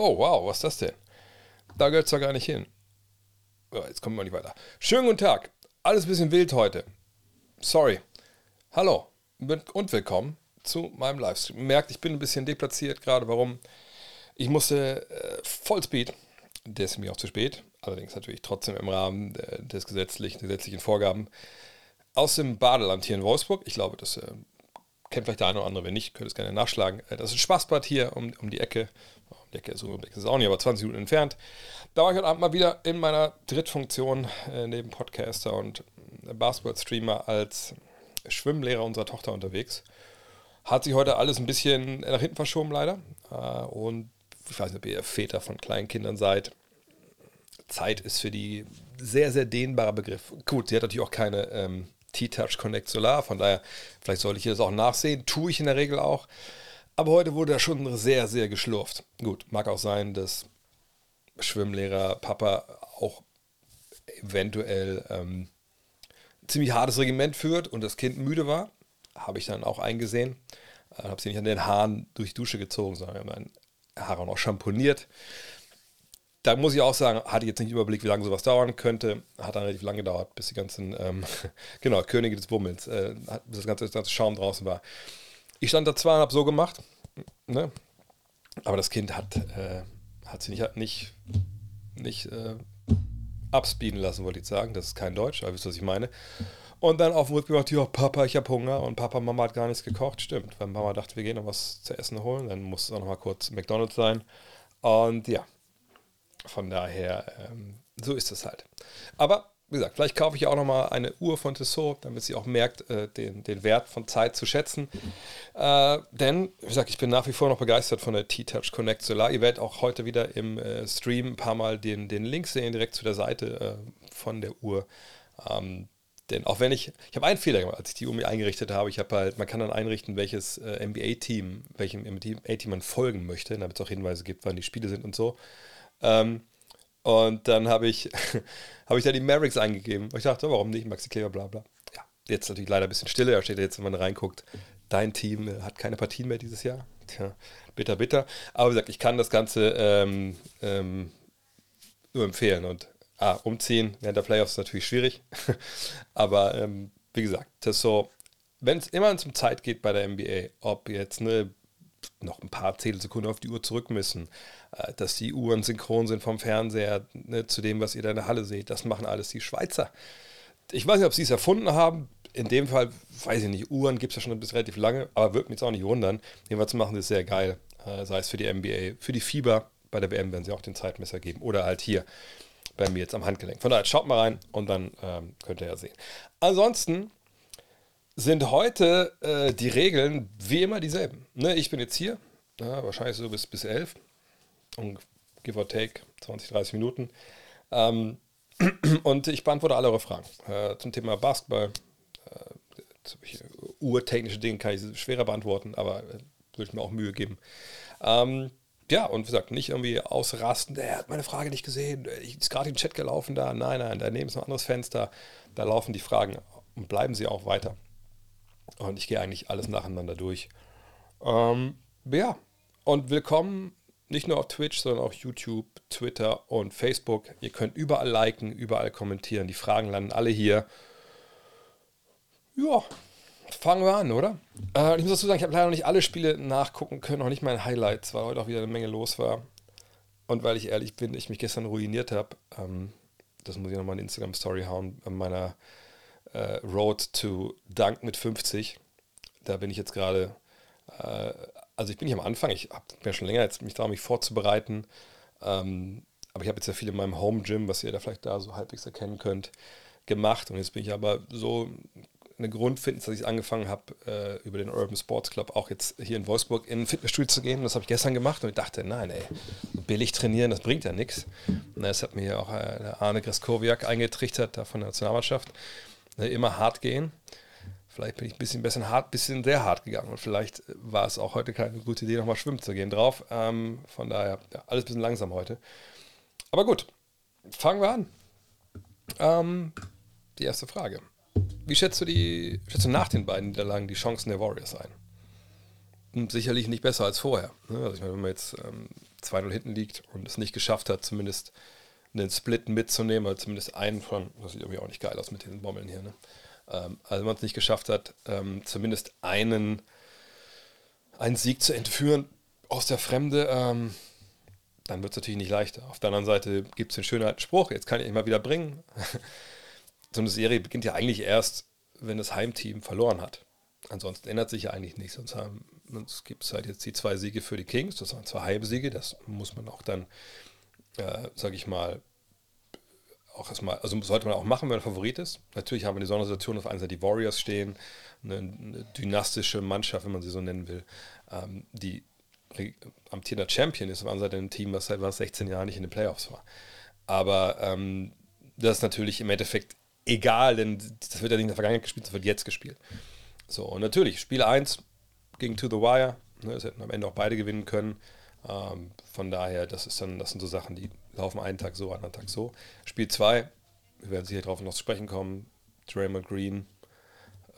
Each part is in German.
Oh, wow, was ist das denn? Da gehört es doch gar nicht hin. Oh, jetzt kommen wir nicht weiter. Schönen guten Tag. Alles ein bisschen wild heute. Sorry. Hallo und willkommen zu meinem Livestream. Merkt, ich bin ein bisschen deplatziert gerade. Warum? Ich musste äh, Vollspeed, der ist mir auch zu spät, allerdings natürlich trotzdem im Rahmen äh, des gesetzlichen, gesetzlichen Vorgaben, aus dem Badeland hier in Wolfsburg. Ich glaube, das äh, kennt vielleicht der eine oder andere, wenn nicht, könnt es gerne nachschlagen. Äh, das ist ein Spaßbad hier um, um die Ecke. Um die Ecke ist, Ecke ist auch nicht, aber 20 Minuten entfernt. Da war ich heute Abend mal wieder in meiner Drittfunktion äh, neben Podcaster und Basketball-Streamer als Schwimmlehrer unserer Tochter unterwegs. Hat sich heute alles ein bisschen nach hinten verschoben, leider. Äh, und ich weiß nicht, ob ihr Väter von kleinen Kindern seid. Zeit ist für die sehr, sehr dehnbarer Begriff. Gut, sie hat natürlich auch keine ähm, T-Touch Connect Solar. Von daher, vielleicht sollte ich das auch nachsehen. Tue ich in der Regel auch. Aber heute wurde da schon sehr, sehr geschlurft. Gut, mag auch sein, dass Schwimmlehrer Papa auch eventuell ähm, ziemlich hartes Regiment führt und das Kind müde war. Habe ich dann auch eingesehen. Äh, habe sie nicht an den Haaren durch die Dusche gezogen, sondern meine Haare auch noch schamponiert da muss ich auch sagen, hatte ich jetzt nicht Überblick, wie lange sowas dauern könnte. Hat dann relativ lange gedauert, bis die ganzen, ähm, genau, Könige des Bummels, äh, bis das ganze, das ganze Schaum draußen war. Ich stand da zwar und habe so gemacht, ne? aber das Kind hat, äh, hat sie nicht, nicht, nicht äh, abspeeden lassen, wollte ich sagen. Das ist kein Deutsch, aber wisst ihr, was ich meine. Und dann auf dem Rücken gesagt, ja, Papa, ich habe Hunger. Und Papa, Mama hat gar nichts gekocht. Stimmt, weil Mama dachte, wir gehen noch was zu essen holen. Dann muss es auch noch mal kurz McDonalds sein. Und ja, von daher, ähm, so ist es halt. Aber wie gesagt, vielleicht kaufe ich auch nochmal eine Uhr von Tissot, damit sie auch merkt, äh, den, den Wert von Zeit zu schätzen. Äh, denn, wie gesagt, ich bin nach wie vor noch begeistert von der T-Touch Connect Solar. Ihr werdet auch heute wieder im äh, Stream ein paar Mal den, den Link sehen, direkt zu der Seite äh, von der Uhr. Ähm, denn auch wenn ich, ich habe einen Fehler gemacht, als ich die Uhr mir eingerichtet habe. Ich habe halt, man kann dann einrichten, welches äh, NBA-Team, welchem NBA-Team man folgen möchte, damit es auch Hinweise gibt, wann die Spiele sind und so. Ähm, und dann habe ich, hab ich da die Mavericks eingegeben. ich dachte, warum nicht? Maxi Kleber, bla bla. Ja, jetzt natürlich leider ein bisschen stille. Da steht jetzt, wenn man reinguckt, dein Team äh, hat keine Partien mehr dieses Jahr. Tja, bitter, bitter. Aber wie gesagt, ich kann das Ganze ähm, ähm, nur empfehlen. Und ah, umziehen während der Playoffs ist natürlich schwierig. Aber ähm, wie gesagt, das so, wenn es immer um Zeit geht bei der NBA, ob jetzt eine noch ein paar Zählsekunden auf die Uhr zurück müssen, äh, dass die Uhren synchron sind vom Fernseher ne, zu dem, was ihr da in der Halle seht. Das machen alles die Schweizer. Ich weiß nicht, ob sie es erfunden haben. In dem Fall, weiß ich nicht, Uhren gibt es ja schon bis relativ lange, aber würde mich jetzt auch nicht wundern. Jedenfalls machen sie es sehr geil. Äh, sei es für die NBA, für die Fieber. Bei der WM werden sie auch den Zeitmesser geben. Oder halt hier bei mir jetzt am Handgelenk. Von daher schaut mal rein und dann ähm, könnt ihr ja sehen. Ansonsten sind heute äh, die Regeln wie immer dieselben. Ne, ich bin jetzt hier, ja, wahrscheinlich so bis, bis 11 und give or take 20, 30 Minuten. Ähm, und ich beantworte alle eure Fragen äh, zum Thema Basketball. Äh, urtechnische Dinge kann ich schwerer beantworten, aber äh, würde ich mir auch Mühe geben. Ähm, ja, und wie gesagt, nicht irgendwie ausrasten, der hat meine Frage nicht gesehen, ich ist gerade im Chat gelaufen da. Nein, nein, daneben ist ein anderes Fenster. Da laufen die Fragen und bleiben sie auch weiter. Und ich gehe eigentlich alles nacheinander durch. Ähm, ja, und willkommen nicht nur auf Twitch, sondern auch YouTube, Twitter und Facebook. Ihr könnt überall liken, überall kommentieren. Die Fragen landen alle hier. Ja, fangen wir an, oder? Äh, ich muss dazu sagen, ich habe leider noch nicht alle Spiele nachgucken können, auch nicht meine Highlights, weil heute auch wieder eine Menge los war. Und weil ich ehrlich bin, ich mich gestern ruiniert habe. Ähm, das muss ich nochmal in Instagram-Story hauen, meiner äh, Road to Dunk mit 50. Da bin ich jetzt gerade, äh, also ich bin nicht am Anfang, ich habe mir schon länger jetzt mich darum, mich vorzubereiten. Ähm, aber ich habe jetzt ja viel in meinem Home Gym, was ihr da vielleicht da so halbwegs erkennen könnt, gemacht. Und jetzt bin ich aber so eine Grundfitness, dass ich angefangen habe, äh, über den Urban Sports Club auch jetzt hier in Wolfsburg in ein Fitnessstudio zu gehen. Das habe ich gestern gemacht und ich dachte, nein, ey, billig trainieren, das bringt ja nichts. Das hat mir auch äh, Arne Greskowiak eingetrichtert, da von der Nationalmannschaft ne, immer hart gehen. Vielleicht bin ich ein bisschen besser hart, bisschen sehr hart gegangen und vielleicht war es auch heute keine gute Idee, nochmal schwimmen zu gehen drauf. Ähm, von daher, ja, alles ein bisschen langsam heute. Aber gut, fangen wir an. Ähm, die erste Frage. Wie schätzt du die, schätzt du nach den beiden Niederlagen die Chancen der Warriors ein? Hm, sicherlich nicht besser als vorher. Ne? Also ich meine, wenn man jetzt ähm, 2-0 hinten liegt und es nicht geschafft hat, zumindest einen Split mitzunehmen, oder zumindest einen von, das sieht irgendwie auch nicht geil aus mit diesen Bommeln hier, ne? Ähm, also wenn man es nicht geschafft hat, ähm, zumindest einen, einen Sieg zu entführen aus der Fremde, ähm, dann wird es natürlich nicht leichter. Auf der anderen Seite gibt es den schönen alten Spruch, jetzt kann ich ihn mal wieder bringen. so eine Serie beginnt ja eigentlich erst, wenn das Heimteam verloren hat. Ansonsten ändert sich ja eigentlich nichts. Sonst, sonst gibt es halt jetzt die zwei Siege für die Kings, das waren zwei Heimsiege, das muss man auch dann, äh, sage ich mal, auch erstmal, also sollte man auch machen, wenn man Favorit ist. Natürlich haben wir die Sondersituation auf einer Seite die Warriors stehen, eine, eine, dynastische Mannschaft, wenn man sie so nennen will, ähm, die amtierender Champion ist, auf der anderen Seite ein Team, was seit 16 Jahren nicht in den Playoffs war. Aber ähm, das ist natürlich im Endeffekt egal, denn das wird ja nicht in der Vergangenheit gespielt, das wird jetzt gespielt. So, und natürlich, Spiel 1 gegen To the Wire, ne, das hätten am Ende auch beide gewinnen können. Ähm, von daher, das ist dann, das sind so Sachen, die laufen einen Tag so, anderen Tag so. Spiel 2, wir werden sicher darauf noch zu sprechen kommen. Draymond Green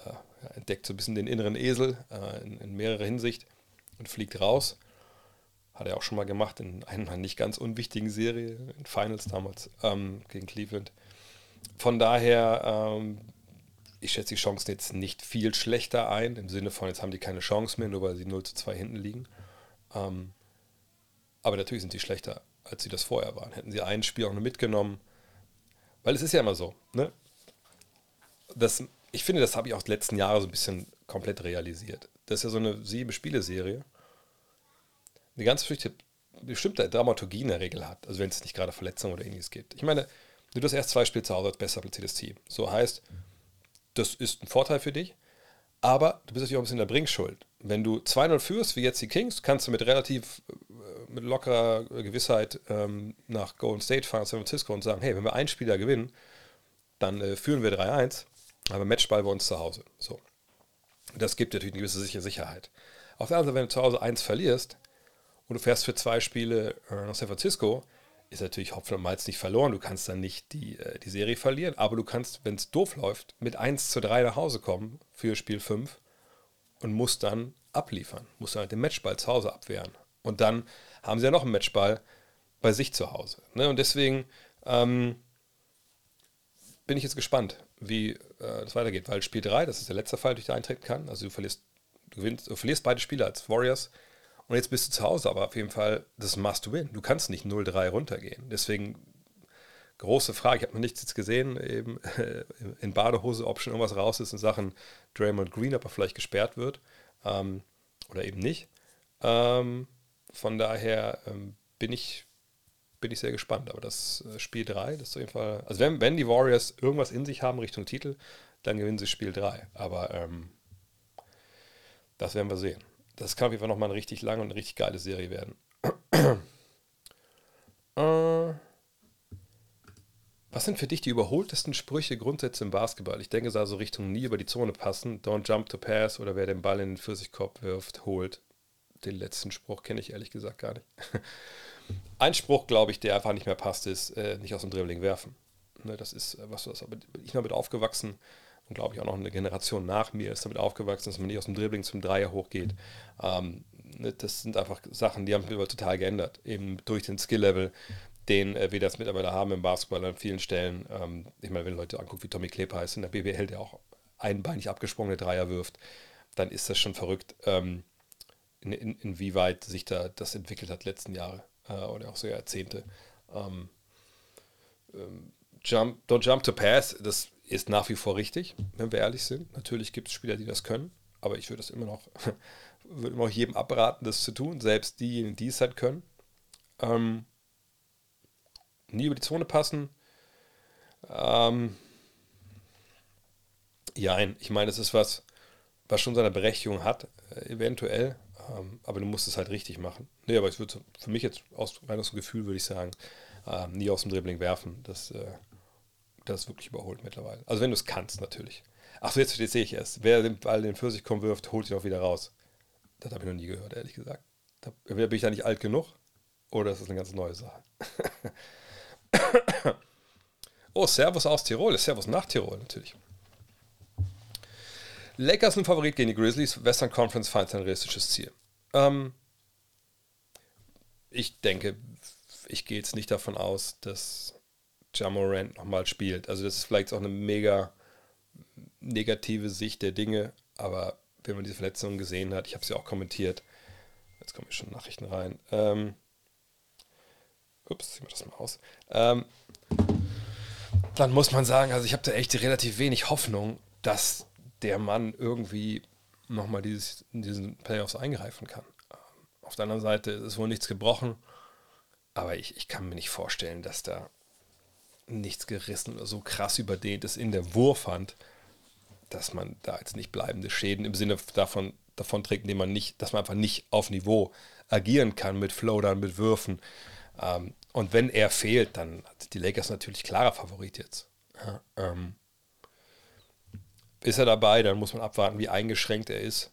äh, entdeckt so ein bisschen den inneren Esel äh, in, in mehrerer Hinsicht und fliegt raus. Hat er auch schon mal gemacht in einer nicht ganz unwichtigen Serie, in Finals damals ähm, gegen Cleveland. Von daher, ähm, ich schätze die Chancen jetzt nicht viel schlechter ein, im Sinne von, jetzt haben die keine Chance mehr, nur weil sie 0 zu 2 hinten liegen. Ähm, aber natürlich sind sie schlechter, als sie das vorher waren. Hätten sie ein Spiel auch nur mitgenommen. Weil es ist ja immer so, ne? Das, ich finde, das habe ich auch die letzten Jahre so ein bisschen komplett realisiert. Das ist ja so eine sieben-Spiele-Serie. Eine ganz bestimmte Dramaturgie in der Regel hat. Also wenn es nicht gerade Verletzungen oder ähnliches gibt. Ich meine, du hast erst zwei Spiele zu Hause als besser platziertes Team. So heißt, das ist ein Vorteil für dich. Aber du bist natürlich auch ein bisschen in der Bringschuld. Wenn du 2-0 führst, wie jetzt die Kings, kannst du mit relativ, äh, mit lockerer Gewissheit ähm, nach Golden State fahren, San Francisco und sagen, hey, wenn wir einen Spieler gewinnen, dann äh, führen wir 3-1, aber Matchball bei uns zu Hause. So. Das gibt natürlich eine gewisse Sicherheit. Auf der anderen Seite, wenn du zu Hause eins verlierst und du fährst für zwei Spiele äh, nach San Francisco, ist natürlich Hopfen und Malz nicht verloren. Du kannst dann nicht die, äh, die Serie verlieren, aber du kannst, wenn es doof läuft, mit 1 zu 3 nach Hause kommen für Spiel 5 und musst dann abliefern. Musst dann halt den Matchball zu Hause abwehren. Und dann haben sie ja noch einen Matchball bei sich zu Hause. Ne? Und deswegen ähm, bin ich jetzt gespannt, wie äh, das weitergeht, weil Spiel 3, das ist der letzte Fall, durch den eintreten kann. Also du verlierst, du gewinnst, du verlierst beide Spiele als Warriors und jetzt bist du zu Hause, aber auf jeden Fall, das must win. Du kannst nicht 0-3 runtergehen. Deswegen große Frage, ich habe noch nichts jetzt gesehen, eben in Badehose, ob schon irgendwas raus ist in Sachen Draymond Green, ob er vielleicht gesperrt wird ähm, oder eben nicht. Ähm, von daher ähm, bin ich bin ich sehr gespannt. Aber das äh, Spiel 3, das ist auf jeden Fall. Also, wenn, wenn die Warriors irgendwas in sich haben Richtung Titel, dann gewinnen sie Spiel 3. Aber ähm, das werden wir sehen. Das kann auf jeden Fall nochmal eine richtig lange und eine richtig geile Serie werden. äh, was sind für dich die überholtesten Sprüche, Grundsätze im Basketball? Ich denke, da so Richtung nie über die Zone passen. Don't jump to pass oder wer den Ball in den Pfirsichkorb wirft, holt. Den letzten Spruch kenne ich ehrlich gesagt gar nicht. Ein Spruch, glaube ich, der einfach nicht mehr passt, ist äh, nicht aus dem Dribbling werfen. Ne, das ist äh, was, was aber ich damit aufgewachsen und glaube ich auch noch eine Generation nach mir ist damit aufgewachsen, dass man nicht aus dem Dribbling zum Dreier hochgeht. Ähm, ne, das sind einfach Sachen, die haben sich total geändert, eben durch den Skill-Level, den äh, wir das mittlerweile haben im Basketball an vielen Stellen. Ähm, ich meine, wenn Leute angucken, wie Tommy Kleber ist in der BBL, der auch einbeinig abgesprungene Dreier wirft, dann ist das schon verrückt, ähm, in, in, inwieweit sich da das entwickelt hat letzten Jahre äh, oder auch so Jahrzehnte. Ähm, ähm, jump, don't jump to pass, das ist nach wie vor richtig, wenn wir ehrlich sind. Natürlich gibt es Spieler, die das können, aber ich würde das immer noch, würde immer noch jedem abraten, das zu tun, selbst diejenigen, die es halt können. Ähm, nie über die Zone passen. Ähm, ja, ich meine, es ist was, was schon seine Berechtigung hat, äh, eventuell. Ähm, aber du musst es halt richtig machen. Nee, aber ich würde für mich jetzt aus rein aus dem Gefühl würde ich sagen, äh, nie aus dem Dribbling werfen. Das, äh, das ist wirklich überholt mittlerweile. Also wenn du es kannst, natürlich. Ach so, jetzt, jetzt sehe ich es. Wer den Ball den Pfirsichkorn wirft, holt ihn auch wieder raus. Das habe ich noch nie gehört, ehrlich gesagt. Da, bin ich da nicht alt genug oder ist das eine ganz neue Sache. oh, Servus aus Tirol. Servus nach Tirol natürlich. Lakers sind Favorit gegen die Grizzlies. Western Conference Finals ein realistisches Ziel. Ähm, ich denke, ich gehe jetzt nicht davon aus, dass Jamorant nochmal spielt. Also das ist vielleicht auch eine mega negative Sicht der Dinge, aber wenn man diese Verletzungen gesehen hat, ich habe sie auch kommentiert, jetzt kommen schon Nachrichten rein. Ähm, ups, ziehen wir das mal aus. Ähm, dann muss man sagen, also ich habe da echt relativ wenig Hoffnung, dass der Mann irgendwie nochmal dieses, in diesen Playoffs eingreifen kann. Ähm, auf der anderen Seite ist wohl nichts gebrochen, aber ich, ich kann mir nicht vorstellen, dass da nichts gerissen oder so krass überdehnt ist in der Wurfhand, dass man da jetzt nicht bleibende Schäden im Sinne davon, davon trägt, indem man nicht, dass man einfach nicht auf Niveau agieren kann mit Floatern, mit Würfen. Ähm, und wenn er fehlt, dann hat die Lakers natürlich klarer Favorit jetzt. Ja, ähm, ist er dabei, dann muss man abwarten, wie eingeschränkt er ist.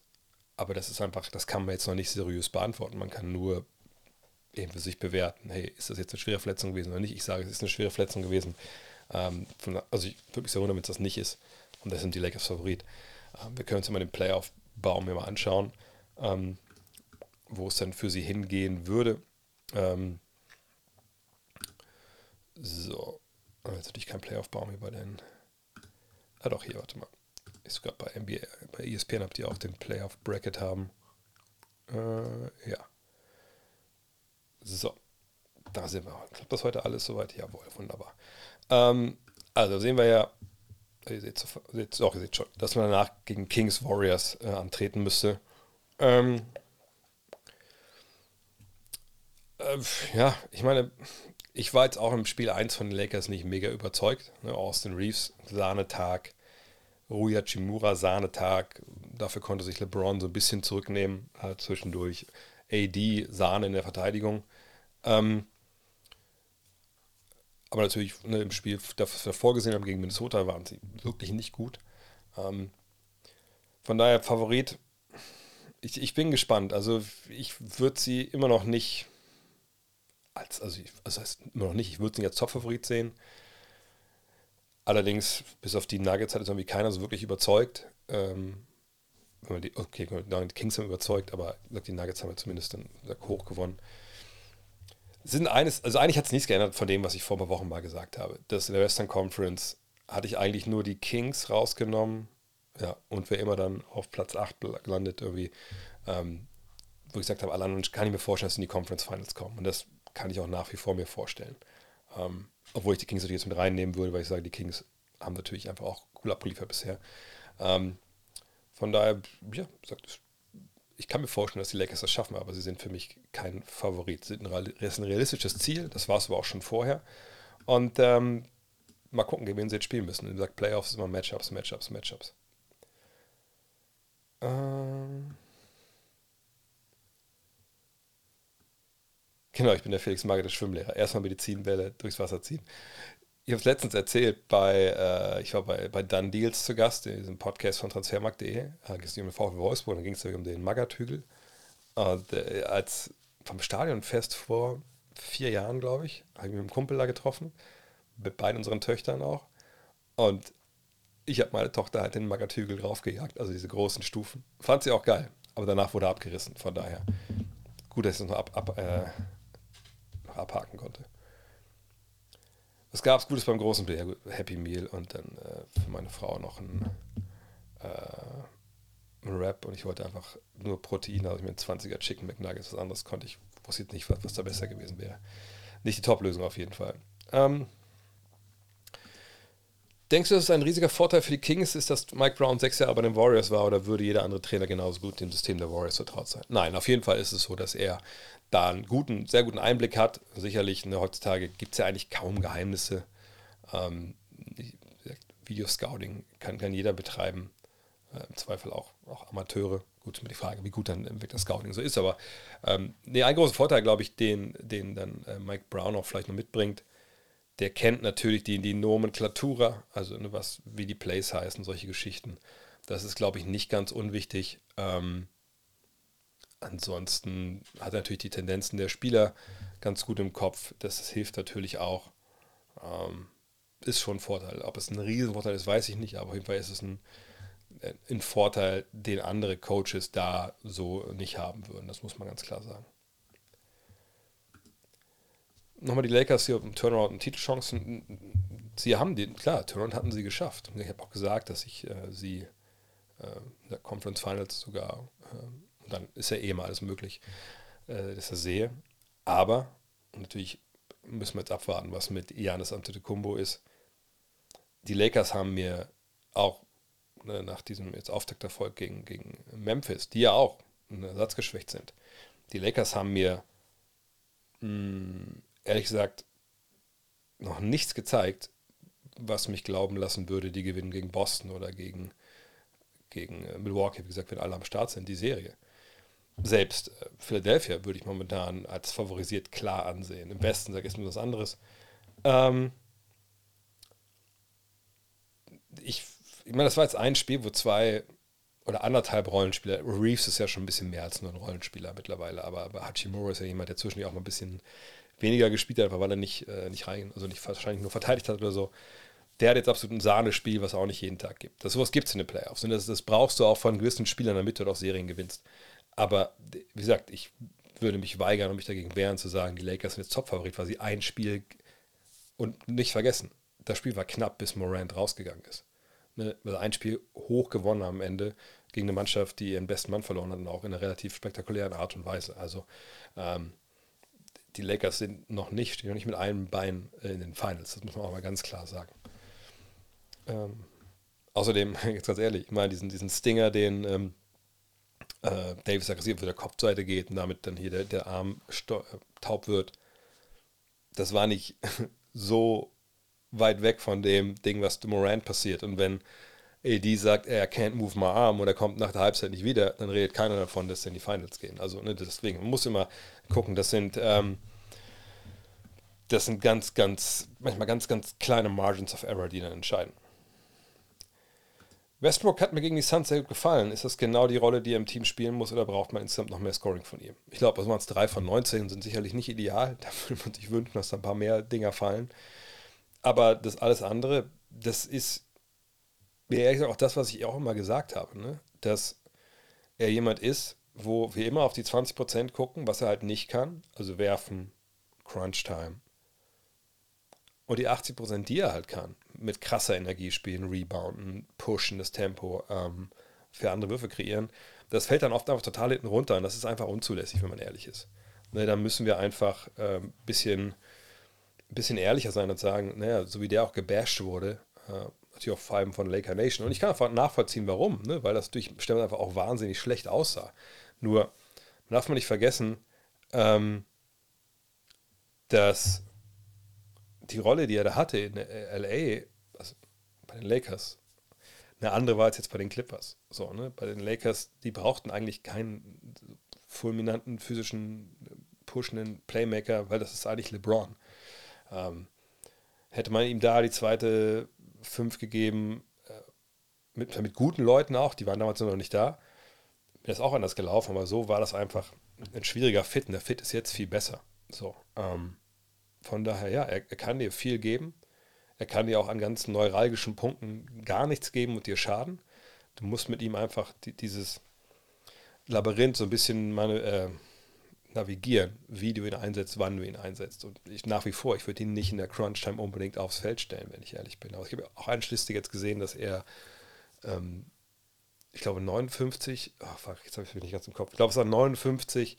Aber das ist einfach, das kann man jetzt noch nicht seriös beantworten. Man kann nur eben für sich bewerten, hey, ist das jetzt eine schwere Verletzung gewesen oder nicht? Ich sage, es ist eine schwere Verletzung gewesen. Ähm, von, also ich würde mich sehr wundern, wenn es das nicht ist. Und das sind die Lakers Favorit. Ähm, wir können uns immer den Playoff-Baum mal anschauen, ähm, wo es dann für sie hingehen würde. Ähm, so, jetzt natürlich kein Playoff-Baum über den. Ah doch, hier, warte mal. Ich sogar bei NBA, bei ESPN habt ihr auch den Playoff-Bracket haben. Äh, ja. So, da sind wir. Klappt das heute alles soweit? Jawohl, wunderbar. Ähm, also sehen wir ja, ihr seht, seht, auch, ihr seht schon, dass man danach gegen Kings Warriors äh, antreten müsste. Ähm, äh, ja, ich meine, ich war jetzt auch im Spiel 1 von den Lakers nicht mega überzeugt. Ne? Austin Reeves, Sahnetag. Ruya Chimura, Sahnetag. Dafür konnte sich LeBron so ein bisschen zurücknehmen, halt zwischendurch. AD, Sahne in der Verteidigung. Ähm, aber natürlich ne, im Spiel, das wir vorgesehen haben gegen Minnesota, waren sie wirklich nicht gut. Ähm, von daher Favorit. Ich, ich bin gespannt. Also ich würde sie immer noch nicht als, also, ich, also heißt immer noch nicht, ich würde es nicht als Top-Favorit sehen. Allerdings, bis auf die Nuggets hat es irgendwie keiner so wirklich überzeugt. Ähm, die, okay, die Kings haben überzeugt, aber die Nuggets haben ja zumindest dann hoch gewonnen. Sind eines, also eigentlich hat es nichts geändert von dem, was ich vor ein paar Wochen mal gesagt habe. Das in der Western Conference hatte ich eigentlich nur die Kings rausgenommen. Ja, und wer immer dann auf Platz 8 landet, irgendwie, ähm, wo ich gesagt habe, alle anderen kann ich mir vorstellen, dass sie in die Conference Finals kommen. Und das kann ich auch nach wie vor mir vorstellen. Ähm, obwohl ich die Kings natürlich jetzt mit reinnehmen würde, weil ich sage, die Kings haben natürlich einfach auch cool abgeliefert bisher. Ähm, von daher, ja, ich kann mir vorstellen, dass die Lakers das schaffen, aber sie sind für mich kein Favorit. Sie sind ein, ist ein realistisches Ziel, das war es aber auch schon vorher. Und ähm, mal gucken, gegen wen sie jetzt spielen müssen. Wie gesagt, Playoffs ist immer Matchups, Matchups, Matchups. Ähm Genau, ich bin der Felix Magath, der Schwimmlehrer. Erstmal Medizinbälle durchs Wasser ziehen. Ich habe es letztens erzählt, bei, äh, ich war bei, bei Dan Deals zu Gast, in diesem Podcast von transfermarkt.de. Da ging es um den VfB Wolfsburg, dann ging es um den Magath-Hügel. Und äh, als vom Stadionfest vor vier Jahren, glaube ich, habe ich mit einem Kumpel da getroffen, mit beiden unseren Töchtern auch. Und ich habe meine Tochter halt den Magath-Hügel draufgejagt, also diese großen Stufen. Fand sie auch geil, aber danach wurde er abgerissen, von daher. Gut, dass ich es noch ab, ab äh, abhaken konnte. Was gab es Gutes beim großen Bier? Happy Meal und dann äh, für meine Frau noch ein, äh, ein Wrap und ich wollte einfach nur Protein, also ich mir ein 20er Chicken McNuggets, was anderes konnte ich, wusste nicht, was, was da besser gewesen wäre. Nicht die Top-Lösung auf jeden Fall. Ähm, Denkst du, dass es ein riesiger Vorteil für die Kings ist, dass Mike Brown sechs Jahre bei den Warriors war oder würde jeder andere Trainer genauso gut dem System der Warriors vertraut sein? Nein, auf jeden Fall ist es so, dass er da einen guten, sehr guten Einblick hat. Sicherlich, ne, heutzutage gibt es ja eigentlich kaum Geheimnisse. Ähm, Videoscouting kann, kann jeder betreiben. Äh, Im Zweifel auch, auch Amateure. Gut, ist die Frage, wie gut dann wirklich das Scouting so ist. Aber ähm, nee, ein großer Vorteil, glaube ich, den, den dann äh, Mike Brown auch vielleicht noch mitbringt, der kennt natürlich die, die Nomenklatura, also ne, was, wie die Plays heißen, solche Geschichten. Das ist, glaube ich, nicht ganz unwichtig. Ähm, ansonsten hat er natürlich die Tendenzen der Spieler ganz gut im Kopf. Das hilft natürlich auch. Ähm, ist schon ein Vorteil. Ob es ein Riesenvorteil ist, weiß ich nicht, aber auf jeden Fall ist es ein, ein Vorteil, den andere Coaches da so nicht haben würden. Das muss man ganz klar sagen. Nochmal die Lakers hier um Turnaround und Titelchancen. Sie haben die, klar, Turnaround hatten sie geschafft. Ich habe auch gesagt, dass ich äh, sie äh, in der Conference Finals sogar, äh, und dann ist ja eh mal alles möglich, äh, dass ich sehe. Aber natürlich müssen wir jetzt abwarten, was mit Giannis Antetokounmpo ist. Die Lakers haben mir auch ne, nach diesem jetzt Auftakterfolg gegen, gegen Memphis, die ja auch ersatzgeschwächt sind, die Lakers haben mir mh, mm, ehrlich gesagt noch nichts gezeigt, was mich glauben lassen würde, die gewinnen gegen Boston oder gegen, gegen äh, Milwaukee, wie gesagt, wenn alle am Start sind, die Serie. Selbst äh, Philadelphia würde ich momentan als favorisiert klar ansehen. Im Westen sage ich nur was anderes. Ähm, ich, ich meine, das war jetzt ein Spiel, wo zwei oder anderthalb Rollenspieler, Reeves ist ja schon ein bisschen mehr als nur ein Rollenspieler mittlerweile, aber, aber Hachimura ist ja jemand, der zwischendurch auch mal ein bisschen weniger gespielt hat, einfach weil er nicht, äh, nicht rein, also nicht wahrscheinlich nur verteidigt hat oder so. Der hat jetzt absolut ein Sahnespiel, was auch nicht jeden Tag gibt. Das sowas gibt es in den Playoffs. Und das, das brauchst du auch von gewissen Spielern, damit du auch Serien gewinnst. Aber wie gesagt, ich würde mich weigern und mich dagegen wehren, zu sagen, die Lakers sind jetzt Top-Favorit, weil sie ein Spiel und nicht vergessen, das Spiel war knapp, bis Morant rausgegangen ist. Ne, also ein Spiel hoch gewonnen am Ende gegen eine Mannschaft, die ihren besten Mann verloren hat und auch in einer relativ spektakulären Art und Weise. Also ähm, die Lakers sind noch nicht, stehen noch nicht mit einem Bein in den Finals. Das muss man auch mal ganz klar sagen. Ähm, außerdem, jetzt ganz ehrlich, ich meine, diesen, diesen Stinger, den ähm, äh, Davis aggressiv für der Kopfseite geht und damit dann hier der, der Arm äh, taub wird, das war nicht so weit weg von dem Ding, was Morant passiert. Und wenn AD sagt, er can't move my arm und er kommt nach der Halbzeit nicht wieder, dann redet keiner davon, dass sie in die Finals gehen. Also ne, deswegen, man muss immer gucken, das sind, ähm, das sind ganz, ganz, manchmal ganz, ganz kleine Margins of Error, die dann entscheiden. Westbrook hat mir gegen die Suns sehr gut gefallen. Ist das genau die Rolle, die er im Team spielen muss, oder braucht man insgesamt noch mehr Scoring von ihm? Ich glaube, also waren es drei von 19, sind sicherlich nicht ideal. Da würde man sich wünschen, dass da ein paar mehr Dinger fallen. Aber das alles andere, das ist mir ehrlich gesagt auch das, was ich auch immer gesagt habe, ne? dass er jemand ist, wo wir immer auf die 20% gucken, was er halt nicht kann, also werfen, Crunch Time. Und die 80%, die er halt kann, mit krasser Energie spielen, rebounden, pushen, das Tempo ähm, für andere Würfe kreieren, das fällt dann oft einfach total hinten runter und das ist einfach unzulässig, wenn man ehrlich ist. Ne, da müssen wir einfach ein ähm, bisschen, bisschen ehrlicher sein und sagen, naja, so wie der auch gebasht wurde, äh, auch vor allem von Laker Nation. Und ich kann einfach nachvollziehen, warum, ne? weil das durch Stellen einfach auch wahnsinnig schlecht aussah. Nur darf man nicht vergessen, ähm, dass die Rolle, die er da hatte in LA, also bei den Lakers, eine andere war als jetzt bei den Clippers. So, ne? Bei den Lakers, die brauchten eigentlich keinen fulminanten, physischen, pushenden Playmaker, weil das ist eigentlich LeBron. Ähm, hätte man ihm da die zweite fünf gegeben, äh, mit, mit guten Leuten auch, die waren damals noch nicht da, wäre es auch anders gelaufen, aber so war das einfach ein schwieriger Fit und der Fit ist jetzt viel besser. So, ähm, von daher, ja, er, er, kann dir viel geben. Er kann dir auch an ganz neuralgischen Punkten gar nichts geben und dir schaden. Du musst mit ihm einfach die, dieses Labyrinth so ein bisschen meine, äh, navigieren, wie du ihn einsetzt, wann du ihn einsetzt. Und ich nach wie vor, ich würde ihn nicht in der Crunch-Time unbedingt aufs Feld stellen, wenn ich ehrlich bin. Aber ich habe auch einschließlich jetzt gesehen, dass er, ähm, ich glaube, 59, oh fuck, jetzt habe ich mich nicht ganz im Kopf, ich glaube, es war 59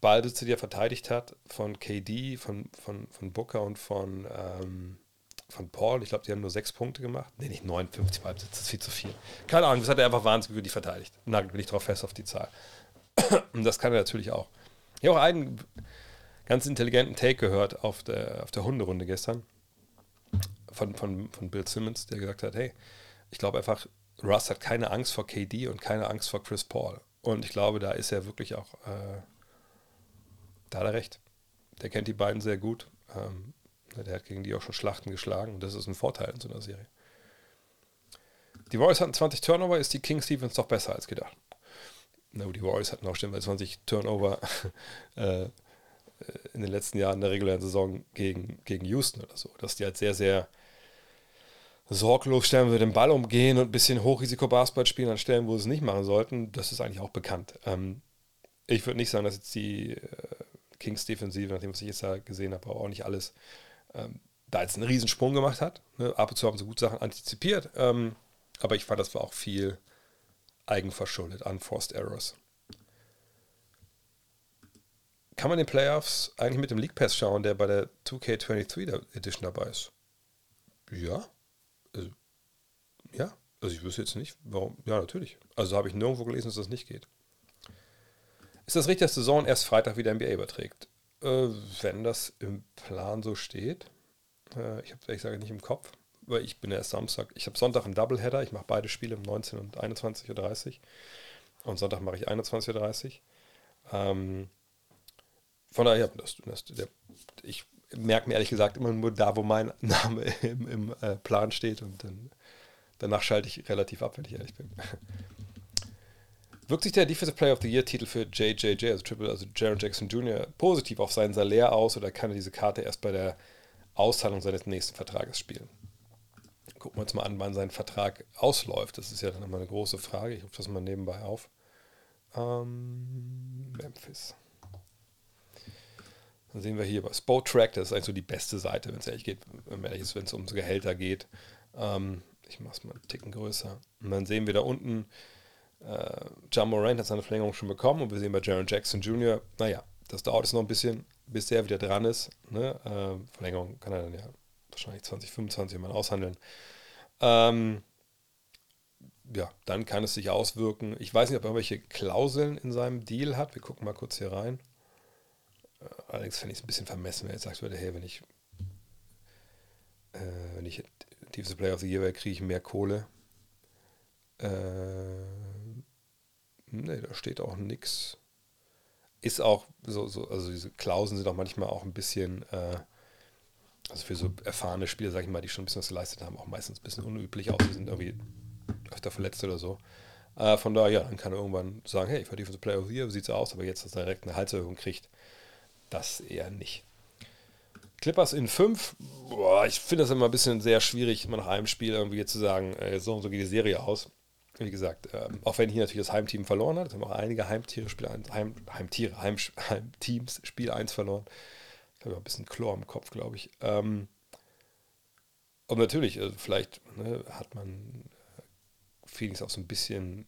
Ballsitze, die er verteidigt hat, von KD, von, von, von Booker und von, ähm, von Paul. Ich glaube, die haben nur sechs Punkte gemacht. Nee, nicht 59 Ballsitze, das ist viel zu viel. Keine Ahnung, das hat er einfach wahnsinnig die verteidigt. Nagelt bin ich drauf fest auf die Zahl. Und das kann er natürlich auch. Ich habe auch einen ganz intelligenten Take gehört auf der, auf der Hunderunde gestern von, von, von Bill Simmons, der gesagt hat, hey, ich glaube einfach, Russ hat keine Angst vor KD und keine Angst vor Chris Paul. Und ich glaube, da ist er wirklich auch, äh, da hat er recht. Der kennt die beiden sehr gut. Ähm, der hat gegen die auch schon Schlachten geschlagen und das ist ein Vorteil in so einer Serie. Die Warriors hatten 20 Turnover, ist die King Stevens doch besser als gedacht na die Warriors hatten auch schon 20 Turnover äh, in den letzten Jahren der regulären Saison gegen, gegen Houston oder so. Dass die halt sehr, sehr sorglos stellen, wir den Ball umgehen und ein bisschen Hochrisiko-Basketball spielen an Stellen, wo sie es nicht machen sollten, das ist eigentlich auch bekannt. Ähm, ich würde nicht sagen, dass jetzt die äh, Kings Defensive, nachdem was ich jetzt da gesehen habe, auch nicht alles, ähm, da jetzt einen Riesensprung gemacht hat. Ne? Ab und zu haben sie gut Sachen antizipiert, ähm, aber ich fand, das war auch viel eigenverschuldet, unforced errors. Kann man den Playoffs eigentlich mit dem League Pass schauen, der bei der 2K23 Edition dabei ist? Ja. Also, ja. Also ich wüsste jetzt nicht, warum. Ja, natürlich. Also habe ich nirgendwo gelesen, dass das nicht geht. Ist das richtig, dass die Saison erst Freitag wieder NBA überträgt? Äh, wenn das im Plan so steht. Äh, ich habe es ehrlich gesagt nicht im Kopf, weil ich bin erst Samstag. Ich habe Sonntag einen Doubleheader. Ich mache beide Spiele um 19 und 21.30 Uhr. Und Sonntag mache ich 21.30 Uhr. Ähm, von daher, das, das, der, ich merke mir ehrlich gesagt immer nur da, wo mein Name im, im äh, Plan steht und dann, danach schalte ich relativ ab, wenn ich ehrlich bin. Wirkt sich der Defensive Player of the Year Titel für JJJ, also Triple, also Jaron Jackson Jr., positiv auf seinen Salär aus oder kann er diese Karte erst bei der Auszahlung seines nächsten Vertrages spielen? Gucken wir uns mal an, wann sein Vertrag ausläuft. Das ist ja dann nochmal eine große Frage. Ich rufe das mal nebenbei auf. Ähm, Memphis. Dann sehen wir hier bei Spot Track, das ist eigentlich so die beste Seite, wenn es ehrlich geht, wenn es um Gehälter geht. Ähm, ich mache es mal einen Ticken größer. Und dann sehen wir da unten, äh, John Moran hat seine Verlängerung schon bekommen und wir sehen bei Jaron Jackson Jr., naja, das dauert jetzt noch ein bisschen, bis der wieder dran ist. Ne? Äh, Verlängerung kann er dann ja wahrscheinlich 2025 mal aushandeln. Ähm, ja, dann kann es sich auswirken. Ich weiß nicht, ob er irgendwelche Klauseln in seinem Deal hat. Wir gucken mal kurz hier rein. Äh, allerdings fände ich es ein bisschen vermessen, wenn er jetzt sagt würde, hey, wenn ich, äh, wenn ich Defensive Player of the Year wäre, kriege ich mehr Kohle. Äh, ne, da steht auch nichts. Ist auch so, so, also diese Klauseln sind auch manchmal auch ein bisschen, äh, also für so erfahrene Spieler, sag ich mal, die schon ein bisschen was geleistet haben, auch meistens ein bisschen unüblich aus, die sind irgendwie öfter verletzt oder so. Äh, von daher, ja, dann kann er irgendwann sagen, hey, ich war Defensive Player of the Year, wie sieht's aus? Aber jetzt, dass er direkt eine Halserhöhung kriegt, das eher nicht. Clippers in 5, ich finde das immer ein bisschen sehr schwierig, immer nach einem Spiel irgendwie zu sagen, äh, so und so geht die Serie aus. Wie gesagt, ähm, auch wenn hier natürlich das Heimteam verloren hat, haben auch einige Heimtiere Spiel 1, Heim, Heimtiere, Heim, Heimteams Spiel 1 verloren. Ich habe ein bisschen Chlor im Kopf, glaube ich. Ähm, und natürlich, also vielleicht ne, hat man äh, Phoenix auch so ein bisschen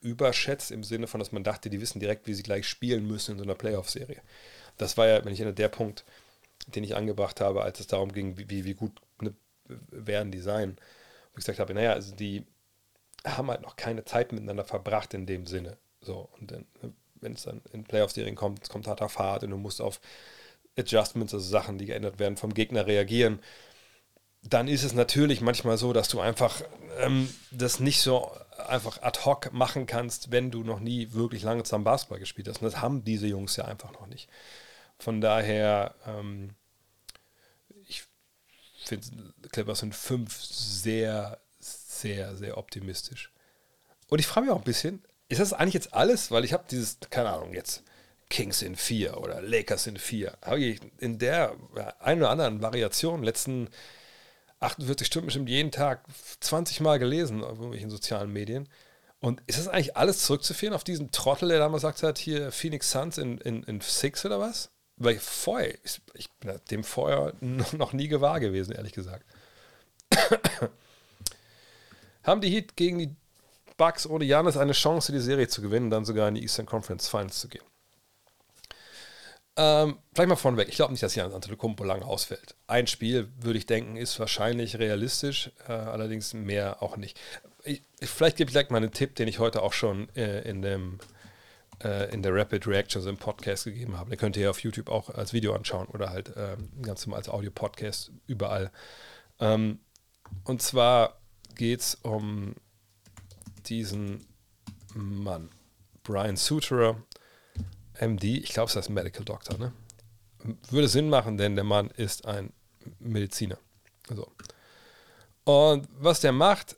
überschätzt im Sinne von, dass man dachte, die wissen direkt, wie sie gleich spielen müssen in so einer Playoff-Serie. Das war ja, wenn ich erinnere, der Punkt, den ich angebracht habe, als es darum ging, wie, wie gut ne, werden die sein. Wo ich gesagt habe, naja, also die haben halt noch keine Zeit miteinander verbracht in dem Sinne. So, und dann, ne, wenn es dann in Playoff-Serien kommt, es kommt harter Fahrt und du musst auf Adjustments, also Sachen, die geändert werden, vom Gegner reagieren dann ist es natürlich manchmal so, dass du einfach ähm, das nicht so einfach ad hoc machen kannst, wenn du noch nie wirklich lange zusammen Basketball gespielt hast. Und das haben diese Jungs ja einfach noch nicht. Von daher, ähm, ich finde Clippers sind fünf sehr, sehr, sehr optimistisch. Und ich frage mich auch ein bisschen, ist das eigentlich jetzt alles? Weil ich habe dieses, keine Ahnung, jetzt Kings in vier oder Lakers in vier. Habe ich in der einen oder anderen Variation letzten 48 Stunden bestimmt jeden Tag 20 Mal gelesen auf irgendwelchen sozialen Medien. Und ist das eigentlich alles zurückzuführen auf diesen Trottel, der damals gesagt hat, hier Phoenix Suns in, in, in Six oder was? Weil vorher, ich, ich bin dem vorher noch nie gewahr gewesen, ehrlich gesagt. Haben die Heat gegen die Bucks ohne Janis eine Chance, die Serie zu gewinnen, dann sogar in die Eastern Conference Finals zu gehen? Ähm, vielleicht mal vorneweg. Ich glaube nicht, dass Janis Antetokounmpo lange ausfällt. Ein Spiel, würde ich denken, ist wahrscheinlich realistisch, äh, allerdings mehr auch nicht. Ich, vielleicht gebe ich gleich mal einen Tipp, den ich heute auch schon äh, in, dem, äh, in der Rapid Reactions im Podcast gegeben habe. Den könnt ihr auf YouTube auch als Video anschauen oder halt ähm, ganz normal als Audio-Podcast überall. Ähm, und zwar geht es um diesen Mann, Brian Suterer MD, ich glaube, es heißt Medical Doctor, ne? Würde Sinn machen, denn der Mann ist ein Mediziner. So. Und was der macht,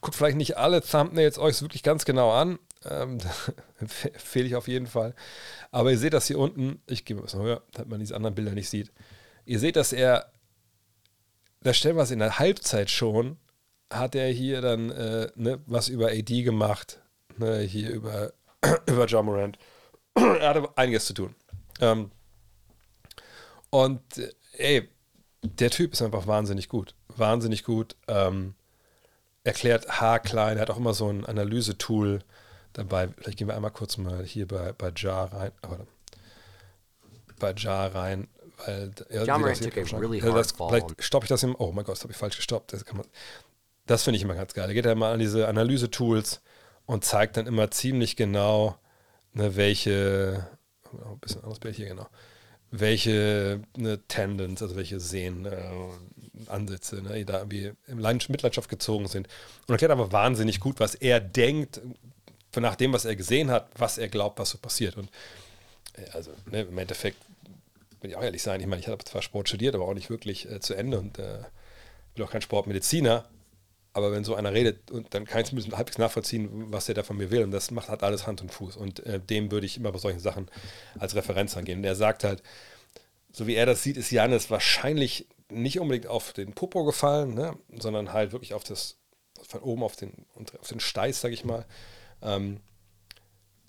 guckt vielleicht nicht alle Thumbnails euch wirklich ganz genau an. Ähm, Fehle ich auf jeden Fall. Aber ihr seht das hier unten. Ich gehe mal ein bisschen höher, damit man diese anderen Bilder nicht sieht. Ihr seht, dass er, da stellen wir es in der Halbzeit schon, hat er hier dann äh, ne, was über AD gemacht. Ne, hier über, über John Morant er hatte einiges zu tun. Ähm, und äh, ey, der Typ ist einfach wahnsinnig gut. Wahnsinnig gut. Ähm, erklärt haarklein. Er hat auch immer so ein Analysetool dabei. Vielleicht gehen wir einmal kurz mal hier bei, bei Jar rein. Aber bei Jar rein. Weil, ja, John das, really ja, das, vielleicht stoppe ich das im. Oh mein Gott, das habe ich falsch gestoppt. Das, das finde ich immer ganz geil. Da geht er mal an diese Analyse-Tools und zeigt dann immer ziemlich genau, ne, welche. Oh, ein bisschen anderes Bild hier, genau welche ne, Tendons, also welche Sehen, äh, Ansätze, ne, da irgendwie in Mitleidenschaft gezogen sind. Und erklärt aber wahnsinnig gut, was er denkt, nach dem, was er gesehen hat, was er glaubt, was so passiert. Und äh, also ne, im Endeffekt, will ich auch ehrlich sein, ich meine, ich habe zwar Sport studiert, aber auch nicht wirklich äh, zu Ende und äh, bin auch kein Sportmediziner. Aber wenn so einer redet, und dann kann ich zumindest halbwegs nachvollziehen, was er da von mir will. Und das macht halt alles Hand und Fuß. Und äh, dem würde ich immer bei solchen Sachen als Referenz angehen. Und er sagt halt, so wie er das sieht, ist Janis wahrscheinlich nicht unbedingt auf den Popo gefallen, ne? sondern halt wirklich auf das, von oben auf den, auf den Steiß, sag ich mal. Ähm,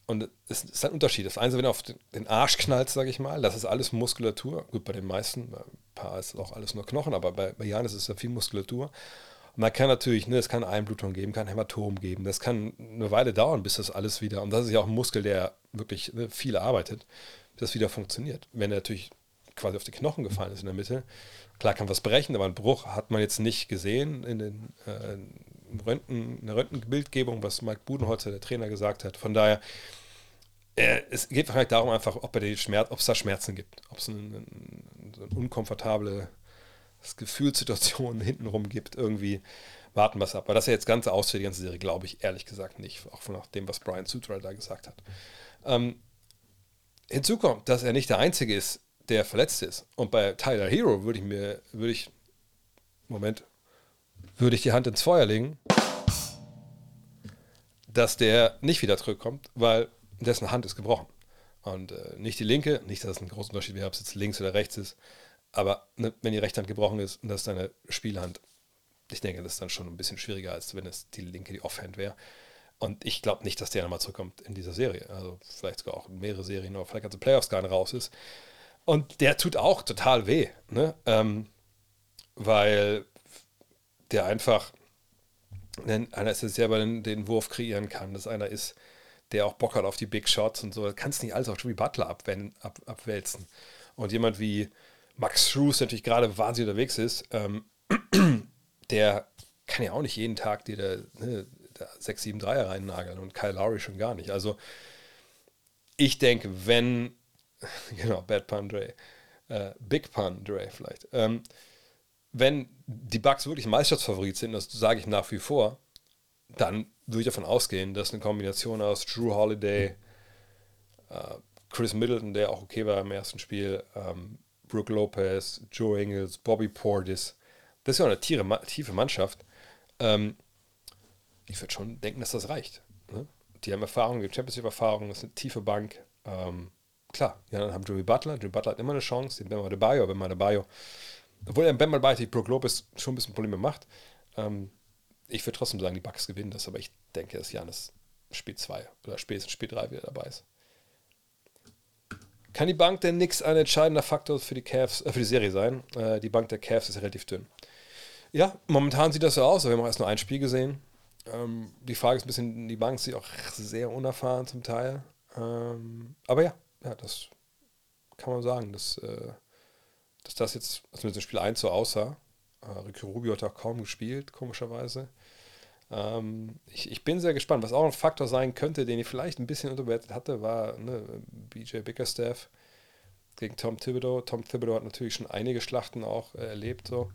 und es ist ein Unterschied. Das eine, wenn du auf den Arsch knallst, sage ich mal, das ist alles Muskulatur. Gut, bei den meisten, bei ein paar ist es auch alles nur Knochen, aber bei, bei Janis ist es ja viel Muskulatur. Man kann natürlich, ne, es kann Einblutung geben, kann Hämatom geben. Das kann eine Weile dauern, bis das alles wieder, und das ist ja auch ein Muskel, der wirklich ne, viel arbeitet, bis das wieder funktioniert. Wenn er natürlich quasi auf die Knochen gefallen ist in der Mitte, klar kann was brechen, aber einen Bruch hat man jetzt nicht gesehen in den äh, Röntgen, in der Röntgenbildgebung, was Mike Budenholzer, der Trainer, gesagt hat. Von daher, äh, es geht wahrscheinlich darum, einfach, ob es da Schmerzen gibt, ob es eine, eine, eine unkomfortable Gefühlssituation hintenrum gibt, irgendwie warten wir es ab. Aber dass er jetzt ganz ausfällt, die ganze Serie, glaube ich ehrlich gesagt nicht, auch von dem, was Brian Sutra da gesagt hat. Ähm, hinzu kommt, dass er nicht der Einzige ist, der verletzt ist. Und bei Tyler Hero würde ich mir, würde ich, Moment, würde ich die Hand ins Feuer legen, dass der nicht wieder zurückkommt, weil dessen Hand ist gebrochen. Und äh, nicht die linke, nicht, dass es einen großen Unterschied wäre, ob es jetzt links oder rechts ist. Aber ne, wenn die rechte Hand gebrochen ist und das ist deine Spielhand, ich denke, das ist dann schon ein bisschen schwieriger, als wenn es die linke, die Offhand wäre. Und ich glaube nicht, dass der nochmal zurückkommt in dieser Serie. Also vielleicht sogar auch mehrere Serien, aber vielleicht die Playoffs gar nicht raus ist. Und der tut auch total weh, ne? Ähm, weil der einfach einer ist, der selber den, den, Wurf kreieren kann, dass einer ist, der auch Bock hat auf die Big Shots und so. Kannst nicht alles auf Jimmy Butler abwenden, ab, abwälzen. Und jemand wie Max Schrues, der natürlich gerade wahnsinnig unterwegs ist, ähm, der kann ja auch nicht jeden Tag dir da, ne, da 6, 7 Dreier reinnageln und Kyle Lowry schon gar nicht. Also ich denke, wenn genau, Bad Pun Dre. Äh, Big Pun Dre vielleicht. Ähm, wenn die Bucks wirklich Meisterschaftsfavorit sind, das sage ich nach wie vor, dann würde ich davon ausgehen, dass eine Kombination aus Drew Holiday, äh, Chris Middleton, der auch okay war im ersten Spiel, ähm, Brooke Lopez, Joe Ingles, Bobby Portis, das ist ja eine tiefe, tiefe Mannschaft. Ähm, ich würde schon denken, dass das reicht. Ne? Die haben Erfahrung, die Championship-Erfahrung, das ist eine tiefe Bank. Ähm, klar, ja, dann haben Jimmy Butler. Jimmy Butler hat immer eine Chance. Den Bam Adebayo, Bam Adebayo. Obwohl er Bam Adebayo Brook Lopez schon ein bisschen Probleme macht. Ähm, ich würde trotzdem sagen, die Bucks gewinnen das, aber ich denke, dass Janis Spiel 2 oder spätestens Spiel 3 wieder dabei ist. Kann die Bank denn nichts ein entscheidender Faktor für die Cavs, äh, für die Serie sein? Äh, die Bank der Cavs ist relativ dünn. Ja, momentan sieht das so aus. Wir haben auch erst nur ein Spiel gesehen. Ähm, die Frage ist ein bisschen, die Bank sieht auch sehr unerfahren zum Teil. Ähm, aber ja, ja, das kann man sagen, dass, äh, dass das jetzt, also mit dem Spiel 1 so aussah. Äh, Ricky Rubio hat auch kaum gespielt, komischerweise. Ähm, ich, ich, bin sehr gespannt. Was auch ein Faktor sein könnte, den ich vielleicht ein bisschen unterbewertet hatte, war ne, BJ Bickerstaff gegen Tom Thibodeau. Tom Thibodeau hat natürlich schon einige Schlachten auch äh, erlebt. So.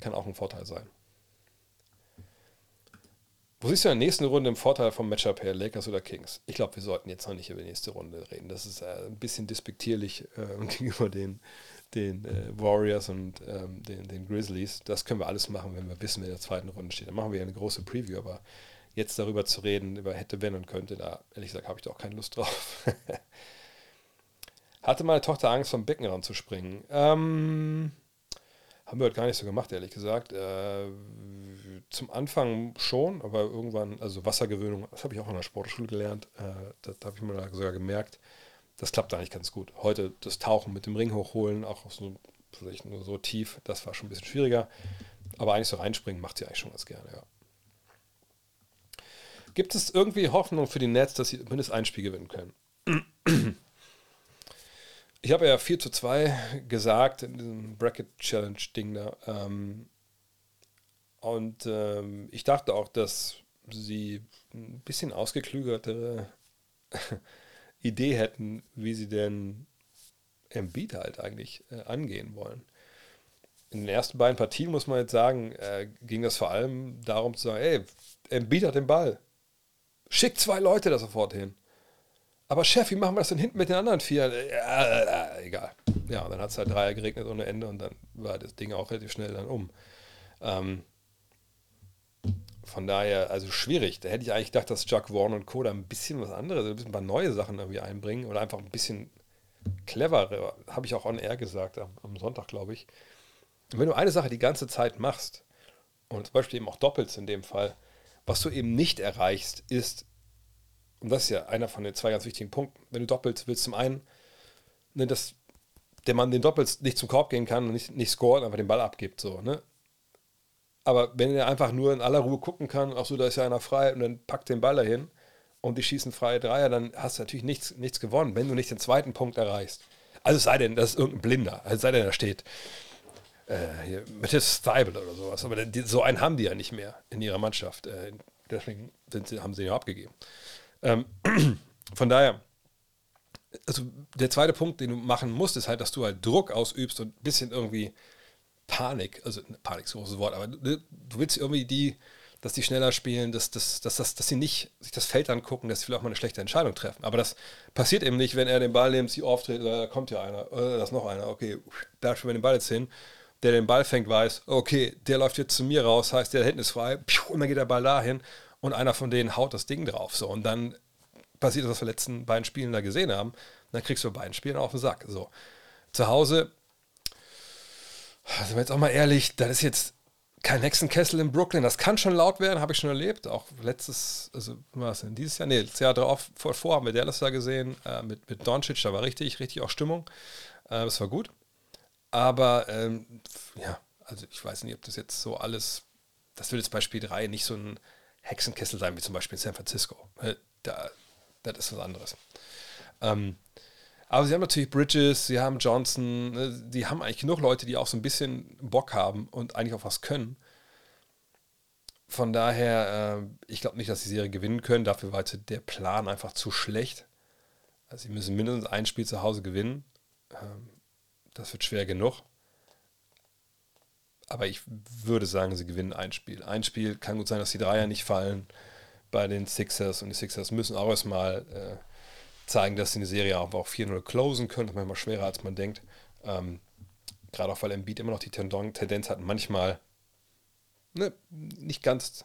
Kann auch ein Vorteil sein. Wo siehst du in der nächsten Runde im Vorteil vom Matchup her, Lakers oder Kings? Ich glaube, wir sollten jetzt noch nicht über die nächste Runde reden. Das ist äh, ein bisschen despektierlich äh, gegenüber den, den äh, Warriors und ähm, den, den, Grizzlies. Das können wir alles machen, wenn wir wissen, wer in der zweiten Runde steht. Dann machen wir ja eine große Preview, aber jetzt darüber zu reden, über hätte, wenn und könnte, da ehrlich gesagt habe ich doch keine Lust drauf. Hatte meine Tochter Angst, vom Beckenrand zu springen? Ähm, haben wir heute gar nicht so gemacht, ehrlich gesagt. Äh, zum Anfang schon, aber irgendwann, also Wassergewöhnung, das habe ich auch in der Sportschule gelernt, äh, das, da habe ich mir sogar gemerkt, das klappt eigentlich ganz gut. Heute das Tauchen mit dem Ring hochholen, auch so, vielleicht nur so tief, das war schon ein bisschen schwieriger, aber eigentlich so reinspringen macht sie eigentlich schon ganz gerne, ja. Gibt es irgendwie Hoffnung für die Nets, dass sie mindestens ein Spiel gewinnen können? Ich habe ja 4 zu 2 gesagt in diesem Bracket Challenge Ding da. Ähm, und ähm, ich dachte auch, dass sie ein bisschen ausgeklügertere Idee hätten, wie sie denn Embiid halt eigentlich äh, angehen wollen. In den ersten beiden Partien muss man jetzt sagen, äh, ging das vor allem darum zu sagen, ey, Embiid hat den Ball. Schickt zwei Leute da sofort hin. Aber Chef, wie machen wir das denn hinten mit den anderen vier? Ja, äh, äh, egal. Ja, und dann hat es halt Dreier geregnet ohne Ende und dann war das Ding auch relativ schnell dann um. Ähm, von daher, also schwierig. Da hätte ich eigentlich gedacht, dass Chuck Warren und Co. da ein bisschen was anderes, ein bisschen ein paar neue Sachen irgendwie einbringen oder einfach ein bisschen cleverer. Habe ich auch on air gesagt am, am Sonntag, glaube ich. Und wenn du eine Sache die ganze Zeit machst und zum Beispiel eben auch doppelst in dem Fall, was du eben nicht erreichst, ist, und das ist ja einer von den zwei ganz wichtigen Punkten, wenn du doppelst, willst zum einen, ne, dass der Mann den doppelst nicht zum Korb gehen kann und nicht, nicht scoret, einfach den Ball abgibt. So, ne? Aber wenn er einfach nur in aller Ruhe gucken kann, ach so, da ist ja einer frei und dann packt den Ball dahin und die schießen freie Dreier, dann hast du natürlich nichts, nichts gewonnen, wenn du nicht den zweiten Punkt erreichst. Also es sei denn, das ist irgendein Blinder, also sei denn, da steht äh, Matthias Steibel oder sowas. Aber die, so einen haben die ja nicht mehr in ihrer Mannschaft. Äh, deswegen sie, haben sie ihn ja abgegeben. Ähm, von daher, also der zweite Punkt, den du machen musst, ist halt, dass du halt Druck ausübst und ein bisschen irgendwie Panik, also Panik ist ein großes Wort, aber du, du willst irgendwie die, dass die schneller spielen, dass, dass, dass, dass, dass sie nicht sich das Feld angucken, dass sie vielleicht auch mal eine schlechte Entscheidung treffen. Aber das passiert eben nicht, wenn er den Ball nimmt, sie auftritt, da kommt ja einer, oder da ist noch einer, okay, da spielen wir den Ball jetzt hin. Der den Ball fängt, weiß, okay, der läuft jetzt zu mir raus, heißt, der da hinten ist frei, und dann geht der Ball dahin und einer von denen haut das Ding drauf. So, und dann passiert das, was wir letzten beiden Spielen da gesehen haben. Dann kriegst du bei beiden Spielen auf den Sack. So. Zu Hause sind wir jetzt auch mal ehrlich, das ist jetzt kein Hexenkessel in Brooklyn. Das kann schon laut werden, habe ich schon erlebt. Auch letztes, also was denn, dieses Jahr? Nee, das Jahr drauf, vor, vor haben wir Dallas da gesehen, äh, mit, mit Doncic, da war richtig, richtig auch Stimmung. Äh, das war gut. Aber, ähm, ja, also ich weiß nicht, ob das jetzt so alles, das wird jetzt bei Spiel 3 nicht so ein Hexenkessel sein, wie zum Beispiel in San Francisco. Äh, da, das ist was anderes. Ähm, aber sie haben natürlich Bridges, sie haben Johnson, ne, die haben eigentlich genug Leute, die auch so ein bisschen Bock haben und eigentlich auch was können. Von daher, äh, ich glaube nicht, dass sie die Serie gewinnen können. Dafür war der Plan einfach zu schlecht. Also sie müssen mindestens ein Spiel zu Hause gewinnen. Ähm, das wird schwer genug. Aber ich würde sagen, sie gewinnen ein Spiel. Ein Spiel kann gut sein, dass die Dreier nicht fallen bei den Sixers und die Sixers müssen auch erstmal äh, zeigen, dass sie eine Serie auch 4-0 closen können. Das ist manchmal schwerer, als man denkt. Ähm, Gerade auch, weil Embiid immer noch die Tendenz hat, manchmal ne, nicht ganz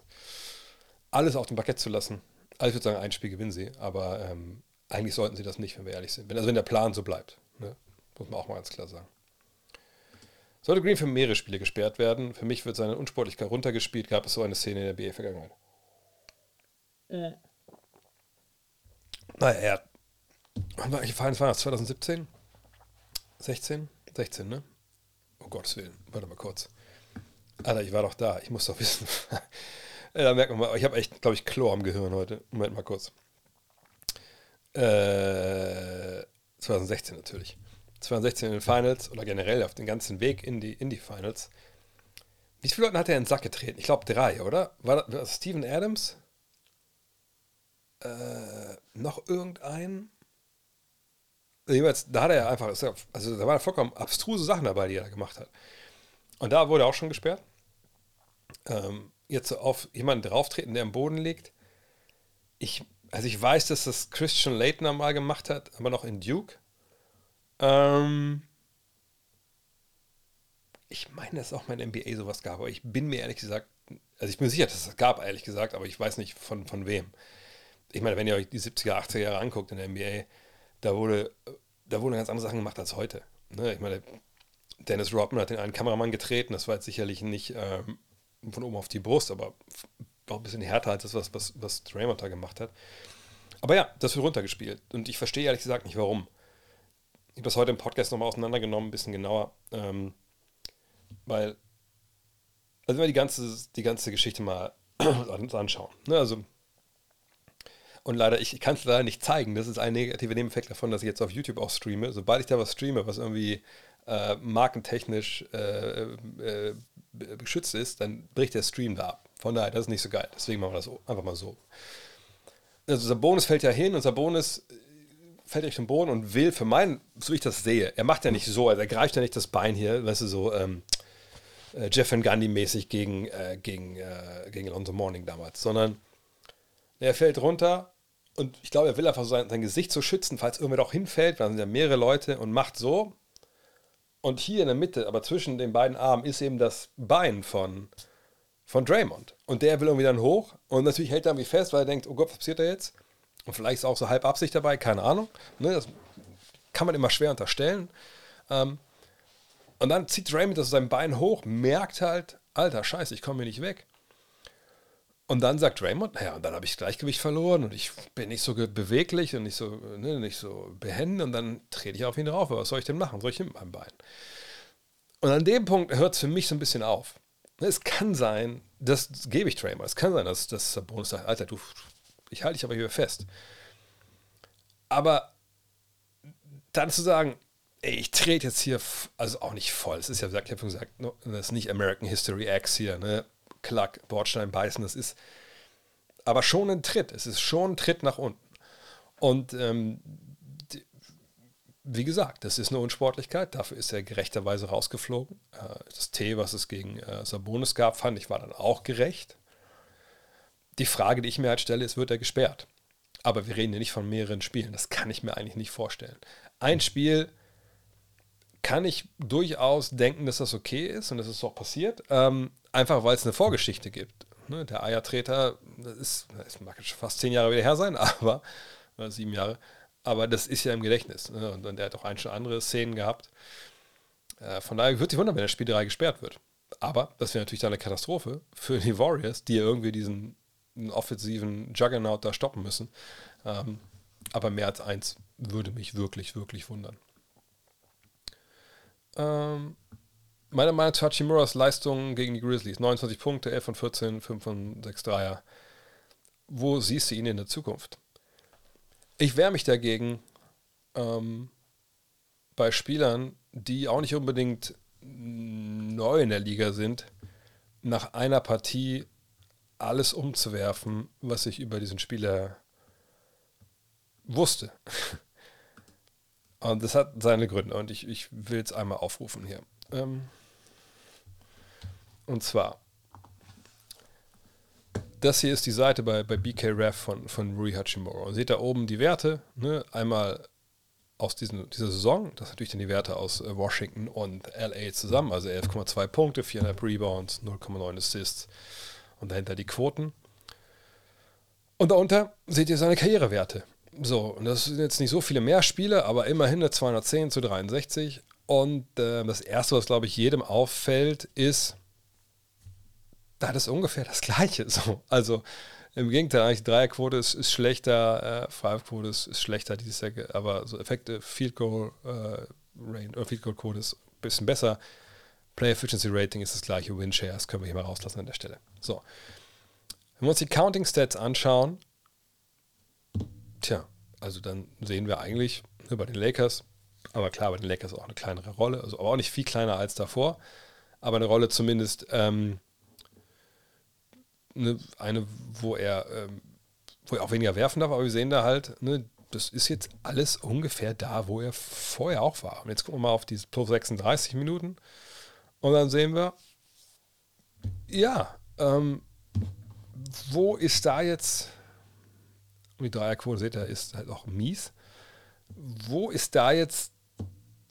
alles auf dem Parkett zu lassen. Also ich würde sagen, ein Spiel gewinnen sie, aber ähm, eigentlich sollten sie das nicht, wenn wir ehrlich sind. Wenn, also wenn der Plan so bleibt, ne, muss man auch mal ganz klar sagen. Sollte Green für mehrere Spiele gesperrt werden, für mich wird seine Unsportlichkeit runtergespielt, gab es so eine Szene in der BA-Vergangenheit. Mhm. Naja, er hat Wann war ich war das 2017? 16? 16, ne? Oh Gottes Willen. Warte mal kurz. Alter, ich war doch da. Ich muss doch wissen. da merkt man mal, ich habe echt, glaube ich, Chlor am Gehirn heute. Moment mal kurz. Äh, 2016 natürlich. 2016 in den Finals oder generell auf den ganzen Weg in die, in die Finals. Wie viele Leute hat er in den Sack getreten? Ich glaube drei, oder? War das, war das Steven Adams? Äh, noch irgendein? Jeweils, da hat er einfach, also da waren vollkommen abstruse Sachen dabei, die er da gemacht hat. Und da wurde er auch schon gesperrt. Ähm, jetzt auf jemanden drauftreten, der am Boden liegt. Ich, also ich weiß, dass das Christian Leitner mal gemacht hat, aber noch in Duke. Ähm, ich meine, dass es auch mal in NBA sowas gab, aber ich bin mir ehrlich gesagt, also ich bin sicher, dass es das gab, ehrlich gesagt, aber ich weiß nicht von, von wem. Ich meine, wenn ihr euch die 70er, 80er Jahre anguckt in der NBA, da wurde, da wurden ganz andere Sachen gemacht als heute. Ne? Ich meine, Dennis Rodman hat den einen Kameramann getreten, das war jetzt sicherlich nicht, ähm, von oben auf die Brust, aber auch ein bisschen härter als das, was, was, was Draymond da gemacht hat. Aber ja, das wird runtergespielt. Und ich verstehe ehrlich gesagt nicht, warum. Ich habe das heute im Podcast nochmal auseinandergenommen, ein bisschen genauer. Ähm, weil, also wenn wir die ganze, die ganze Geschichte mal uns anschauen. Ne? Also, und leider, ich kann es leider nicht zeigen. Das ist ein negativer Nebeneffekt davon, dass ich jetzt auf YouTube auch streame. Sobald ich da was streame, was irgendwie äh, markentechnisch äh, äh, geschützt ist, dann bricht der Stream da ab. Von daher, das ist nicht so geil. Deswegen machen wir das einfach mal so. Also Sabonis fällt ja hin und Sabonis fällt durch den Boden und will für meinen, so wie ich das sehe, er macht ja nicht so, also er greift ja nicht das Bein hier, weißt du, so ähm, äh, Jeff Van Gundy mäßig gegen, äh, gegen, äh, gegen Alonso Morning damals, sondern er fällt runter und ich glaube, er will einfach sein, sein Gesicht so schützen, falls irgendwer doch hinfällt, weil sind ja mehrere Leute und macht so. Und hier in der Mitte, aber zwischen den beiden Armen, ist eben das Bein von, von Draymond. Und der will irgendwie dann hoch und natürlich hält er irgendwie fest, weil er denkt, oh Gott, was passiert da jetzt? Und vielleicht ist auch so halb Absicht dabei, keine Ahnung. Ne, das kann man immer schwer unterstellen. Ähm, und dann zieht Draymond das sein Bein hoch, merkt halt, alter Scheiße, ich komme hier nicht weg. Und dann sagt Draymond, naja, und dann habe ich das Gleichgewicht verloren und ich bin nicht so beweglich und nicht so, ne, nicht so behenden und dann trete ich auf ihn drauf. Was soll ich denn machen? Soll ich mit meinem Bein? Und an dem Punkt hört es für mich so ein bisschen auf. Es kann sein, das gebe ich Draymond, es kann sein, dass, dass Sabonis sagt, Alter, du ich halte dich aber hier fest. Aber dann zu sagen, ey, ich trete jetzt hier, also auch nicht voll, es ist ja, ich habe schon gesagt, das ist nicht American History X hier, ne? Klack, Bordstein beißen, das ist aber schon ein Tritt, es ist schon ein Tritt nach unten. Und ähm, wie gesagt, das ist eine Unsportlichkeit, dafür ist er gerechterweise rausgeflogen. Äh, das T, was es gegen äh, Sabonis gab, fand ich, war dann auch gerecht. Die Frage, die ich mir halt stelle, ist, wird er gesperrt? Aber wir reden ja nicht von mehreren Spielen. Das kann ich mir eigentlich nicht vorstellen. Ein Spiel kann ich durchaus denken, dass das okay ist und dass es auch passiert. Ähm, einfach weil es eine Vorgeschichte gibt. Ne, der Eiertreter, das ist, das mag jetzt fast zehn Jahre wieder her sein, aber oder sieben Jahre. Aber das ist ja im Gedächtnis. Ne? Und, und er hat auch ein, schon andere Szenen gehabt. Äh, von daher würde ich wundern, wenn der Spiel 3 gesperrt wird. Aber das wäre natürlich dann eine Katastrophe für die Warriors, die ja irgendwie diesen offensiven Juggernaut da stoppen müssen. Ähm, aber mehr als eins würde mich wirklich, wirklich wundern. Ähm, meiner Meinung nach Hachimuras Leistung gegen die Grizzlies. 29 Punkte, 11 von 14, 5 von 6 Dreier. Wo siehst du ihn in der Zukunft? Ich wehre mich dagegen ähm, bei Spielern, die auch nicht unbedingt neu in der Liga sind, nach einer Partie alles umzuwerfen, was ich über diesen Spieler wusste. Und das hat seine Gründe und ich, ich will es einmal aufrufen hier. Ähm, und zwar, das hier ist die Seite bei, bei BKRef von, von Rui Hachimura. Und seht da oben die Werte, ne? einmal aus diesen, dieser Saison, das sind natürlich dann die Werte aus äh, Washington und LA zusammen, also 11,2 Punkte, 4,5 Rebounds, 0,9 Assists, und dahinter die Quoten. Und darunter seht ihr seine Karrierewerte. So, und das sind jetzt nicht so viele mehr Spiele, aber immerhin eine 210 zu 63. Und äh, das Erste, was, glaube ich, jedem auffällt, ist, da ist ungefähr das Gleiche. So. Also im Gegenteil, eigentlich Dreierquote ist, ist schlechter, äh, Five-Quote ist, ist, schlechter, dieses Säcke, aber so Effekte, Field Goal äh, Range, oder Field Goal Quote ist ein bisschen besser. Play Efficiency Rating ist das gleiche, Win Shares können wir hier mal rauslassen an der Stelle. So. Wenn wir uns die Counting Stats anschauen, tja, also dann sehen wir eigentlich ne, bei den Lakers, aber klar, bei den Lakers auch eine kleinere Rolle, also aber auch nicht viel kleiner als davor, aber eine Rolle zumindest ähm, ne, eine, wo er, ähm, wo er auch weniger werfen darf, aber wir sehen da halt, ne, das ist jetzt alles ungefähr da, wo er vorher auch war. Und jetzt gucken wir mal auf diese plus 36 Minuten. Und dann sehen wir, ja, ähm, wo ist da jetzt, die Dreierquote, seht ihr, ist halt auch mies. Wo ist da jetzt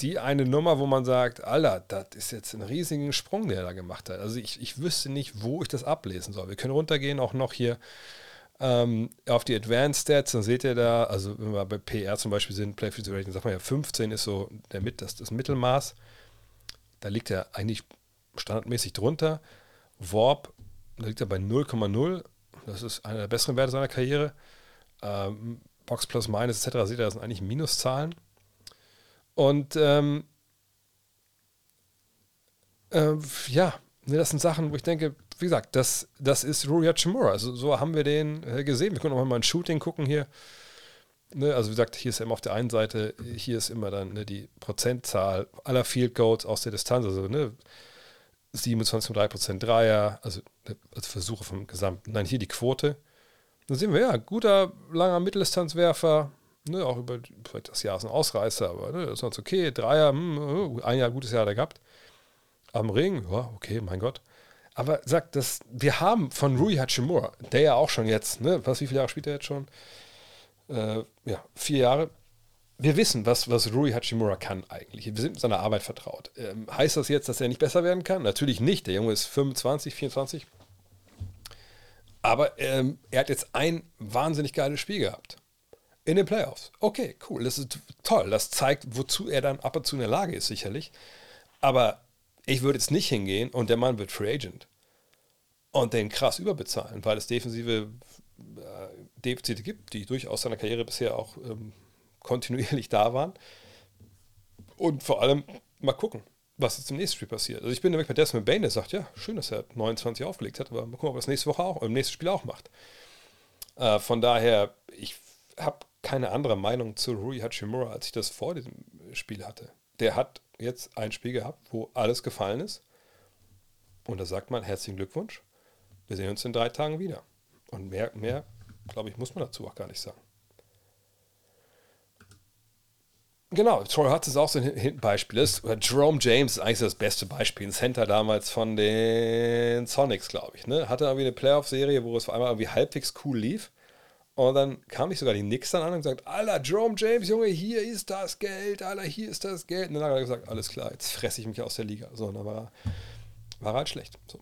die eine Nummer, wo man sagt, Alter, das ist jetzt ein riesiger Sprung, der er da gemacht hat. Also ich, ich wüsste nicht, wo ich das ablesen soll. Wir können runtergehen, auch noch hier ähm, auf die Advanced Stats, dann seht ihr da, also wenn wir bei PR zum Beispiel sind, Play Rating, sagt man ja 15 ist so der, das, das Mittelmaß. Da liegt er eigentlich standardmäßig drunter. Warp Da liegt er bei 0,0. Das ist einer der besseren Werte seiner Karriere. Ähm, Box plus minus etc. Seht ihr, das sind eigentlich Minuszahlen. Und ähm, äh, ja, das sind Sachen, wo ich denke, wie gesagt, das, das ist Rui Hachimura. Also so haben wir den äh, gesehen. Wir können auch mal ein Shooting gucken hier. Ne, also wie gesagt, hier ist immer auf der einen Seite, hier ist immer dann ne, die Prozentzahl aller Field Goals aus der Distanz. Also ne, 27,3% Dreier, also, also Versuche vom Gesamten. Nein, hier die Quote. Dann sehen wir, ja, guter, langer Mitteldistanzwerfer, ne, auch über das Jahr ist ein Ausreißer, aber ne, das ist sonst okay. Dreier, hm, ein Jahr, gutes Jahr hat er gehabt. Am Ring, ja, okay, mein Gott. Aber sagt, das, wir haben von Rui Hachimura, der ja auch schon jetzt, ne, was, wie viele Jahre spielt er jetzt schon? Äh, ja, vier Jahre. Wir wissen, was, was Rui Hachimura kann eigentlich. Wir sind mit seiner Arbeit vertraut. Ähm, heißt das jetzt, dass er nicht besser werden kann? Natürlich nicht. Der Junge ist 25, 24. Aber ähm, er hat jetzt ein wahnsinnig geiles Spiel gehabt. In den Playoffs. Okay, cool. Das ist toll. Das zeigt, wozu er dann ab und zu in der Lage ist, sicherlich. Aber ich würde jetzt nicht hingehen und der Mann wird Free Agent und den krass überbezahlen, weil es defensive äh, Defizite gibt, die durchaus seiner Karriere bisher auch ähm, kontinuierlich da waren. Und vor allem mal gucken, was jetzt im nächsten Spiel passiert. Also ich bin nämlich bei Desmond Bain, der sagt, ja, schön, dass er 29 aufgelegt hat, aber mal gucken, ob er das nächste Woche auch, im nächsten Spiel auch macht. Äh, von daher, ich habe keine andere Meinung zu Rui Hachimura, als ich das vor diesem Spiel hatte. Der hat jetzt ein Spiel gehabt, wo alles gefallen ist. Und da sagt man, herzlichen Glückwunsch. Wir sehen uns in drei Tagen wieder. Und mehr, mehr glaube ich, muss man dazu auch gar nicht sagen. Genau, Troy Hutz ist auch so ein Beispiel. Jerome James ist eigentlich das beste Beispiel. Ein Center damals von den Sonics, glaube ich. Ne? Hatte irgendwie eine Playoff-Serie, wo es vor einmal irgendwie halbwegs cool lief. Und dann kam ich sogar die Knicks dann an und gesagt, Alter, Jerome James, Junge, hier ist das Geld, Alter, hier ist das Geld. Und dann hat er gesagt, alles klar, jetzt fresse ich mich aus der Liga. So, und dann war, war halt schlecht. So.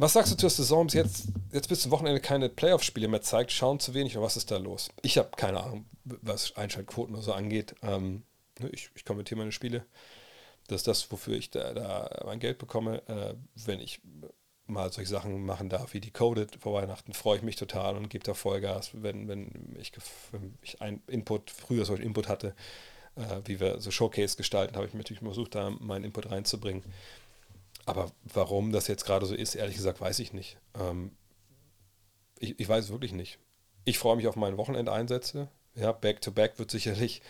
Was sagst du zur Saison bis jetzt, jetzt bis zum Wochenende keine Playoff-Spiele mehr zeigt, schauen zu wenig was ist da los? Ich habe keine Ahnung, was Einschaltquoten oder so angeht. Ähm, ne, ich, ich kommentiere meine Spiele. Das ist das, wofür ich da, da mein Geld bekomme. Äh, wenn ich mal solche Sachen machen darf wie Decoded vor Weihnachten, freue ich mich total und gebe da Vollgas, wenn, wenn ich, wenn ich einen Input, früher solchen Input hatte, äh, wie wir so Showcase gestalten, habe ich natürlich versucht, da meinen Input reinzubringen. Aber warum das jetzt gerade so ist, ehrlich gesagt, weiß ich nicht. Ähm, ich, ich weiß es wirklich nicht. Ich freue mich auf meine Wochenendeinsätze. Ja, Back-to-Back -back wird sicherlich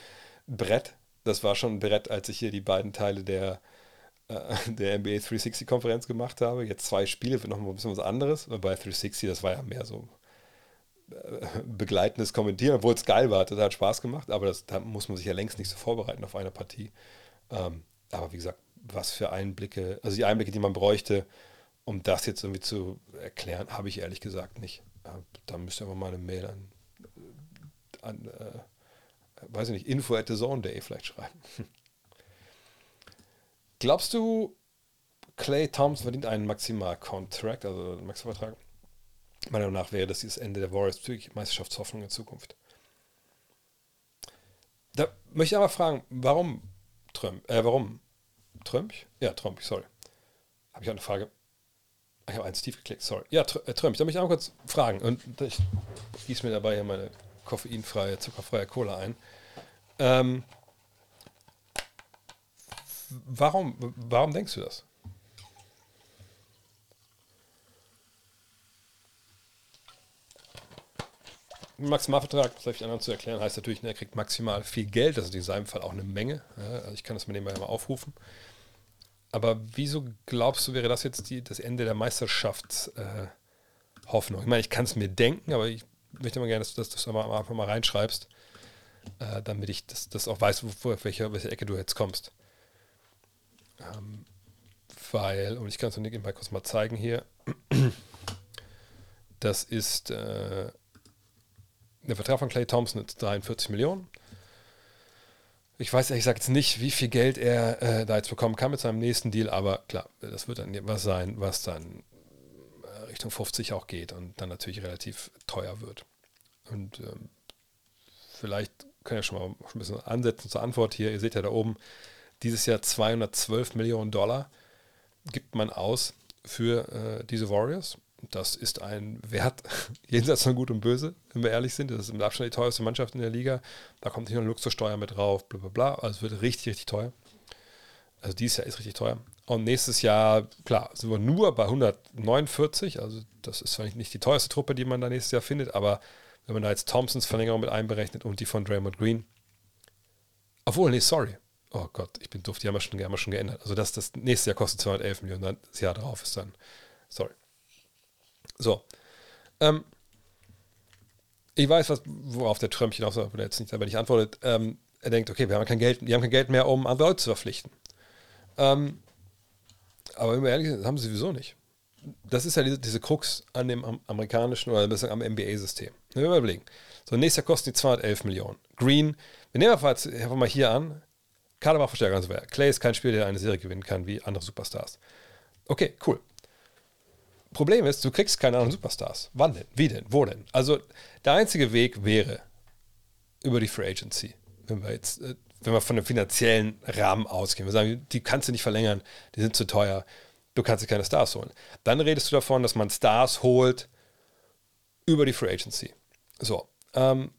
Brett. Das war schon ein Brett, als ich hier die beiden Teile der äh, der NBA 360-Konferenz gemacht habe. Jetzt zwei Spiele, wird noch ein bisschen was anderes. bei 360, das war ja mehr so äh, begleitendes Kommentieren, obwohl es geil war, das hat Spaß gemacht, aber das, da muss man sich ja längst nicht so vorbereiten auf eine Partie. Ähm, aber wie gesagt, was für Einblicke, also die Einblicke, die man bräuchte, um das jetzt irgendwie zu erklären, habe ich ehrlich gesagt nicht. Da müsst ihr aber mal eine Mail an, an äh, weiß ich nicht, info at the zone day vielleicht schreiben. Glaubst du, Clay Thompson verdient einen Maximal-Contract, also einen Maximalvertrag? Meiner Meinung nach wäre das das Ende der Warriors Meisterschaftshoffnung in Zukunft. Da möchte ich aber fragen, warum Trump? Äh, warum? Trump? Ja, Trump, sorry. Habe ich auch eine Frage? Ich habe eins tief geklickt, sorry. Ja, äh, Trump, da möchte ich einmal kurz fragen. Und ich gieße mir dabei hier meine koffeinfreie, zuckerfreie Cola ein. Ähm, Warum, warum denkst du das? Maximalvertrag, das ich anderen zu erklären, heißt natürlich, er kriegt maximal viel Geld, das ist in seinem Fall auch eine Menge. also ich kann das mit dem mal aufrufen. Aber wieso glaubst du, wäre das jetzt die, das Ende der Meisterschaftshoffnung? Äh, ich meine, ich kann es mir denken, aber ich möchte mal gerne, dass du das, das einfach mal reinschreibst, äh, damit ich das, das auch weiß, wo, auf welche, welche Ecke du jetzt kommst. Ähm, weil, und ich kann es dir mal kurz mal zeigen hier, das ist äh, der Vertrag von Clay Thompson ist 43 Millionen. Ich weiß ehrlich gesagt nicht, wie viel Geld er äh, da jetzt bekommen kann mit seinem nächsten Deal, aber klar, das wird dann was sein, was dann äh, Richtung 50 auch geht und dann natürlich relativ teuer wird. Und ähm, vielleicht können wir schon mal ein bisschen ansetzen zur Antwort hier. Ihr seht ja da oben, dieses Jahr 212 Millionen Dollar gibt man aus für äh, diese Warriors. Das ist ein Wert jenseits von Gut und Böse, wenn wir ehrlich sind. Das ist im Abstand die teuerste Mannschaft in der Liga. Da kommt nicht noch eine Luxussteuer mit drauf, bla bla bla. Also es wird richtig, richtig teuer. Also dieses Jahr ist richtig teuer. Und nächstes Jahr, klar, sind wir nur bei 149. Also das ist zwar nicht die teuerste Truppe, die man da nächstes Jahr findet, aber wenn man da jetzt Thompsons Verlängerung mit einberechnet und die von Draymond Green. Obwohl, nee, sorry. Oh Gott, ich bin doof, die haben wir schon, haben wir schon geändert. Also das, das nächste Jahr kostet 211 Millionen, das Jahr drauf ist dann, sorry. So. Ähm, ich weiß, was, worauf der Trömchen auch so, jetzt nicht, aber nicht antwortet. Ähm, er denkt, okay, wir haben kein Geld, die haben kein Geld mehr, um andere Leute zu verpflichten. Ähm, aber wenn wir ehrlich sind, haben sie sowieso nicht. Das ist ja diese, diese Krux an dem amerikanischen oder besser am NBA-System. Wenn wir überlegen. So, nächstes Jahr kosten die 211 Millionen. Green, wir nehmen einfach mal hier an, Kaderbrachverstärker und so weiter. Clay ist kein Spieler, der eine Serie gewinnen kann wie andere Superstars. Okay, cool. Problem ist, du kriegst keine anderen Superstars. Wann denn? Wie denn? Wo denn? Also der einzige Weg wäre über die Free Agency. Wenn wir jetzt, äh, wenn wir von dem finanziellen Rahmen ausgehen. Wir sagen, die kannst du nicht verlängern, die sind zu teuer, du kannst dir keine Stars holen. Dann redest du davon, dass man Stars holt über die Free Agency. So. Ähm,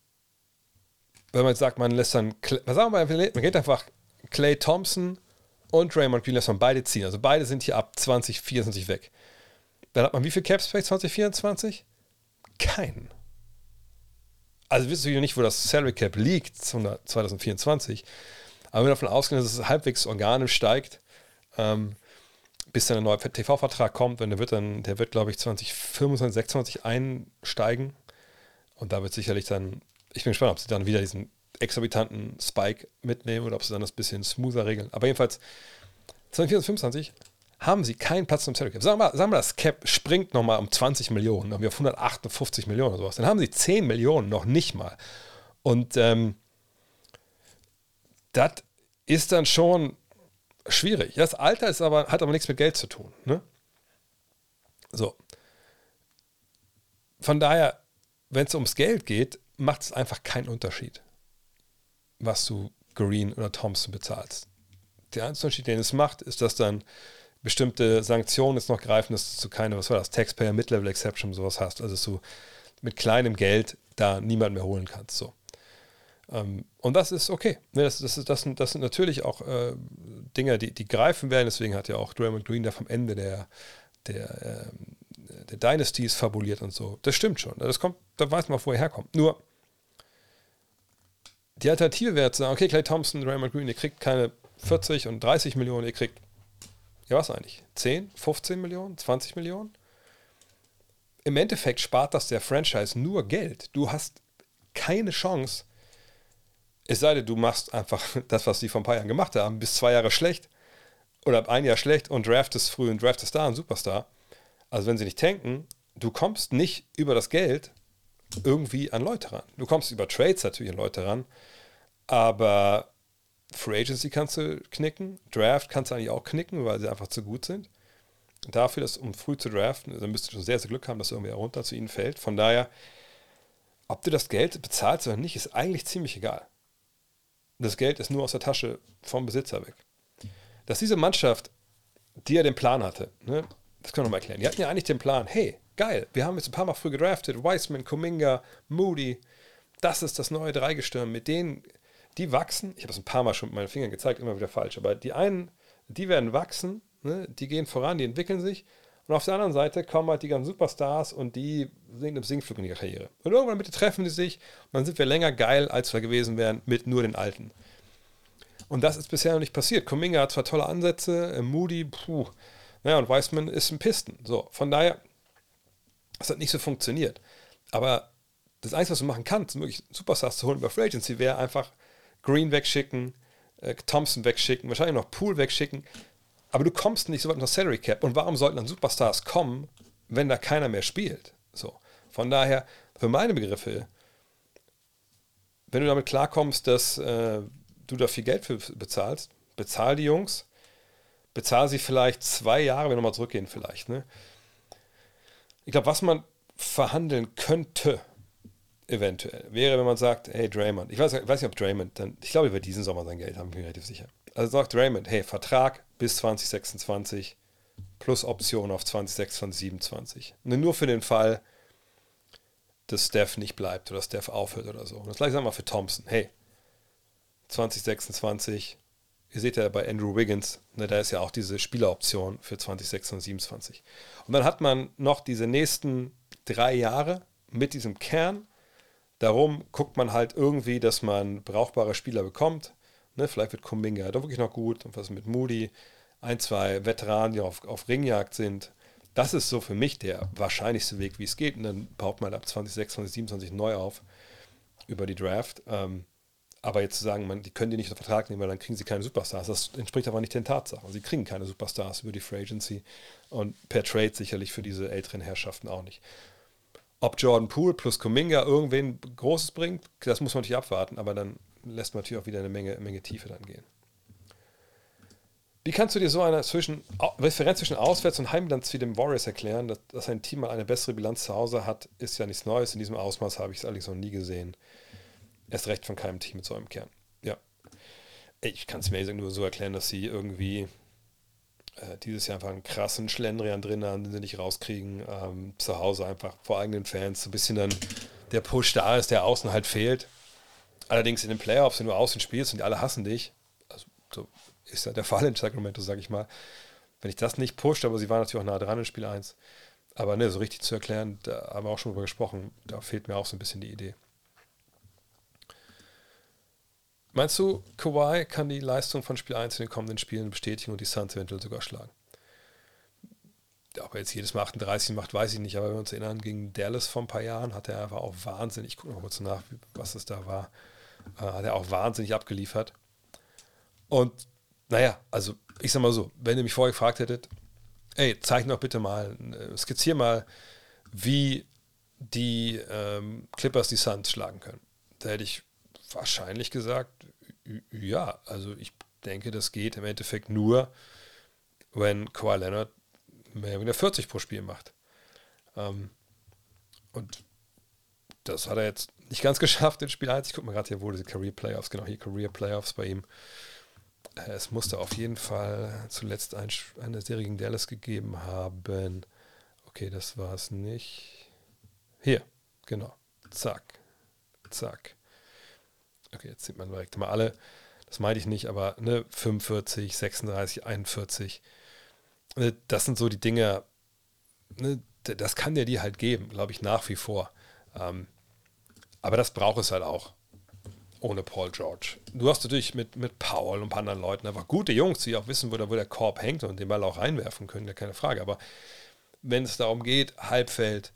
wenn man jetzt sagt, man lässt dann, was sagen wir, man geht einfach Clay Thompson und Raymond Green lässt man beide ziehen. Also beide sind hier ab 2024 weg. Dann hat man wie viel Cap Space 2024? Keinen. Also wissen wir nicht, wo das Salary Cap liegt 2024. Aber wenn wir davon ausgehen, dass es halbwegs organisch steigt, ähm, bis dann ein neuer TV-Vertrag kommt, und der wird dann, der wird, glaube ich, 2025, 2026 einsteigen. Und da wird sicherlich dann, ich bin gespannt, ob sie dann wieder diesen exorbitanten Spike mitnehmen oder ob sie dann das bisschen smoother regeln. Aber jedenfalls 2024, 2025 haben sie keinen Platz zum Salary Cap. Sagen wir, sagen wir, das Cap springt nochmal um 20 Millionen, wir auf 158 Millionen oder sowas. Dann haben sie 10 Millionen noch nicht mal. Und ähm, das ist dann schon schwierig. Das Alter ist aber, hat aber nichts mit Geld zu tun. Ne? So. Von daher, wenn es ums Geld geht, macht es einfach keinen Unterschied, was du Green oder Thompson bezahlst. Der einzige Unterschied, den es macht, ist, dass dann bestimmte Sanktionen jetzt noch greifen, dass du keine, was war das, Taxpayer Mid-Level Exception sowas hast, also dass du mit kleinem Geld da niemand mehr holen kannst. So. Ähm, und das ist okay. Ne, das, das, das, sind, das sind natürlich auch äh, Dinge, die, die greifen werden. Deswegen hat ja auch Draymond Green da vom Ende der, der, äh, der Dynasties fabuliert und so. Das stimmt schon. Das kommt, da weiß man, wo er herkommt. Nur, die Alternative wäre zu sagen, okay, Clay Thompson, Draymond Green, ihr kriegt keine 40 und 30 Millionen, ihr kriegt ja, was eigentlich? 10, 15 Millionen, 20 Millionen? Im Endeffekt spart das der Franchise nur Geld. Du hast keine Chance, es sei denn, du machst einfach das, was sie vor ein paar Jahren gemacht haben, bis zwei Jahre schlecht oder ein Jahr schlecht und draftest früh und draftest da einen Superstar. Also wenn sie nicht tanken, du kommst nicht über das Geld irgendwie an Leute ran. Du kommst über Trades natürlich an Leute ran, aber Free Agency kannst du knicken, Draft kannst du eigentlich auch knicken, weil sie einfach zu gut sind. Dafür, dass, um früh zu draften, dann müsstest du schon sehr, sehr Glück haben, dass irgendwer runter zu ihnen fällt. Von daher, ob du das Geld bezahlst oder nicht, ist eigentlich ziemlich egal. Das Geld ist nur aus der Tasche vom Besitzer weg. Dass diese Mannschaft, die ja den Plan hatte, ne, das können wir mal erklären. Die hatten ja eigentlich den Plan, hey, geil, wir haben jetzt ein paar Mal früh gedraftet, Wiseman, Kuminga, Moody, das ist das neue Dreigestirn, mit denen die wachsen, ich habe es ein paar Mal schon mit meinen Fingern gezeigt, immer wieder falsch, aber die einen, die werden wachsen, ne, die gehen voran, die entwickeln sich. Und auf der anderen Seite kommen halt die ganzen Superstars und die sind im Sinkflug in ihrer Karriere. Und irgendwann bitte treffen sie sich und dann sind wir länger geil, als wir gewesen wären mit nur den Alten. Und das ist bisher noch nicht passiert. Kuminga hat zwar tolle Ansätze, äh, Moody, puh, naja, und Weissman ist ein Pisten. So, von daher, das hat nicht so funktioniert. Aber das Einzige, was du machen kannst, wirklich Superstars zu holen über Free Agency, wäre einfach Green wegschicken, äh, Thompson wegschicken, wahrscheinlich noch Pool wegschicken. Aber du kommst nicht so weit unter Salary Cap. Und warum sollten dann Superstars kommen, wenn da keiner mehr spielt? So. Von daher, für meine Begriffe, wenn du damit klarkommst, dass äh, du da viel Geld für bezahlst, bezahl die Jungs, bezahl sie vielleicht zwei Jahre, wenn wir nochmal zurückgehen, vielleicht. Ne? Ich glaube, was man verhandeln könnte, eventuell, wäre, wenn man sagt, hey Draymond, ich weiß, weiß nicht, ob Draymond dann, ich glaube, über diesen Sommer sein Geld haben, bin ich relativ sicher. Also sagt Draymond, hey, Vertrag bis 2026, plus Option auf 2026, 2027. Nur für den Fall, dass Steph nicht bleibt oder Steph aufhört oder so. Und das gleiche sagen wir für Thompson. Hey, 2026, ihr seht ja bei Andrew Wiggins, ne, da ist ja auch diese Spieleroption für 2026 und 2027. Und dann hat man noch diese nächsten drei Jahre mit diesem Kern. Darum guckt man halt irgendwie, dass man brauchbare Spieler bekommt. Ne, vielleicht wird Kumbinga da wirklich noch gut und was mit Moody. Ein, zwei Veteranen, die auf, auf Ringjagd sind. Das ist so für mich der wahrscheinlichste Weg, wie es geht. Und dann baut man ab 2026, 2027 neu auf über die Draft. Ähm, aber jetzt zu sagen, man, die können die nicht unter Vertrag nehmen, weil dann kriegen sie keine Superstars, das entspricht aber nicht den Tatsachen. Sie kriegen keine Superstars über die Free Agency und per Trade sicherlich für diese älteren Herrschaften auch nicht. Ob Jordan Poole plus Kuminga irgendwen Großes bringt, das muss man natürlich abwarten, aber dann lässt man natürlich auch wieder eine Menge, Menge Tiefe dann gehen. Wie kannst du dir so eine zwischen, Referenz zwischen Auswärts- und Heimbilanz wie dem Warriors erklären? Dass, dass ein Team mal eine bessere Bilanz zu Hause hat, ist ja nichts Neues. In diesem Ausmaß habe ich es allerdings noch nie gesehen. Erst recht von keinem Team mit so einem Kern. Ja. Ich kann es mir nur so erklären, dass sie irgendwie äh, dieses Jahr einfach einen krassen Schlendrian drin haben, den sie nicht rauskriegen. Ähm, zu Hause einfach vor eigenen Fans. So ein bisschen dann der Push da ist, der außen halt fehlt. Allerdings in den Playoffs, wenn du außen spielst und die alle hassen dich, also so ist ja der Fall in Sacramento, sage ich mal. Wenn ich das nicht pusht, aber sie waren natürlich auch nah dran in Spiel 1. Aber ne, so richtig zu erklären, da haben wir auch schon drüber gesprochen, da fehlt mir auch so ein bisschen die Idee. Meinst du, Kawhi kann die Leistung von Spiel 1 in den kommenden Spielen bestätigen und die Suns eventuell sogar schlagen? Ob er jetzt jedes Mal 38 macht, weiß ich nicht, aber wenn wir uns erinnern, gegen Dallas vor ein paar Jahren hat er einfach auch wahnsinnig, ich gucke noch mal nach, was es da war, äh, hat er auch wahnsinnig abgeliefert. Und naja, also ich sag mal so, wenn ihr mich vorher gefragt hättet, ey, zeig doch bitte mal, äh, skizzier mal, wie die ähm, Clippers die Suns schlagen können. Da hätte ich wahrscheinlich gesagt, ja, also ich denke, das geht im Endeffekt nur, wenn Kawhi Leonard mehr oder 40 pro Spiel macht. Ähm, und das hat er jetzt nicht ganz geschafft in Spiel 1. Ich gucke mal gerade hier, wo diese Career Playoffs, genau hier Career Playoffs bei ihm. Äh, es musste auf jeden Fall zuletzt ein, eine Serie gegen Dallas gegeben haben. Okay, das war es nicht. Hier, genau. Zack. Zack. Okay, jetzt sieht man direkt mal alle. Das meinte ich nicht, aber ne, 45, 36, 41. Das sind so die Dinge, ne, das kann der dir halt geben, glaube ich, nach wie vor. Ähm, aber das braucht es halt auch ohne Paul George. Du hast natürlich mit, mit Paul und ein paar anderen Leuten einfach gute Jungs, die auch wissen, wo der, wo der Korb hängt und den Ball auch reinwerfen können, ja keine Frage. Aber wenn es darum geht, Halbfeld,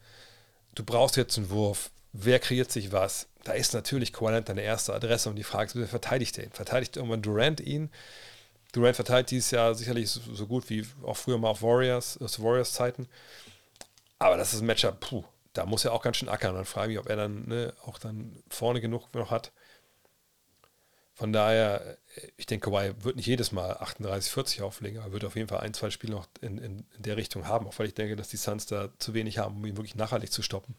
du brauchst jetzt einen Wurf, wer kreiert sich was? Da ist natürlich Qualant deine erste Adresse und die Frage ist, wer verteidigt den? Verteidigt irgendwann Durant ihn? Durant verteidigt dieses Jahr sicherlich so, gut wie auch früher mal auf Warriors, aus Warriors-Zeiten. Aber das ist ein Matchup, puh, da muss er auch ganz schön ackern. Dann frage ich mich, ob er dann ne, auch dann vorne genug noch hat, von daher, äh, ich denke, Kawhi wird nicht jedes Mal 38, 40 auflegen, aber wird auf jeden Fall ein, zwei Spiele noch in, in, in, der Richtung haben, auch weil ich denke, dass die Suns da zu wenig haben, um ihn wirklich nachhaltig zu stoppen.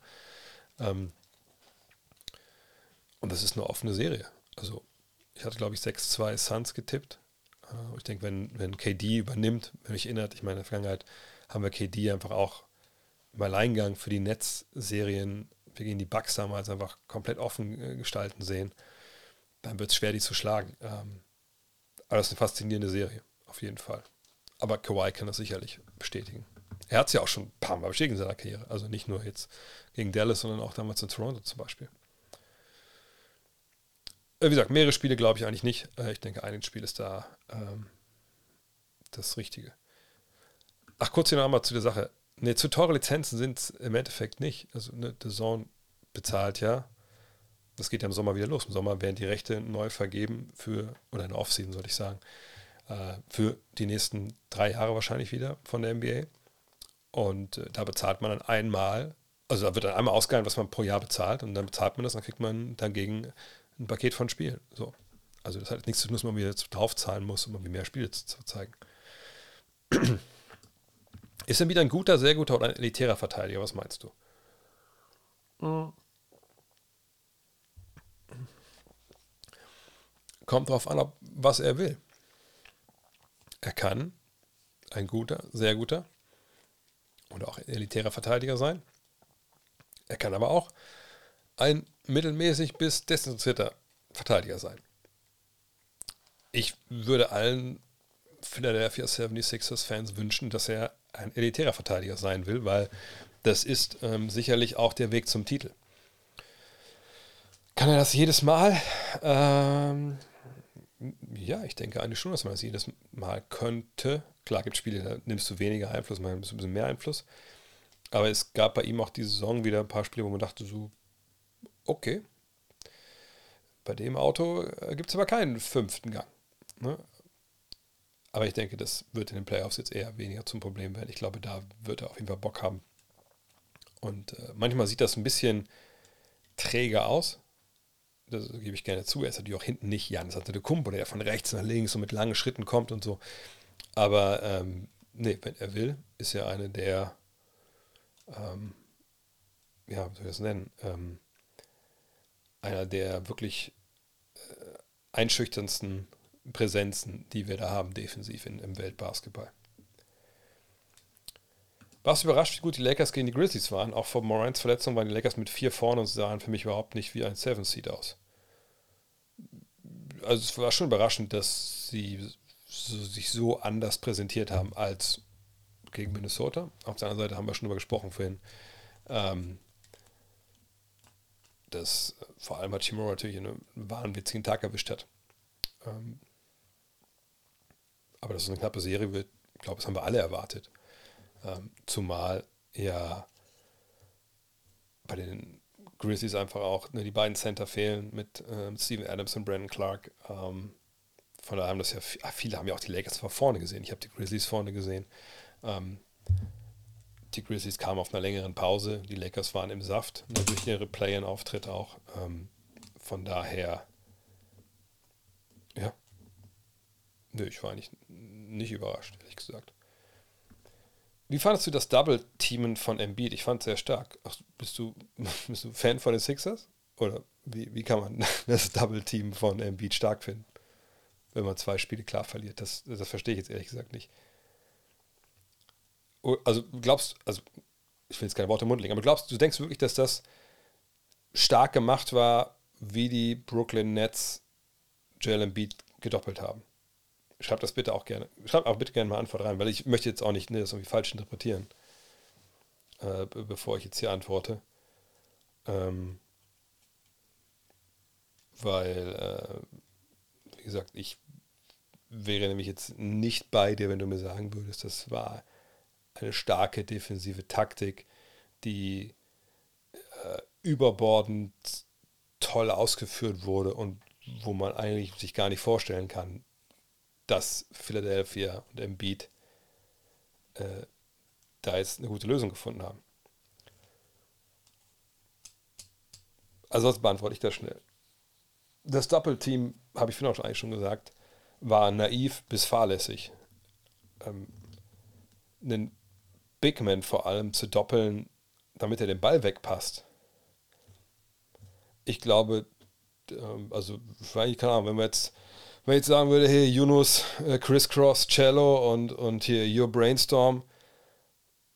Ähm und das ist eine offene Serie. Also, ich hatte, glaube ich, 6-2 Suns getippt. Äh, ich denke, wenn, wenn KD übernimmt, wenn mich erinnert, ich meine, in der Vergangenheit haben wir KD einfach auch im Alleingang für die Netzserien, wir gehen die Bugs damals einfach komplett offen äh, gestalten sehen dann wird es schwer, die zu schlagen. Ähm, aber das ist eine faszinierende Serie, auf jeden Fall. Aber Kawhi kann das sicherlich bestätigen. Er hat es ja auch schon ein paar Mal bestätigt in seiner Karriere. Also nicht nur jetzt gegen Dallas, sondern auch damals in Toronto zum Beispiel. Äh, wie gesagt, mehrere Spiele glaube ich eigentlich nicht. Äh, ich denke, ein Spiel ist da ähm, das Richtige. Ach, kurz hier nochmal zu der Sache. Ne, zu teure Lizenzen sind es im Endeffekt nicht. Also, ne, The Zone bezahlt ja das geht ja im Sommer wieder los. Im Sommer werden die Rechte neu vergeben für, oder in der Offseason sollte ich sagen, äh, für die nächsten drei Jahre wahrscheinlich wieder von der NBA. Und äh, da bezahlt man dann einmal, also da wird dann einmal ausgehalten, was man pro Jahr bezahlt und dann bezahlt man das dann kriegt man dagegen ein Paket von Spielen. So. Also das hat nichts zu tun, dass man wieder draufzahlen muss, um irgendwie mehr Spiele zu, zu zeigen. Ist er wieder ein guter, sehr guter oder ein elitärer Verteidiger? Was meinst du? Mhm. Kommt darauf an, ob, was er will. Er kann ein guter, sehr guter oder auch ein elitärer Verteidiger sein. Er kann aber auch ein mittelmäßig bis desinteressierter Verteidiger sein. Ich würde allen Philadelphia 76ers Fans wünschen, dass er ein elitärer Verteidiger sein will, weil das ist ähm, sicherlich auch der Weg zum Titel. Kann er das jedes Mal? Ähm, ja, ich denke eigentlich schon, dass man das jedes Mal könnte. Klar gibt es Spiele, da nimmst du weniger Einfluss, mal ein bisschen mehr Einfluss. Aber es gab bei ihm auch diese Saison wieder ein paar Spiele, wo man dachte so, okay, bei dem Auto äh, gibt es aber keinen fünften Gang. Ne? Aber ich denke, das wird in den Playoffs jetzt eher weniger zum Problem werden. Ich glaube, da wird er auf jeden Fall Bock haben. Und äh, manchmal sieht das ein bisschen träger aus. Das gebe ich gerne zu. Er ist natürlich auch hinten nicht Janis Antetokounmpo, der von rechts nach links und mit langen Schritten kommt und so. Aber ähm, nee, wenn er will, ist er eine der, ähm, ja, wie soll ich das nennen, ähm, einer der wirklich äh, einschüchternsten Präsenzen, die wir da haben, defensiv in, im Weltbasketball. Warst überrascht, wie gut die Lakers gegen die Grizzlies waren? Auch vor Morans Verletzung waren die Lakers mit vier vorne und sahen für mich überhaupt nicht wie ein Seven Seed aus. Also es war schon überraschend, dass sie so, sich so anders präsentiert haben als gegen Minnesota. Auf der anderen Seite haben wir schon darüber gesprochen vorhin. Ähm, dass vor allem Hachimura natürlich einen wahnwitzigen Tag erwischt hat. Ähm, aber dass es eine knappe Serie wird, ich glaube, das haben wir alle erwartet. Ähm, zumal ja bei den Grizzlies einfach auch ne, die beiden Center fehlen mit ähm, Steven Adams und Brandon Clark. Ähm, von daher haben das ja ah, viele haben ja auch die Lakers von vorne gesehen. Ich habe die Grizzlies vorne gesehen. Ähm, die Grizzlies kamen auf einer längeren Pause. Die Lakers waren im Saft durch ihre Play-in-Auftritt auch. Ähm, von daher, ja, nö, ich war nicht, nicht überrascht, ehrlich gesagt. Wie fandest du das Double-Teamen von Embiid? Ich fand es sehr stark. Ach, bist, du, bist du Fan von den Sixers? Oder wie, wie kann man das Double-Team von Embiid stark finden? Wenn man zwei Spiele klar verliert. Das, das verstehe ich jetzt ehrlich gesagt nicht. Oh, also glaubst, also ich will jetzt keine Worte im Mund legen, aber glaubst du, denkst wirklich, dass das stark gemacht war, wie die Brooklyn Nets Joel Embiid gedoppelt haben? Schreibt das bitte auch gerne. Schreibt auch bitte gerne mal Antwort rein, weil ich möchte jetzt auch nicht ne, das irgendwie falsch interpretieren, äh, bevor ich jetzt hier antworte. Ähm, weil, äh, wie gesagt, ich wäre nämlich jetzt nicht bei dir, wenn du mir sagen würdest, das war eine starke defensive Taktik, die äh, überbordend toll ausgeführt wurde und wo man eigentlich sich gar nicht vorstellen kann, dass Philadelphia und Embiid äh, da jetzt eine gute Lösung gefunden haben. Also sonst beantworte ich das schnell. Das Doppelteam, habe ich vorhin auch eigentlich schon gesagt, war naiv bis fahrlässig. Ähm, einen Big Man vor allem zu doppeln, damit er den Ball wegpasst. Ich glaube, ähm, also, keine Ahnung, wenn wir jetzt wenn ich jetzt sagen würde, hey, Yunus, äh, Crisscross, Cello und, und hier Your Brainstorm,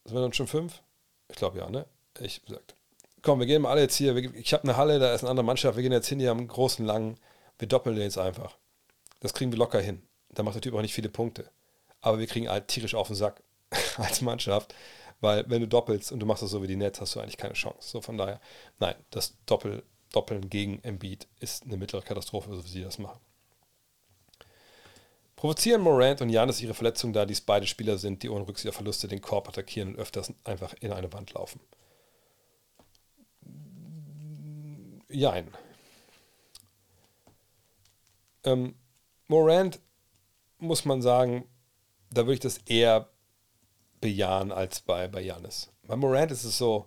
sind wir dann schon fünf? Ich glaube ja, ne? Ich gesagt, komm, wir gehen mal alle jetzt hier, ich habe eine Halle, da ist eine andere Mannschaft, wir gehen jetzt hin, hier am großen, langen, wir doppeln den jetzt einfach. Das kriegen wir locker hin. Da macht der Typ auch nicht viele Punkte. Aber wir kriegen halt tierisch auf den Sack als Mannschaft, weil wenn du doppelst und du machst das so wie die Nets, hast du eigentlich keine Chance. So von daher, nein, das Doppel, Doppeln gegen Embiid ist eine mittlere Katastrophe, so wie sie das machen. Provozieren Morant und Janis ihre Verletzung, da dies beide Spieler sind, die ohne Rücksicht auf Verluste den Korb attackieren und öfters einfach in eine Wand laufen? Jein. Ähm, Morant, muss man sagen, da würde ich das eher bejahen als bei, bei Janis. Bei Morant ist es so,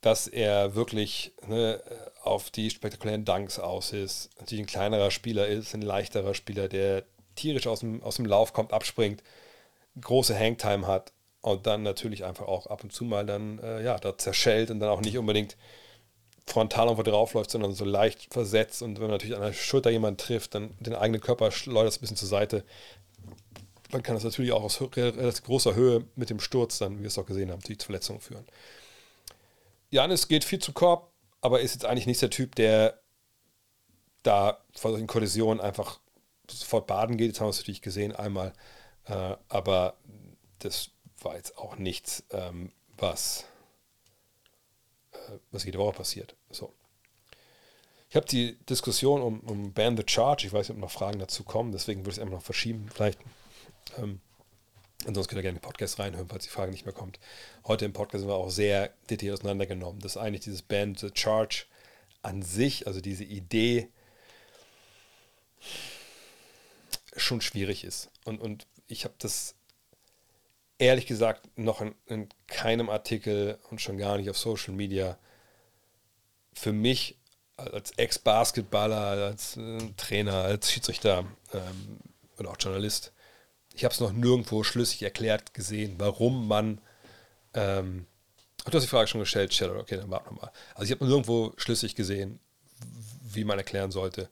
dass er wirklich ne, auf die spektakulären Dunks aus ist, natürlich ein kleinerer Spieler ist, ein leichterer Spieler, der tierisch aus dem, aus dem Lauf kommt, abspringt, große Hangtime hat und dann natürlich einfach auch ab und zu mal dann, äh, ja, da zerschellt und dann auch nicht unbedingt frontal irgendwo draufläuft, sondern so leicht versetzt und wenn man natürlich an der Schulter jemanden trifft, dann den eigenen Körper schleudert es ein bisschen zur Seite. Dann kann das natürlich auch aus relativ großer Höhe mit dem Sturz dann, wie wir es auch gesehen haben, zu Verletzungen führen. Janis geht viel zu Korb, aber ist jetzt eigentlich nicht der Typ, der da vor solchen Kollisionen einfach sofort baden geht. Das haben wir natürlich gesehen einmal. Äh, aber das war jetzt auch nichts, ähm, was, äh, was jede Woche passiert. So. Ich habe die Diskussion um, um Ban the Charge, ich weiß nicht, ob noch Fragen dazu kommen, deswegen würde ich es einfach noch verschieben. Vielleicht. Ähm, Ansonsten könnt ihr gerne den Podcast reinhören, falls die Frage nicht mehr kommt. Heute im Podcast sind wir auch sehr detailliert auseinandergenommen. Das ist eigentlich dieses Band The Charge an sich, also diese Idee, schon schwierig ist. Und, und ich habe das ehrlich gesagt noch in, in keinem Artikel und schon gar nicht auf Social Media für mich als Ex-Basketballer, als äh, Trainer, als Schiedsrichter ähm, oder auch Journalist ich habe es noch nirgendwo schlüssig erklärt gesehen, warum man. Ähm, du hast die Frage schon gestellt, Shadow. Okay, dann warte nochmal. Also ich habe nirgendwo schlüssig gesehen, wie man erklären sollte,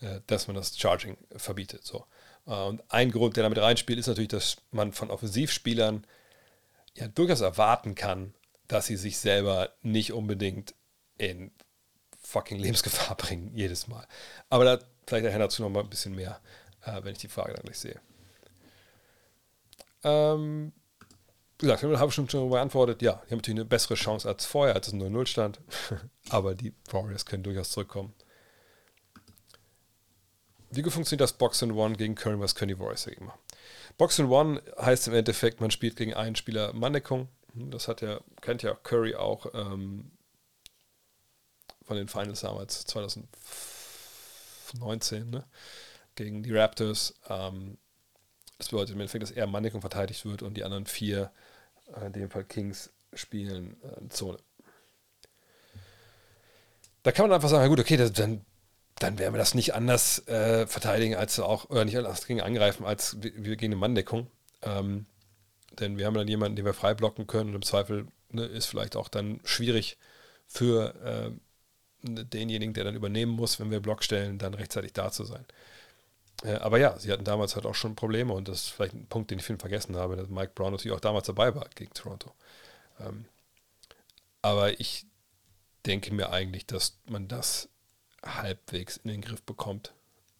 äh, dass man das Charging verbietet. So. Äh, und ein Grund, der damit reinspielt, ist natürlich, dass man von Offensivspielern ja durchaus erwarten kann, dass sie sich selber nicht unbedingt in fucking Lebensgefahr bringen, jedes Mal. Aber da vielleicht nachher dazu noch mal ein bisschen mehr, äh, wenn ich die Frage dann gleich sehe. Ähm, wie gesagt, habe ich schon beantwortet, ja, die haben natürlich eine bessere Chance als vorher, als es 0-0 stand. Aber die Warriors können durchaus zurückkommen. Wie funktioniert das Box and One gegen Curry? Was können die Warriors dagegen machen? Box and One heißt im Endeffekt, man spielt gegen einen Spieler Manndeckung. Das hat ja, kennt ja Curry auch ähm, von den Finals damals, 2019, ne? gegen die Raptors. Ähm, das bedeutet im Endeffekt, dass er Manndeckung verteidigt wird und die anderen vier, äh, in dem Fall Kings, spielen äh, Zone. Da kann man einfach sagen, gut, okay, das, dann, dann werden wir das nicht anders äh, verteidigen als auch, oder nicht anders gegen angreifen, als wir gegen eine Manndeckung. Ähm, denn wir haben dann jemanden, den wir frei blocken können und im Zweifel ne, ist vielleicht auch dann schwierig für äh, denjenigen, der dann übernehmen muss, wenn wir Block stellen, dann rechtzeitig da zu sein. Äh, aber ja, sie hatten damals halt auch schon Probleme und das ist vielleicht ein Punkt, den ich vorhin vergessen habe, dass Mike Brown natürlich auch damals dabei war gegen Toronto. Ähm, aber ich denke mir eigentlich, dass man das halbwegs in den Griff bekommt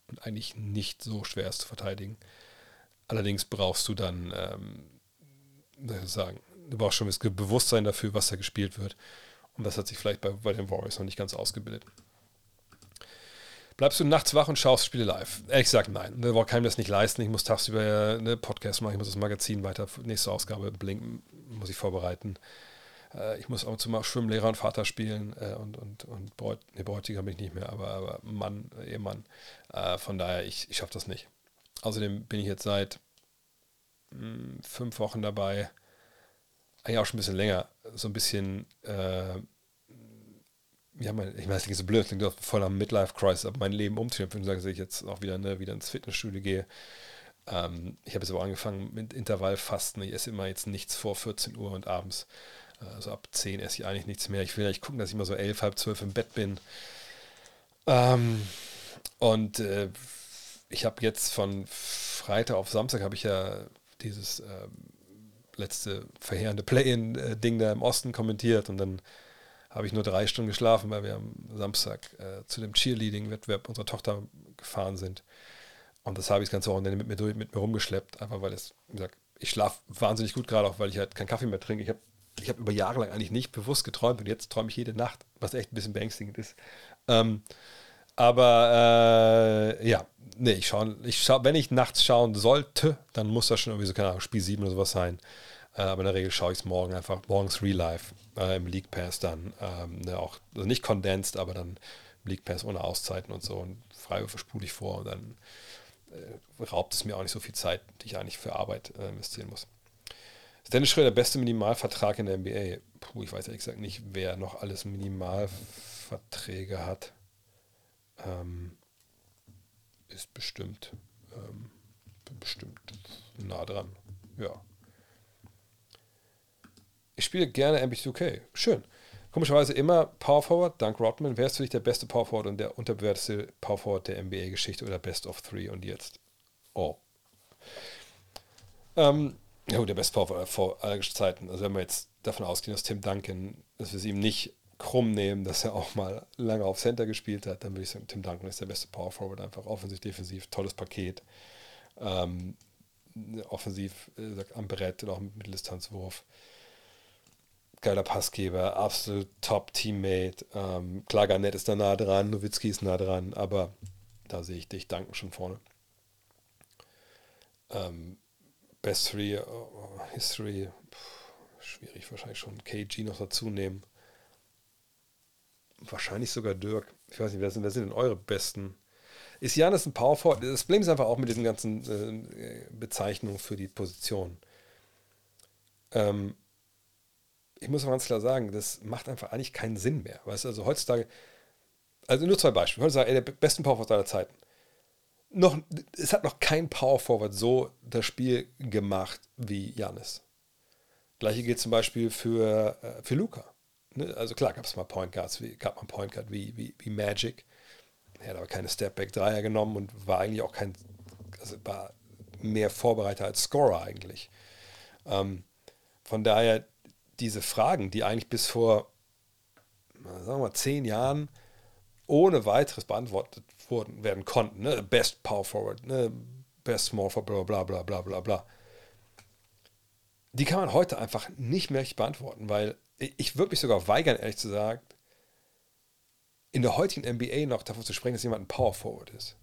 und eigentlich nicht so schwer ist zu verteidigen. Allerdings brauchst du dann, ähm, sagen, du brauchst schon das Bewusstsein dafür, was da gespielt wird. Und das hat sich vielleicht bei, bei den Warriors noch nicht ganz ausgebildet. Bleibst du nachts wach und schaust Spiele live? Ehrlich gesagt, nein. Der kann mir das nicht leisten. Ich muss tagsüber eine Podcast machen, ich muss das Magazin weiter, nächste Ausgabe, Blink, muss ich vorbereiten. Äh, ich muss auch zu mal Schwimmlehrer und Vater spielen äh, und, und, und Bräut, nee, Bräutiger bin ich nicht mehr, aber, aber Mann, Ehemann. Äh, von daher, ich, ich schaffe das nicht. Außerdem bin ich jetzt seit hm, fünf Wochen dabei, eigentlich auch schon ein bisschen länger, so ein bisschen äh, ja, mein, ich weiß nicht, so blöd, klingt voll am Midlife-Crisis, aber mein Leben umzunehmen, dass ich jetzt auch wieder, ne, wieder ins Fitnessstudio gehe. Ähm, ich habe jetzt aber angefangen mit Intervallfasten. Ich esse immer jetzt nichts vor 14 Uhr und abends. Also ab 10 esse ich eigentlich nichts mehr. Ich will eigentlich gucken, dass ich immer so 11, halb 12 im Bett bin. Ähm, und äh, ich habe jetzt von Freitag auf Samstag habe ich ja dieses äh, letzte verheerende Play-in-Ding da im Osten kommentiert und dann habe ich nur drei Stunden geschlafen, weil wir am Samstag äh, zu dem Cheerleading-Wettbewerb unserer Tochter gefahren sind. Und das habe ich das ganze Wochenende mit mir, durch, mit mir rumgeschleppt, einfach weil es, wie gesagt, ich schlafe wahnsinnig gut, gerade auch, weil ich halt keinen Kaffee mehr trinke. Ich habe ich hab über Jahre lang eigentlich nicht bewusst geträumt und jetzt träume ich jede Nacht, was echt ein bisschen beängstigend ist. Ähm, aber äh, ja, nee, ich schaue, ich schau, wenn ich nachts schauen sollte, dann muss das schon irgendwie so, keine Ahnung, Spiel 7 oder sowas sein. Äh, aber in der Regel schaue ich es morgen einfach, morgens Real Life äh, im League Pass dann. Ähm, ne, auch, also nicht condensed, aber dann im League Pass ohne Auszeiten und so. Und Freiwürfe spule ich vor und dann äh, raubt es mir auch nicht so viel Zeit, die ich eigentlich für Arbeit äh, investieren muss. Ist Dennis Schröder der beste Minimalvertrag in der NBA? Puh, ich weiß ehrlich gesagt nicht, wer noch alles Minimalverträge hat. Ähm, ist bestimmt, ähm, bestimmt nah dran. Ja. Ich spiele gerne MB2K. Schön. Komischerweise immer Power Forward, dank Rodman. Ist für dich der beste Power Forward und der unterbewerteste Power Forward der NBA-Geschichte oder Best of Three und jetzt? Oh. Ähm, ja, der beste Power vor aller Zeiten. Also wenn wir jetzt davon ausgehen, dass Tim Duncan, dass wir es ihm nicht krumm nehmen, dass er auch mal lange auf Center gespielt hat, dann würde ich sagen, Tim Duncan ist der beste Power Forward, einfach offensiv, defensiv, tolles Paket. Ähm, offensiv äh, am Brett und auch mit Mitteldistanzwurf. Geiler Passgeber, absolut Top-Teammate. Ähm, klar, Garnett ist da nah dran, Nowitzki ist nah dran, aber da sehe ich dich danken schon vorne. Ähm, Best Three, uh, History, Puh, schwierig wahrscheinlich schon. KG noch dazu nehmen. Wahrscheinlich sogar Dirk. Ich weiß nicht, wer sind, wer sind denn eure besten? Ist Janis ein Power Forward? Das Problem ist einfach auch mit diesen ganzen äh, Bezeichnungen für die Position. Ähm, ich muss ganz klar sagen, das macht einfach eigentlich keinen Sinn mehr. Weißt du, also heutzutage, also nur zwei Beispiele. Heute sagen, ey, der besten Power Forward aller Zeiten. Noch, es hat noch kein Power Forward so das Spiel gemacht wie Janis. Gleiche gilt zum Beispiel für, äh, für Luca. Ne? Also klar gab es mal Point Guards, wie, gab mal Point Guard wie, wie, wie Magic. Er hat aber keine Stepback-Dreier genommen und war eigentlich auch kein, also war mehr Vorbereiter als Scorer eigentlich. Ähm, von daher diese Fragen, die eigentlich bis vor, sagen wir mal, zehn Jahren ohne weiteres beantwortet wurden, werden konnten. Ne? Best Power Forward, ne? Best Small Forward, bla bla bla bla bla. Die kann man heute einfach nicht mehr beantworten, weil ich würde mich sogar weigern, ehrlich zu sagen, in der heutigen NBA noch davon zu sprechen, dass jemand ein Power Forward ist.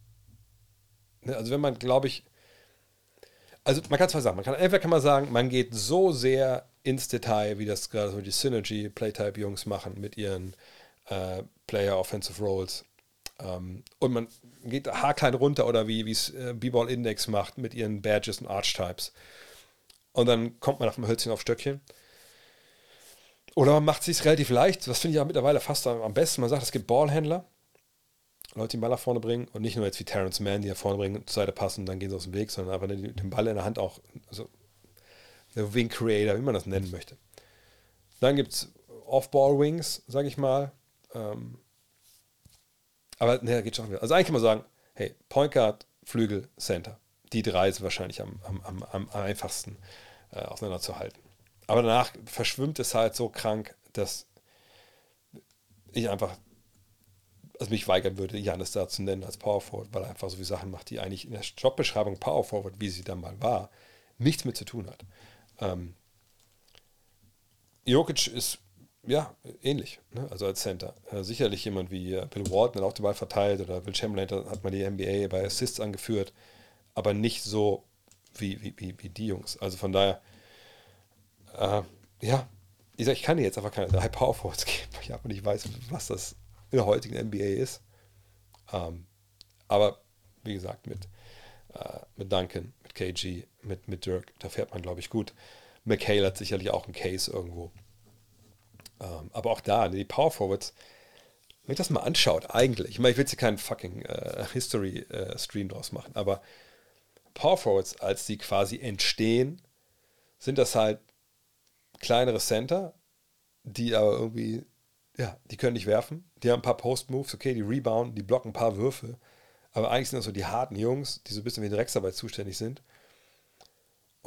Ne? Also wenn man, glaube ich, also man kann zwei sagen. Man kann, entweder kann man sagen, man geht so sehr ins Detail, wie das gerade so die Synergy Playtype Jungs machen mit ihren äh, Player Offensive Roles. Ähm, und man geht haarklein runter oder wie es äh, B-Ball Index macht mit ihren Badges und Archetypes. Und dann kommt man auf dem Hölzchen auf Stöckchen. Oder man macht es sich relativ leicht, das finde ich auch mittlerweile fast am besten. Man sagt, es gibt Ballhändler, Leute, die den Ball nach vorne bringen und nicht nur jetzt wie Terrence Mann, die nach vorne bringen, zur Seite passen, dann gehen sie aus dem Weg, sondern einfach den Ball in der Hand auch, also Wing Creator, wie man das nennen möchte. Dann gibt es Off-Ball-Wings, sage ich mal. Ähm, aber ne, geht schon wieder. Also eigentlich kann man sagen, hey, Point Guard, Flügel, Center. Die drei sind wahrscheinlich am, am, am, am einfachsten äh, auseinanderzuhalten. Aber danach verschwimmt es halt so krank, dass ich einfach also mich weigern würde, Janis da zu nennen als Power Forward, weil er einfach so viele Sachen macht, die eigentlich in der Jobbeschreibung Power Forward, wie sie dann mal war, nichts mit zu tun hat. Ähm, Jokic ist ja ähnlich, ne? also als Center. Äh, sicherlich jemand wie äh, Bill Walton hat auch den Ball verteilt oder Will Chamberlain hat mal die NBA bei Assists angeführt, aber nicht so wie, wie, wie, wie die Jungs. Also von daher, äh, ja, ich sag, ich kann dir jetzt einfach keine drei Power Forwards geben, weil ich einfach nicht weiß, was das in der heutigen NBA ist. Ähm, aber wie gesagt, mit, äh, mit Duncan, KG, mit, mit Dirk, da fährt man, glaube ich, gut. McHale hat sicherlich auch einen Case irgendwo. Ähm, aber auch da, die Power Forwards, wenn ich das mal anschaut, eigentlich, ich meine, ich will jetzt hier keinen fucking äh, History-Stream äh, draus machen, aber Power Forwards, als die quasi entstehen, sind das halt kleinere Center, die aber irgendwie ja, die können nicht werfen. Die haben ein paar Post-Moves, okay, die rebounden, die blocken ein paar Würfe. Aber eigentlich sind das so die harten Jungs, die so ein bisschen wie Drecksarbeit zuständig sind.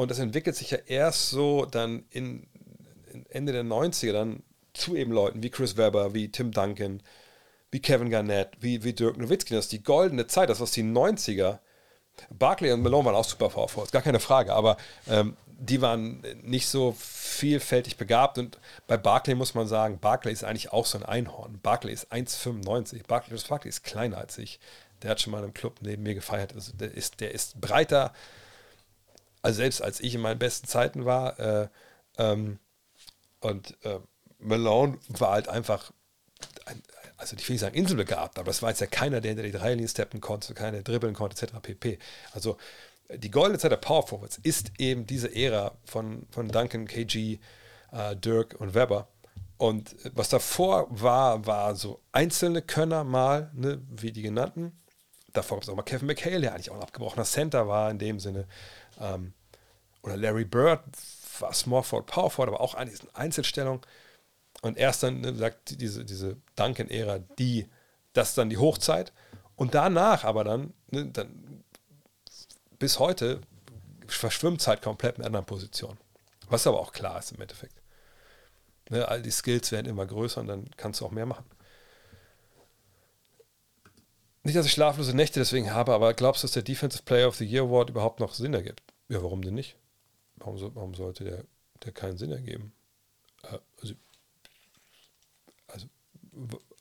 Und das entwickelt sich ja erst so dann in, in Ende der 90er dann zu eben Leuten wie Chris Webber, wie Tim Duncan, wie Kevin Garnett, wie, wie Dirk Nowitzki. Das ist die goldene Zeit, das was die 90er. Barkley und Malone waren auch super Power gar keine Frage, aber ähm, die waren nicht so vielfältig begabt und bei Barclay muss man sagen, Barclay ist eigentlich auch so ein Einhorn. Barclay ist 1,95. Barclay, Barclay ist kleiner als ich. Der hat schon mal im Club neben mir gefeiert. Also der ist, der ist breiter, also selbst als ich in meinen besten Zeiten war. Äh, ähm, und äh, Malone war halt einfach, ein, also ich will nicht sagen inselbegabt, aber es war jetzt ja keiner, der hinter die Dreierlinie steppen konnte, keine dribbeln konnte, etc. pp. Also die goldene Zeit der Power Forwards ist eben diese Ära von, von Duncan, KG, äh, Dirk und Weber. Und was davor war, war so einzelne Könner mal, ne, wie die genannten. Davor gab es auch mal Kevin McHale, der eigentlich auch ein abgebrochener Center war in dem Sinne. Ähm, oder Larry Bird war Small Forward, Power Forward, aber auch eigentlich eine Einzelstellung. Und erst dann ne, sagt diese, diese Duncan-Ära, die, das ist dann die Hochzeit. Und danach aber dann, ne, dann bis heute verschwimmt es halt komplett in anderen Positionen. Was aber auch klar ist im Endeffekt. Ne, all die Skills werden immer größer und dann kannst du auch mehr machen. Nicht, dass ich schlaflose Nächte deswegen habe, aber glaubst du, dass der Defensive Player of the Year Award überhaupt noch Sinn ergibt? Ja, warum denn nicht? Warum, so, warum sollte der, der keinen Sinn ergeben? Äh, also, also,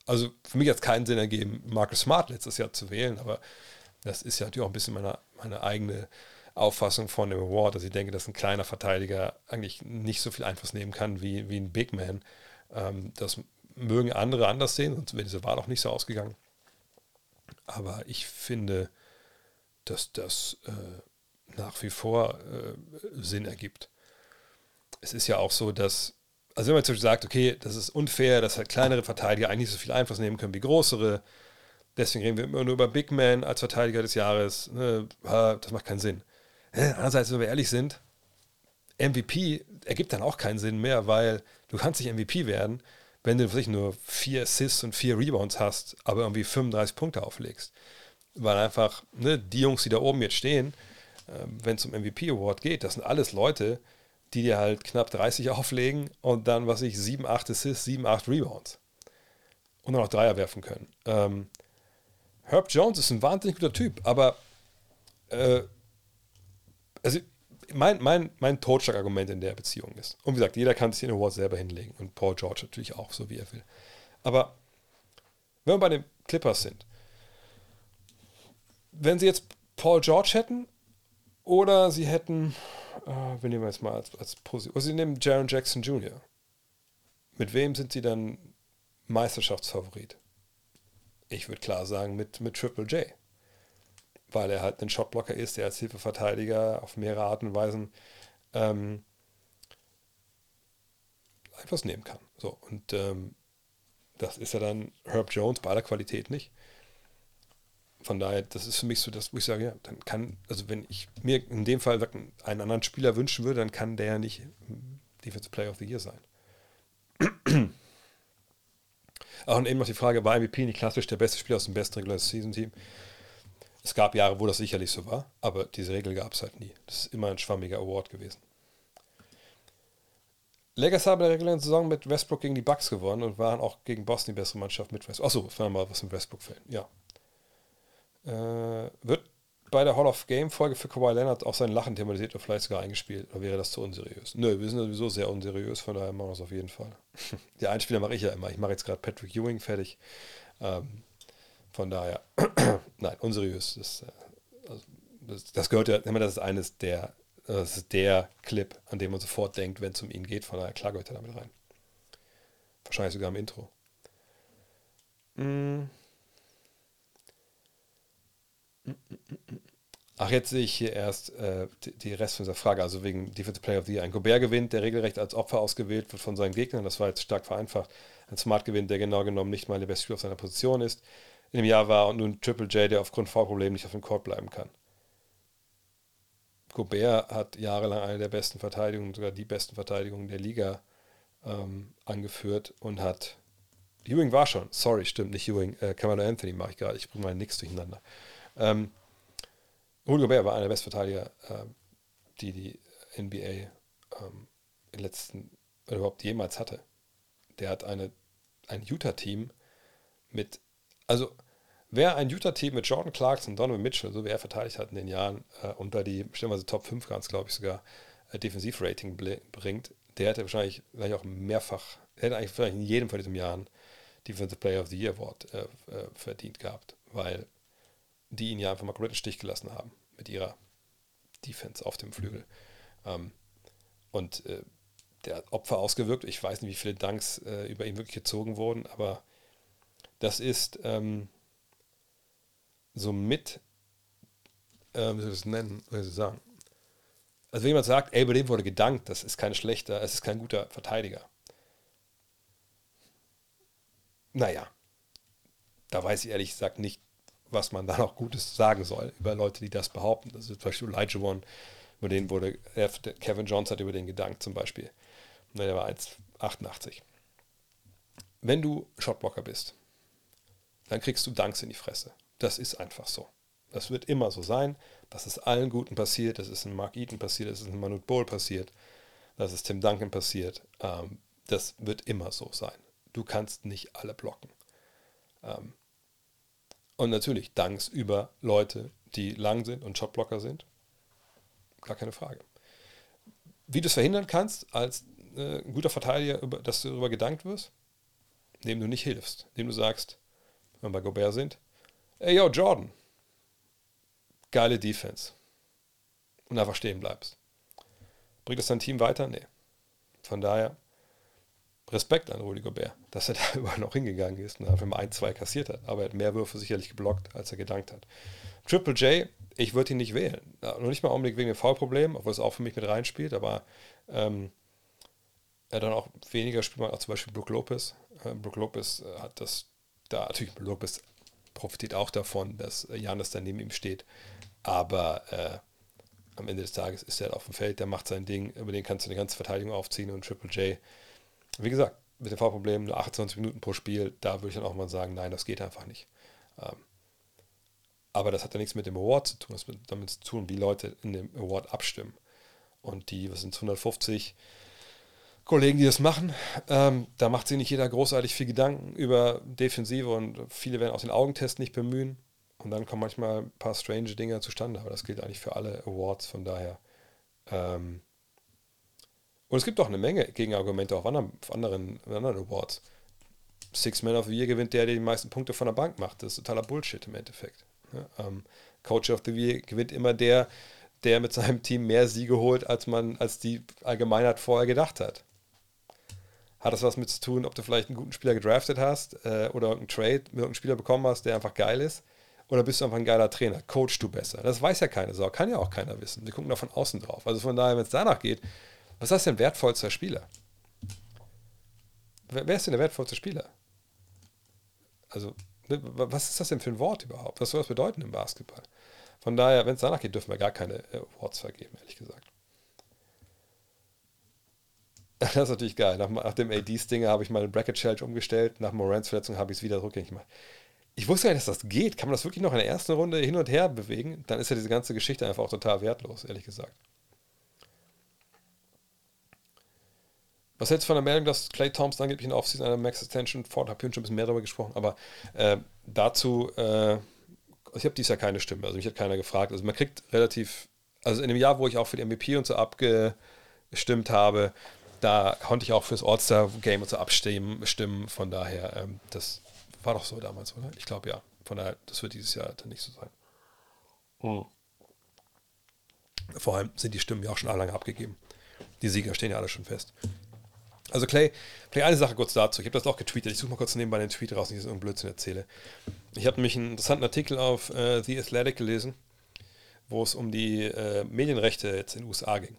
also, für mich hat es keinen Sinn ergeben, Marcus Smart letztes Jahr zu wählen, aber das ist ja natürlich auch ein bisschen meine, meine eigene Auffassung von dem Award, dass ich denke, dass ein kleiner Verteidiger eigentlich nicht so viel Einfluss nehmen kann wie, wie ein Big Man. Ähm, das mögen andere anders sehen, sonst wäre diese Wahl auch nicht so ausgegangen. Aber ich finde, dass das äh, nach wie vor äh, Sinn ergibt. Es ist ja auch so, dass, also wenn man zum Beispiel sagt, okay, das ist unfair, dass halt kleinere Verteidiger eigentlich so viel Einfluss nehmen können wie größere, deswegen reden wir immer nur über Big Man als Verteidiger des Jahres, ne, das macht keinen Sinn. Andererseits, wenn wir ehrlich sind, MVP ergibt dann auch keinen Sinn mehr, weil du kannst nicht MVP werden, wenn du sich nur vier Assists und vier Rebounds hast, aber irgendwie 35 Punkte auflegst. Weil einfach ne, die Jungs, die da oben jetzt stehen, wenn es um MVP Award geht, das sind alles Leute, die dir halt knapp 30 auflegen und dann, was ich, 7, 8 Assists, 7, 8 Rebounds. Und dann auch Dreier werfen können. Ähm, Herb Jones ist ein wahnsinnig guter Typ, aber äh, also mein, mein, mein Totschlagargument in der Beziehung ist. Und wie gesagt, jeder kann sich den Award selber hinlegen und Paul George natürlich auch, so wie er will. Aber wenn wir bei den Clippers sind, wenn sie jetzt Paul George hätten oder sie hätten, äh, wir nehmen jetzt mal als, als Position, oder sie nehmen Jaron Jackson Jr., mit wem sind sie dann Meisterschaftsfavorit? Ich würde klar sagen, mit, mit Triple J weil er halt ein Shotblocker ist, der als Hilfeverteidiger auf mehrere Arten und Weisen ähm, Einfluss nehmen kann. So, und ähm, das ist ja dann Herb Jones bei aller Qualität nicht. Von daher, das ist für mich so, dass, wo ich sage, ja, dann kann, also wenn ich mir in dem Fall einen anderen Spieler wünschen würde, dann kann der ja nicht Defensive Player of the Year sein. Auch und eben noch die Frage, war MVP nicht klassisch der beste Spieler aus dem besten Regular Season Team? Es gab Jahre, wo das sicherlich so war, aber diese Regel gab es halt nie. Das ist immer ein schwammiger Award gewesen. Lakers haben in der regulären Saison mit Westbrook gegen die Bucks gewonnen und waren auch gegen Boston die bessere Mannschaft mit Westbrook. Achso, das war mal was im Westbrook-Fan. Ja. Äh, wird bei der Hall of Game-Folge für Kawhi Leonard auch sein Lachen thematisiert oder vielleicht sogar eingespielt? Oder wäre das zu unseriös? Nö, wir sind sowieso sehr unseriös, von daher machen wir es auf jeden Fall. Die Einspieler mache ich ja immer. Ich mache jetzt gerade Patrick Ewing fertig. Ähm, von daher, nein, unseriös. Das, äh, also, das, das, gehört ja, das ist eines der, das ist der Clip, an dem man sofort denkt, wenn es um ihn geht. Von daher, klar gehört er damit rein. Wahrscheinlich sogar im Intro. Mm. Ach, jetzt sehe ich hier erst äh, die, Rest von dieser Frage, also wegen Defensive Player of the Year. Ein Gobert gewinnt, der regelrecht als Opfer ausgewählt wird von seinen Gegnern. Das war jetzt stark vereinfacht. Ein Smart gewinnt, der genau genommen nicht mal der beste Spieler auf seiner Position ist in dem Jahr war und nun Triple J, der aufgrund Vorproblemen nicht auf dem Court bleiben kann. Gobert hat jahrelang eine der besten Verteidigungen, sogar die besten Verteidigungen der Liga ähm, angeführt und hat. Ewing war schon, sorry, stimmt, nicht Ewing, äh, Camelo Anthony mache ich gerade, ich bringe mal nichts durcheinander. Ähm, Rudy Gobert war einer der besten Verteidiger, äh, die die NBA ähm, in letzten, überhaupt jemals hatte. Der hat eine, ein Utah-Team mit also wer ein Utah-Team mit Jordan Clarkson, Donovan Mitchell, so wie er verteidigt hat in den Jahren, äh, unter die stellenweise Top 5 ganz, glaube ich, sogar äh, Defensivrating bringt, der hätte wahrscheinlich, wahrscheinlich auch mehrfach, der hätte eigentlich vielleicht in jedem von diesen Jahren Defensive Player of the Year Award äh, äh, verdient gehabt, weil die ihn ja einfach mal komplett im Stich gelassen haben mit ihrer Defense auf dem Flügel. Ähm, und äh, der Opfer ausgewirkt. Ich weiß nicht, wie viele Danks äh, über ihn wirklich gezogen wurden, aber das ist ähm, somit, äh, wie soll ich das nennen, wie soll ich sagen? Also wenn jemand sagt, ey, bei dem wurde gedankt, das ist kein schlechter, es ist kein guter Verteidiger. Naja, da weiß ich ehrlich gesagt nicht, was man da noch Gutes sagen soll über Leute, die das behaupten. Das ist zum Beispiel Elijah One, über den wurde, äh, Kevin Jones hat über den gedankt zum Beispiel. Der war 1,88. Wenn du Shotblocker bist dann kriegst du Danks in die Fresse. Das ist einfach so. Das wird immer so sein. Das ist allen Guten passiert. Das ist in Mark Eaton passiert. Das ist in Manute Bowl passiert. Das ist Tim Duncan passiert. Ähm, das wird immer so sein. Du kannst nicht alle blocken. Und natürlich Danks über Leute, die lang sind und Shotblocker sind. Gar keine Frage. Wie du es verhindern kannst, als äh, guter Verteidiger, dass du darüber gedankt wirst, indem du nicht hilfst, indem du sagst, wenn wir bei Gobert sind, ey, yo, Jordan, geile Defense. Und einfach stehen bleibst. Bringt das dein Team weiter? Nee. Von daher, Respekt an Rudy Gobert, dass er da überall noch hingegangen ist und einfach mal ein, zwei kassiert hat. Aber er hat mehr Würfe sicherlich geblockt, als er gedankt hat. Triple J, ich würde ihn nicht wählen. Noch nicht mal unbedingt wegen dem Foulproblem, obwohl es auch für mich mit reinspielt, aber ähm, er dann auch weniger Spiel macht, als zum Beispiel Brook Lopez. Äh, Brook Lopez äh, hat das da, natürlich, Brook Lopez profitiert auch davon, dass Janis dann neben ihm steht. Aber äh, am Ende des Tages ist er halt auf dem Feld, der macht sein Ding, über den kannst du eine ganze Verteidigung aufziehen und Triple J, wie gesagt, mit dem Fahrproblem nur 28 Minuten pro Spiel, da würde ich dann auch mal sagen, nein, das geht einfach nicht. Ähm, aber das hat ja nichts mit dem Award zu tun, das hat damit zu tun, wie Leute in dem Award abstimmen. Und die, was sind 150 Kollegen, die das machen, ähm, da macht sich nicht jeder großartig viel Gedanken über Defensive und viele werden auch den Augentest nicht bemühen. Und dann kommen manchmal ein paar strange Dinge zustande, aber das gilt eigentlich für alle Awards, von daher. Ähm und es gibt auch eine Menge Gegenargumente auf anderen, auf anderen, anderen Awards. Six Man of the Year gewinnt der, der die meisten Punkte von der Bank macht. Das ist totaler Bullshit im Endeffekt. Ja, ähm, Coach of the Year gewinnt immer der, der mit seinem Team mehr Siege holt, als man, als die Allgemeinheit vorher gedacht hat. Hat das was mit zu tun, ob du vielleicht einen guten Spieler gedraftet hast äh, oder einen Trade mit irgendeinem Spieler bekommen hast, der einfach geil ist? Oder bist du einfach ein geiler Trainer? Coachst du besser? Das weiß ja keiner so, kann ja auch keiner wissen. Wir gucken da von außen drauf. Also von daher, wenn es danach geht, was ist denn wertvollster Spieler? Wer, wer ist denn der wertvollste Spieler? Also, ne, was ist das denn für ein Wort überhaupt? Was soll das bedeuten im Basketball? Von daher, wenn es danach geht, dürfen wir gar keine äh, Awards vergeben, ehrlich gesagt. Das ist natürlich geil. Nach, nach dem AD-Stinger habe ich meine Bracket-Challenge umgestellt. Nach Morans Verletzung habe ich es wieder rückgängig gemacht. Ich wusste gar nicht, dass das geht. Kann man das wirklich noch in der ersten Runde hin und her bewegen? Dann ist ja diese ganze Geschichte einfach auch total wertlos, ehrlich gesagt. Was hältst du von der Meldung, dass Clay Thompson angeblich in der Offseason eine Max Extension fordert? Habe ich schon ein bisschen mehr darüber gesprochen, aber äh, dazu, äh, ich habe dies Jahr keine Stimme, also mich hat keiner gefragt. Also man kriegt relativ, also in dem Jahr, wo ich auch für die MVP und so abgestimmt habe, da konnte ich auch fürs All-Star-Game und so abstimmen, stimmen, von daher, ähm, das war doch so damals, oder? Ich glaube ja. Von daher, das wird dieses Jahr dann nicht so sein. Mhm. Vor allem sind die Stimmen ja auch schon lange abgegeben. Die Sieger stehen ja alle schon fest. Also Clay, Clay, eine Sache kurz dazu. Ich habe das auch getweetet. Ich suche mal kurz nebenbei den Tweet raus, nicht, dass ich so einen Blödsinn erzähle. Ich habe nämlich einen interessanten Artikel auf äh, The Athletic gelesen, wo es um die äh, Medienrechte jetzt in den USA ging.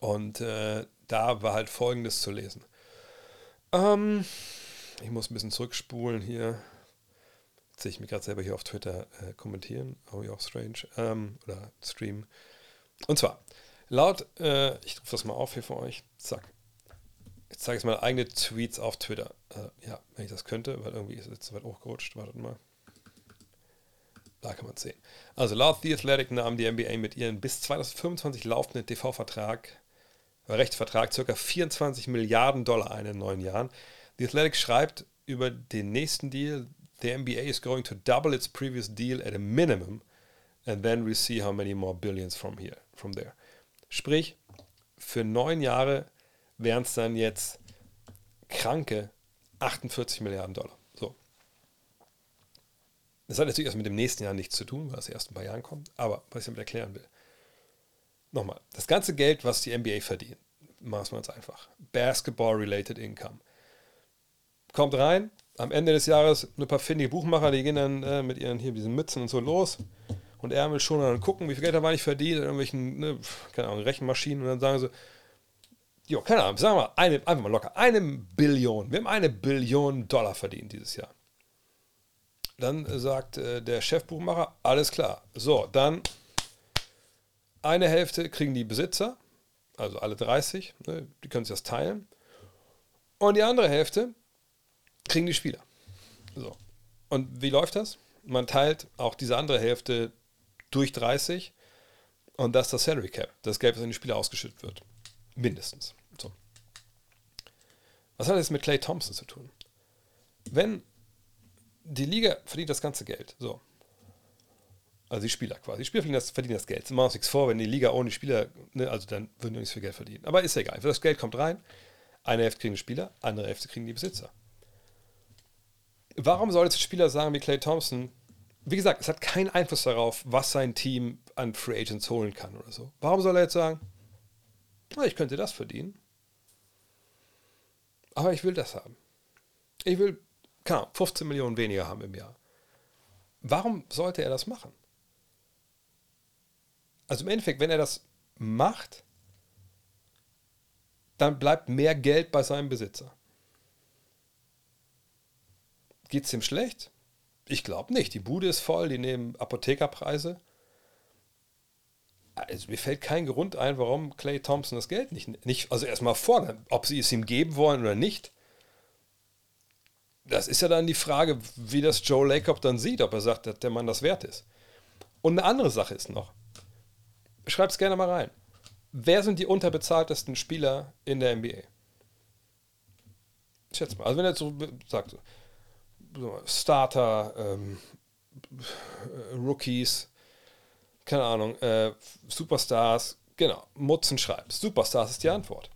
Und äh, da war halt Folgendes zu lesen. Ähm, ich muss ein bisschen zurückspulen hier. Jetzt sehe ich mich gerade selber hier auf Twitter äh, kommentieren. Oh, ja, strange. Ähm, oder streamen. Und zwar, laut, äh, ich rufe das mal auf hier für euch. Zack. Jetzt zeige ich mal eigene Tweets auf Twitter. Äh, ja, wenn ich das könnte, weil irgendwie ist es jetzt zu weit hochgerutscht. Wartet mal. Da kann man es sehen. Also laut The Athletic nahm die NBA mit ihren bis 2025 laufenden TV-Vertrag, äh, Rechtsvertrag, ca. 24 Milliarden Dollar ein in neun Jahren. The Athletic schreibt über den nächsten Deal, the NBA is going to double its previous deal at a minimum and then we see how many more billions from here, from there. Sprich, für neun Jahre wären es dann jetzt kranke 48 Milliarden Dollar. So. Das hat natürlich erst mit dem nächsten Jahr nichts zu tun, weil es erst ein paar Jahren kommt. Aber was ich damit erklären will. Nochmal, das ganze Geld, was die NBA verdient, machen wir uns einfach. Basketball-related Income. Kommt rein, am Ende des Jahres ein paar findige Buchmacher, die gehen dann äh, mit ihren hier diesen Mützen und so los und Ärmel schon und gucken, wie viel Geld da war nicht verdient, irgendwelchen, ne, keine Ahnung, Rechenmaschinen und dann sagen sie, jo, keine Ahnung, sagen wir mal, eine, einfach mal locker, eine Billion, wir haben eine Billion Dollar verdient dieses Jahr. Dann sagt äh, der Chefbuchmacher, alles klar. So, dann eine Hälfte kriegen die Besitzer, also alle 30, ne, die können sich das teilen. Und die andere Hälfte kriegen die Spieler. So. Und wie läuft das? Man teilt auch diese andere Hälfte durch 30 und das ist das Salary Cap, das Geld, was in die Spieler ausgeschüttet wird. Mindestens. So. Was hat das mit Clay Thompson zu tun? Wenn die Liga verdient das ganze Geld, so. Also die Spieler quasi. Die Spieler verdienen das, verdienen das Geld. Machen wir uns nichts vor, wenn die Liga ohne Spieler, ne, also dann würden die nicht so viel Geld verdienen. Aber ist ja egal. Das Geld kommt rein, eine Hälfte kriegen die Spieler, andere Hälfte kriegen die Besitzer. Warum soll jetzt ein Spieler sagen wie Clay Thompson, wie gesagt, es hat keinen Einfluss darauf, was sein Team an Free Agents holen kann oder so. Warum soll er jetzt sagen, ich könnte das verdienen, aber ich will das haben. Ich will, keine 15 Millionen weniger haben im Jahr. Warum sollte er das machen? Also im Endeffekt, wenn er das macht, dann bleibt mehr Geld bei seinem Besitzer. Geht es ihm schlecht? Ich glaube nicht. Die Bude ist voll, die nehmen Apothekerpreise. Also mir fällt kein Grund ein, warum Clay Thompson das Geld nicht, nicht also erstmal fordern, ob sie es ihm geben wollen oder nicht. Das ist ja dann die Frage, wie das Joe Lacob dann sieht, ob er sagt, dass der Mann das wert ist. Und eine andere Sache ist noch, schreibt es gerne mal rein. Wer sind die unterbezahltesten Spieler in der NBA? Schätze mal. Also wenn er so sagt, Starter, ähm, Rookies, keine Ahnung, äh, Superstars, genau, Mutzen schreibt. Superstars ist die Antwort.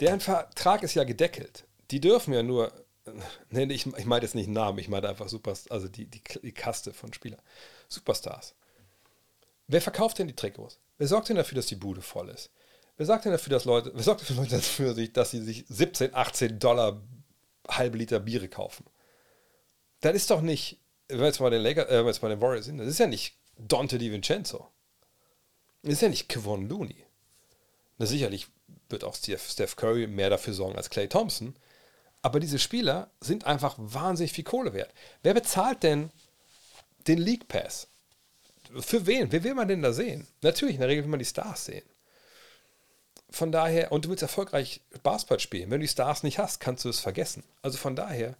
Deren Vertrag ist ja gedeckelt. Die dürfen ja nur, nee, ich, ich meine jetzt nicht Namen, ich meine einfach Superstars, also die, die, die Kaste von Spielern. Superstars. Wer verkauft denn die Trikots? Wer sorgt denn dafür, dass die Bude voll ist? Wer sagt denn dafür, dass Leute, wer sorgt dafür, dafür dass sie sich 17, 18 Dollar halbe Liter Biere kaufen? Das ist doch nicht, wenn wir jetzt mal den, Laker, äh, jetzt mal den Warriors sind, das ist ja nicht Dante DiVincenzo. Das ist ja nicht Kevon Looney. Na, sicherlich wird auch Steph Curry mehr dafür sorgen als Clay Thompson. Aber diese Spieler sind einfach wahnsinnig viel Kohle wert. Wer bezahlt denn den League Pass? Für wen? Wer will man denn da sehen? Natürlich, in der Regel will man die Stars sehen. Von daher, und du willst erfolgreich Basketball spielen. Wenn du die Stars nicht hast, kannst du es vergessen. Also von daher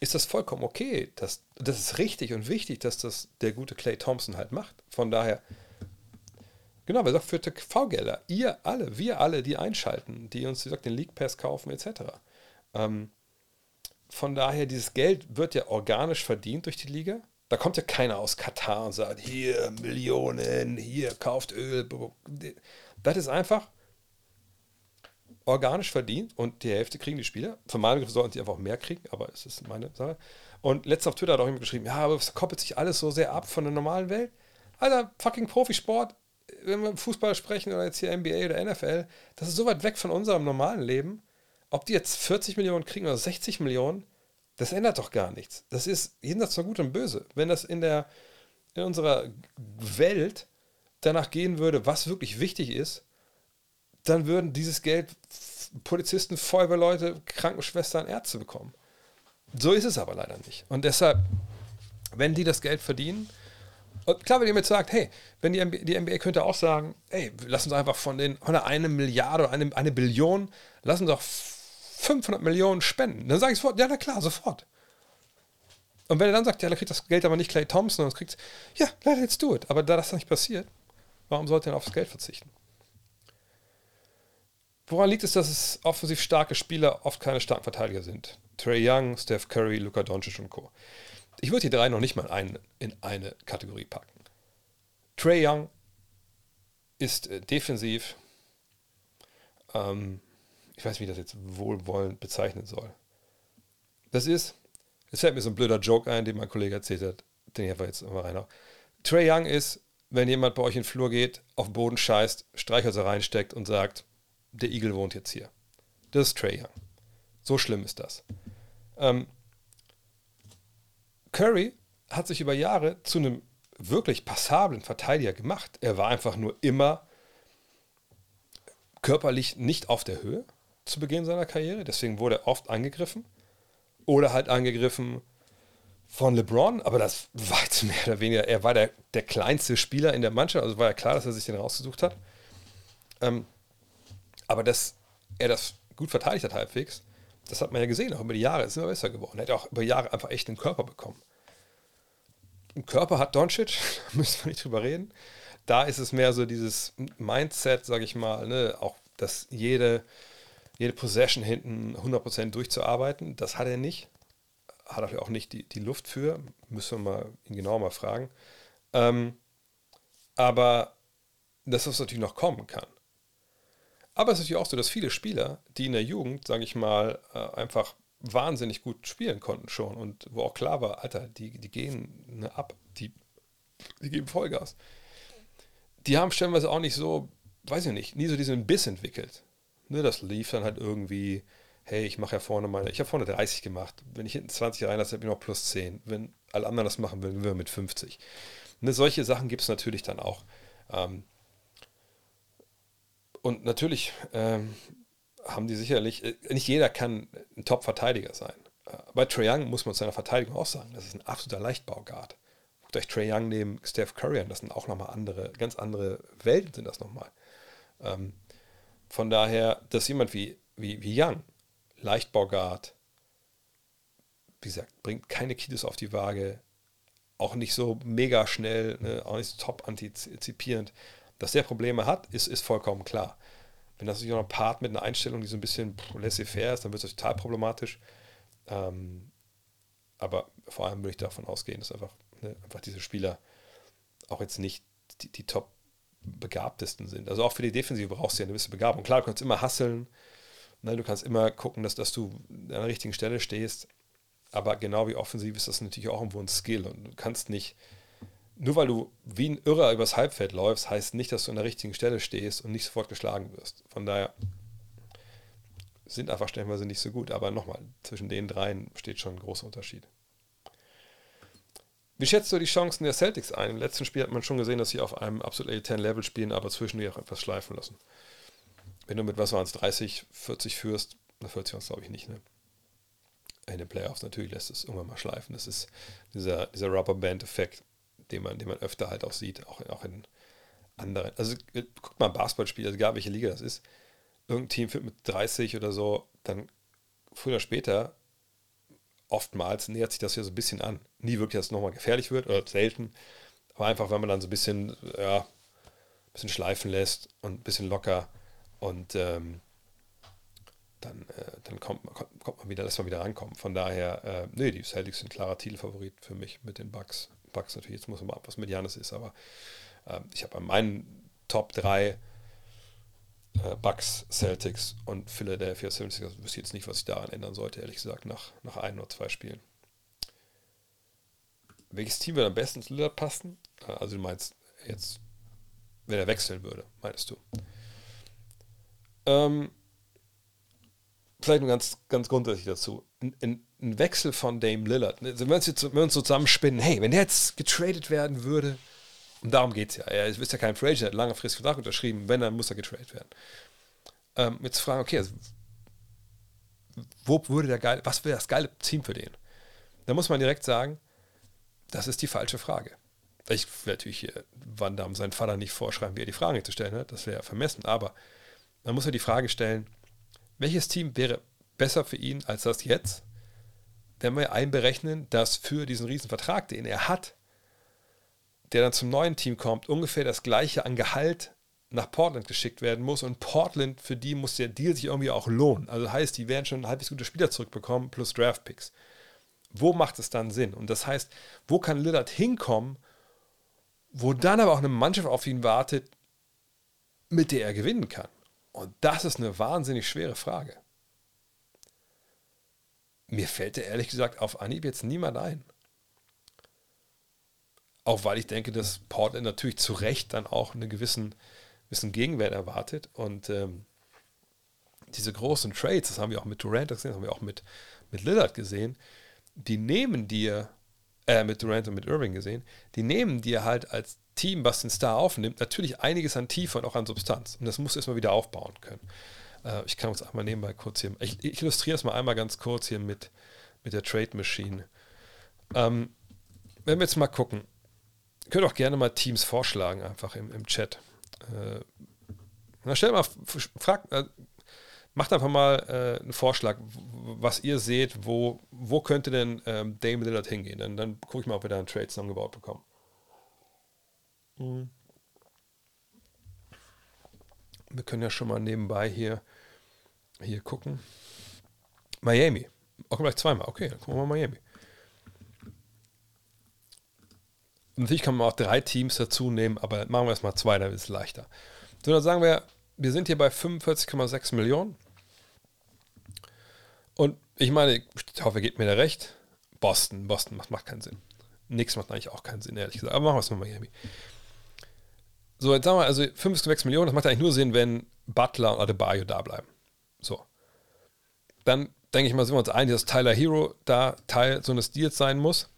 ist das vollkommen okay. Das, das ist richtig und wichtig, dass das der gute Clay Thompson halt macht. Von daher, genau, wer sagt für TV-Gelder? Ihr alle, wir alle, die einschalten, die uns, wie gesagt, den League Pass kaufen, etc. Ähm, von daher, dieses Geld wird ja organisch verdient durch die Liga. Da kommt ja keiner aus Katar und sagt, hier Millionen, hier kauft Öl. Das ist einfach organisch verdient und die Hälfte kriegen die Spieler. Für meine Begriffe sollten sie einfach mehr kriegen, aber es ist meine Sache. Und letztens auf Twitter hat auch jemand geschrieben, ja, aber es koppelt sich alles so sehr ab von der normalen Welt. Alter, fucking Profisport, wenn wir Fußball sprechen oder jetzt hier NBA oder NFL, das ist so weit weg von unserem normalen Leben. Ob die jetzt 40 Millionen kriegen oder 60 Millionen, das ändert doch gar nichts. Das ist jenseits von Gut und Böse. Wenn das in, der, in unserer Welt danach gehen würde, was wirklich wichtig ist, dann würden dieses Geld Polizisten, Feuerwehrleute, Krankenschwestern, Ärzte bekommen. So ist es aber leider nicht. Und deshalb, wenn die das Geld verdienen, und klar, wenn ihr mir sagt, hey, wenn die NBA, die NBA könnte auch sagen, hey, lass uns einfach von den von einer Milliarde oder eine, eine Billion, lass uns doch 500 Millionen spenden. Dann sage ich sofort, ja, na klar, sofort. Und wenn er dann sagt, ja, da kriegt das Geld aber nicht Clay Thompson, dann kriegt ja, let's do it. Aber da das nicht passiert, warum sollte er auf das Geld verzichten? Woran liegt es, dass es offensiv starke Spieler oft keine starken Verteidiger sind? Trey Young, Steph Curry, Luka Doncic und Co. Ich würde die drei noch nicht mal ein, in eine Kategorie packen. Trey Young ist äh, defensiv, ähm, ich weiß nicht, wie ich das jetzt wohlwollend bezeichnen soll. Das ist, es fällt mir so ein blöder Joke ein, den mein Kollege erzählt hat, den ich einfach jetzt mal rein. Trey Young ist, wenn jemand bei euch in den Flur geht, auf den Boden scheißt, Streichhölzer reinsteckt und sagt, der Igel wohnt jetzt hier. Das ist Trey Young. So schlimm ist das. Ähm, Curry hat sich über Jahre zu einem wirklich passablen Verteidiger gemacht. Er war einfach nur immer körperlich nicht auf der Höhe zu Beginn seiner Karriere. Deswegen wurde er oft angegriffen. Oder halt angegriffen von LeBron. Aber das war jetzt mehr oder weniger, er war der, der kleinste Spieler in der Mannschaft. Also war ja klar, dass er sich den rausgesucht hat. Ähm, aber dass er das gut verteidigt hat halbwegs, das hat man ja gesehen, auch über die Jahre, ist immer besser geworden. Er hat auch über Jahre einfach echt einen Körper bekommen. Körper hat Doncic, müssen wir nicht drüber reden. Da ist es mehr so dieses Mindset, sage ich mal, ne? auch dass jede, jede Possession hinten 100% durchzuarbeiten, das hat er nicht. Hat er auch nicht die, die Luft für, müssen wir mal, ihn genau mal fragen. Ähm, aber dass das natürlich noch kommen kann. Aber es ist natürlich auch so, dass viele Spieler, die in der Jugend, sage ich mal, äh, einfach wahnsinnig gut spielen konnten schon und wo auch klar war, Alter, die, die gehen ne, ab, die, die geben Vollgas. Die haben stellenweise auch nicht so, weiß ich nicht, nie so diesen Biss entwickelt. Ne, das lief dann halt irgendwie, hey, ich mache ja vorne meine, ich habe vorne 30 gemacht. Wenn ich hinten 20 reinlasse, bin ich noch plus 10. Wenn alle anderen das machen würden, wir mit 50. Ne, solche Sachen gibt es natürlich dann auch. Ähm, und natürlich ähm, haben die sicherlich, äh, nicht jeder kann ein Top-Verteidiger sein. Äh, bei Trae Young muss man zu seiner Verteidigung auch sagen, das ist ein absoluter Leichtbaugard. Guckt euch Trae Young neben Steph Curry an, das sind auch nochmal andere, ganz andere Welten sind das nochmal. Ähm, von daher, dass jemand wie, wie, wie Young, Leichtbaugard, wie gesagt, bringt keine Kilos auf die Waage, auch nicht so mega schnell, ne, auch nicht so top antizipierend. Dass der Probleme hat, ist, ist vollkommen klar. Wenn das auch noch paart mit einer Einstellung, die so ein bisschen laissez-faire ist, dann wird es total problematisch. Ähm, aber vor allem würde ich davon ausgehen, dass einfach, ne, einfach diese Spieler auch jetzt nicht die, die top begabtesten sind. Also auch für die Defensive brauchst du ja eine gewisse Begabung. Klar, du kannst immer hasseln, ne, du kannst immer gucken, dass, dass du an der richtigen Stelle stehst, aber genau wie offensiv ist das natürlich auch irgendwo ein Skill und du kannst nicht nur weil du wie ein Irrer übers Halbfeld läufst, heißt nicht, dass du an der richtigen Stelle stehst und nicht sofort geschlagen wirst. Von daher sind einfach stellenweise nicht so gut. Aber nochmal, zwischen den dreien steht schon ein großer Unterschied. Wie schätzt du die Chancen der Celtics ein? Im letzten Spiel hat man schon gesehen, dass sie auf einem absolut elitären Level spielen, aber zwischendurch auch etwas schleifen lassen. Wenn du mit was waren es, 30, 40 führst, na 40 waren es glaube ich nicht, ne? In den Playoffs natürlich lässt es irgendwann mal schleifen. Das ist dieser, dieser Rubberband-Effekt den man, den man öfter halt auch sieht, auch, auch in anderen. Also guckt mal ein Basketballspiel, also egal welche Liga das ist. Irgendein Team führt mit 30 oder so, dann früher oder später, oftmals nähert sich das ja so ein bisschen an. Nie wirklich, dass es nochmal gefährlich wird oder selten. Aber einfach, wenn man dann so ein bisschen, ja, ein bisschen schleifen lässt und ein bisschen locker und ähm, dann, äh, dann kommt, kommt, kommt, man wieder, lässt man wieder rankommen. Von daher, äh, nee, die Celtics sind klarer Titelfavorit für mich mit den Bucks. Bucks natürlich, jetzt muss man mal ab, was mit Janis ist, aber äh, ich habe an meinen Top 3 äh, Bucks, Celtics und Philadelphia 76 also wüsste jetzt nicht, was ich daran ändern sollte, ehrlich gesagt, nach, nach ein oder zwei Spielen. Welches Team würde am besten zu Lillard passen? Äh, also du meinst jetzt, wenn er wechseln würde, meinst du? Ähm, vielleicht nur ganz, ganz grundsätzlich dazu. Ein, ein, Wechsel von Dame Lillard, ne, wenn wir uns, jetzt, so zusammenspinnen, hey, wenn der jetzt getradet werden würde, und darum geht es ja, er ist ja kein Free Agent, er hat einen langfristigen Vertrag unterschrieben, wenn, dann muss er getradet werden. Ähm, jetzt fragen, okay, also, wo würde der geile, was wäre das geile Team für den? Da muss man direkt sagen, das ist die falsche Frage. Ich will natürlich hier Van Damme seinen Vater nicht vorschreiben, wie er die Frage zu stellen hat, das wäre vermessen, aber man muss ja die Frage stellen, welches Team wäre besser für ihn als das jetzt? Wenn wir einberechnen, dass für diesen Riesenvertrag, den er hat, der dann zum neuen Team kommt, ungefähr das gleiche an Gehalt nach Portland geschickt werden muss. Und Portland, für die muss der Deal sich irgendwie auch lohnen. Also heißt, die werden schon halbwegs gute Spieler zurückbekommen, plus Draftpicks. Wo macht es dann Sinn? Und das heißt, wo kann Lillard hinkommen, wo dann aber auch eine Mannschaft auf ihn wartet, mit der er gewinnen kann? Und das ist eine wahnsinnig schwere Frage. Mir fällt der ehrlich gesagt auf Anhieb jetzt niemand ein. Auch weil ich denke, dass Portland natürlich zu Recht dann auch einen gewissen, gewissen Gegenwert erwartet. Und ähm, diese großen Trades, das haben wir auch mit Durant gesehen, das haben wir auch mit, mit Lillard gesehen, die nehmen dir, äh, mit Durant und mit Irving gesehen, die nehmen dir halt als Team, was den Star aufnimmt, natürlich einiges an Tiefe und auch an Substanz. Und das muss erstmal wieder aufbauen können. Äh, ich kann uns einmal nebenbei kurz hier, ich, ich illustriere es mal einmal ganz kurz hier mit, mit der Trade Machine. Ähm, wenn wir jetzt mal gucken, könnt auch gerne mal Teams vorschlagen, einfach im, im Chat. Äh, na, stell mal, frag, äh, Macht einfach mal äh, einen Vorschlag, was ihr seht, wo, wo könnte denn ähm, Dame Lillard hingehen. Dann, dann gucke ich mal, ob wir da einen Trade zusammengebaut bekommen. Mhm. Wir können ja schon mal nebenbei hier, hier gucken. Miami. Auch gleich zweimal. Okay, dann gucken wir mal Miami. Natürlich kann man auch drei Teams dazu nehmen, aber machen wir erstmal zwei, dann ist es leichter. So, dann sagen wir, wir sind hier bei 45,6 Millionen. Und ich meine, ich hoffe, ihr gebt mir da recht. Boston, Boston macht, macht keinen Sinn. Nix macht eigentlich auch keinen Sinn, ehrlich gesagt. Aber machen wir es mal Miami. So, jetzt sagen wir, also 5,6 Millionen, das macht eigentlich nur Sinn, wenn Butler und Adebayo da bleiben. So. Dann denke ich mal, sind wir uns einig, dass Tyler Hero da Teil so eines Deals sein muss.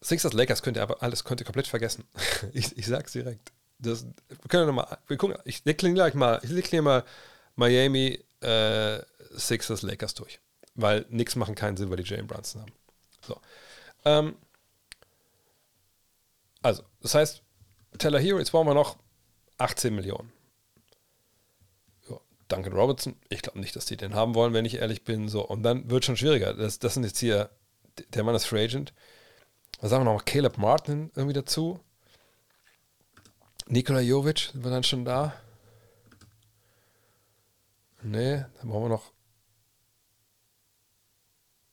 Sixers Lakers könnt ihr aber alles könnt ihr komplett vergessen. ich, ich sag's direkt. Das, wir können ja mal, wir gucken, ich dekliniere gleich mal, ich dekliniere mal Miami äh, Sixers Lakers durch. Weil nichts machen keinen Sinn, weil die Jalen Brunson haben. So. Ähm, also, das heißt, Teller Hero, jetzt brauchen wir noch 18 Millionen. Duncan Robertson, ich glaube nicht, dass die den haben wollen, wenn ich ehrlich bin. So, und dann wird schon schwieriger. Das, das sind jetzt hier, der Mann ist Free Agent. Da sagen wir noch Caleb Martin irgendwie dazu. Nikola Jovic, sind wir dann schon da? Nee, dann brauchen wir noch.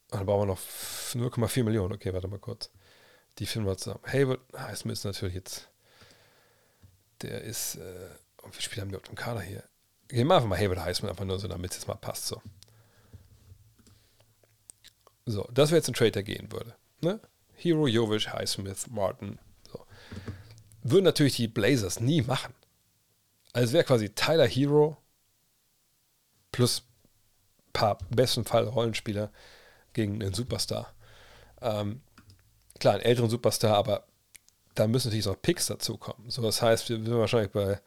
Dann brauchen wir noch 0,4 Millionen. Okay, warte mal kurz. Die finden wir zusammen. Hayward, ah, ist natürlich jetzt. Der ist. Äh, wie viele Spieler haben wir auf dem Kader hier? Gehen wir einfach mal Hayward Heisman, einfach nur so, damit es jetzt mal passt. So. So, das wäre jetzt ein Trade, gehen würde. Ne? Hero, Jovic, Highsmith, Martin. So. Würden natürlich die Blazers nie machen. Also wäre quasi Tyler Hero plus ein paar besten Fall Rollenspieler gegen einen Superstar. Ähm, klar, einen älteren Superstar, aber da müssen natürlich noch Picks dazukommen. So, das heißt, wir sind wahrscheinlich bei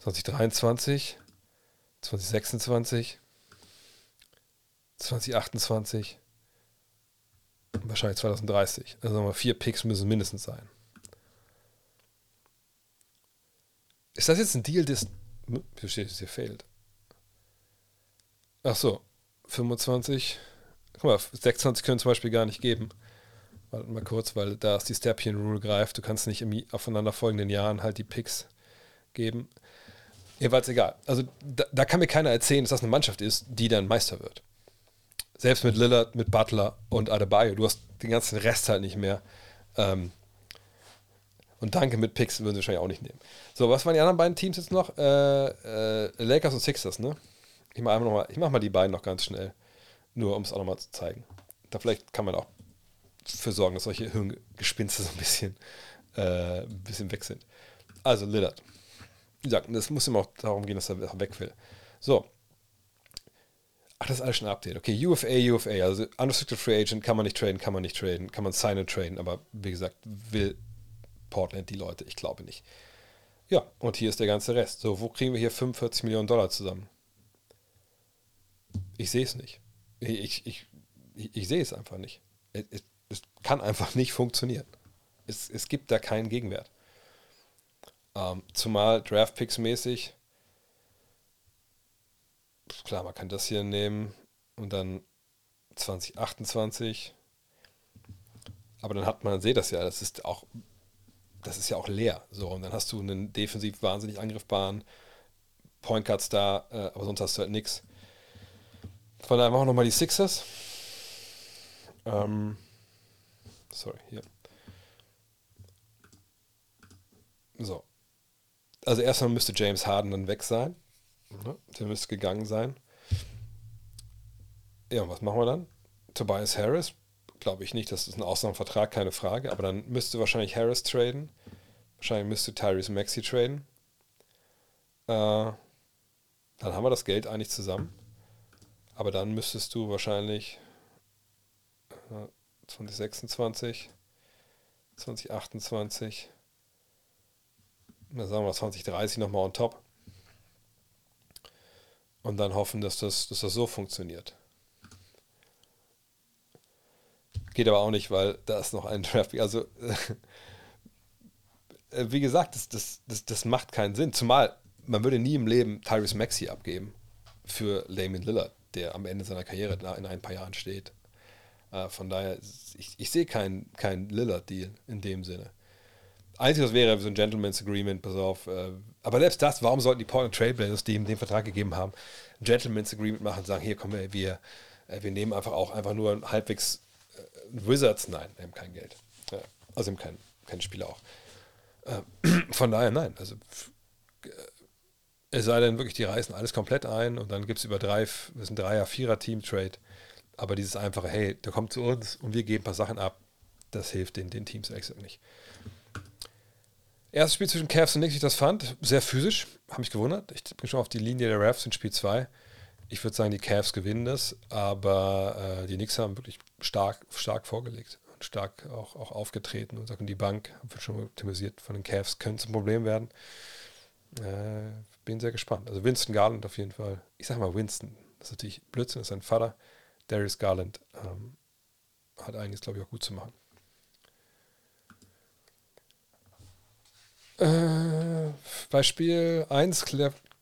2023, 2026, 2028, wahrscheinlich 2030. Also nochmal vier Picks müssen mindestens sein. Ist das jetzt ein Deal, das. Wie steht es hier fehlt? Ach so, 25. Guck mal, 26 können zum Beispiel gar nicht geben. Warte mal kurz, weil da ist die Stepien-Rule greift. Du kannst nicht im aufeinanderfolgenden Jahren halt die Picks geben. Jedenfalls egal. Also da, da, kann mir keiner erzählen, dass das eine Mannschaft ist, die dann Meister wird. Selbst mit Lillard, mit Butler und Adebayo. Du hast den ganzen Rest halt nicht mehr. Ähm, und Danke mit Picks würden sie wahrscheinlich auch nicht nehmen. So, was waren die anderen beiden Teams jetzt noch? Äh, äh, Lakers und Sixers, ne? Ich mache mal, ich mach mal die beiden noch ganz schnell. Nur um es auch nochmal zu zeigen. Da vielleicht kann man auch für sorgen, dass solche Hirngespinste so ein bisschen, äh, ein bisschen weg sind. Also Lillard. Wie gesagt, das muss immer auch darum gehen, dass er weg will. So. Ach, das ist alles schon ein Update. Okay, UFA, UFA. Also Unrestricted Free Agent kann man nicht traden, kann man nicht traden, kann man sign und traden. Aber wie gesagt, will Portland die Leute? Ich glaube nicht. Ja, und hier ist der ganze Rest. So, wo kriegen wir hier 45 Millionen Dollar zusammen? Ich sehe es nicht. Ich, ich, ich, ich sehe es einfach nicht. Es, es, kann einfach nicht funktionieren. Es, es gibt da keinen Gegenwert. Ähm, zumal Draftpicks mäßig, klar, man kann das hier nehmen und dann 2028. Aber dann hat man, seht das ja, das ist auch, das ist ja auch leer. So, und dann hast du einen defensiv wahnsinnig angriffbaren Point Guards da, äh, aber sonst hast du halt nichts. Von daher machen wir nochmal die Sixers. Ähm, sorry, hier. So. Also erstmal müsste James Harden dann weg sein. Ne? Der müsste gegangen sein. Ja, und was machen wir dann? Tobias Harris? Glaube ich nicht. Das ist ein Ausnahmevertrag, keine Frage. Aber dann müsste wahrscheinlich Harris traden. Wahrscheinlich müsste Tyrese Maxi traden. Äh, dann haben wir das Geld eigentlich zusammen. Aber dann müsstest du wahrscheinlich 2026, 2028, na sagen wir 2030 nochmal on top. Und dann hoffen, dass das, dass das so funktioniert. Geht aber auch nicht, weil da ist noch ein Draft. Also, äh, wie gesagt, das, das, das, das macht keinen Sinn. Zumal man würde nie im Leben Tyrese Maxi abgeben für Damon Lillard, der am Ende seiner Karriere in ein paar Jahren steht. Äh, von daher, ich, ich sehe keinen kein Lillard-Deal in dem Sinne. Einzig, was wäre so ein Gentleman's Agreement, pass auf. Äh, aber selbst das, warum sollten die Portland Trailblazers, die ihm den Vertrag gegeben haben, ein Gentleman's Agreement machen und sagen, hier kommen wir, wir, äh, wir nehmen einfach auch einfach nur halbwegs äh, Wizards, nein, wir haben kein Geld. Also haben keinen kein Spieler auch. Von daher, nein, also es sei denn wirklich, die reißen alles komplett ein und dann gibt es über drei, das ist ein Dreier-, Vierer-Team-Trade. Aber dieses einfache, hey, der kommt zu uns und wir geben ein paar Sachen ab, das hilft den, den Teams exakt nicht. Erstes Spiel zwischen Cavs und Knicks, ich das fand, sehr physisch, habe mich gewundert. Ich bin schon auf die Linie der Refs in Spiel 2. Ich würde sagen, die Cavs gewinnen das, aber äh, die Knicks haben wirklich stark, stark vorgelegt und stark auch, auch aufgetreten und sagen, die Bank wird schon optimisiert von den Cavs, könnte zum Problem werden. Äh, bin sehr gespannt. Also Winston Garland auf jeden Fall. Ich sage mal Winston. Das ist natürlich Blödsinn, das ist sein Vater. Darius Garland ähm, hat einiges, glaube ich, auch gut zu machen. Äh, bei Spiel 1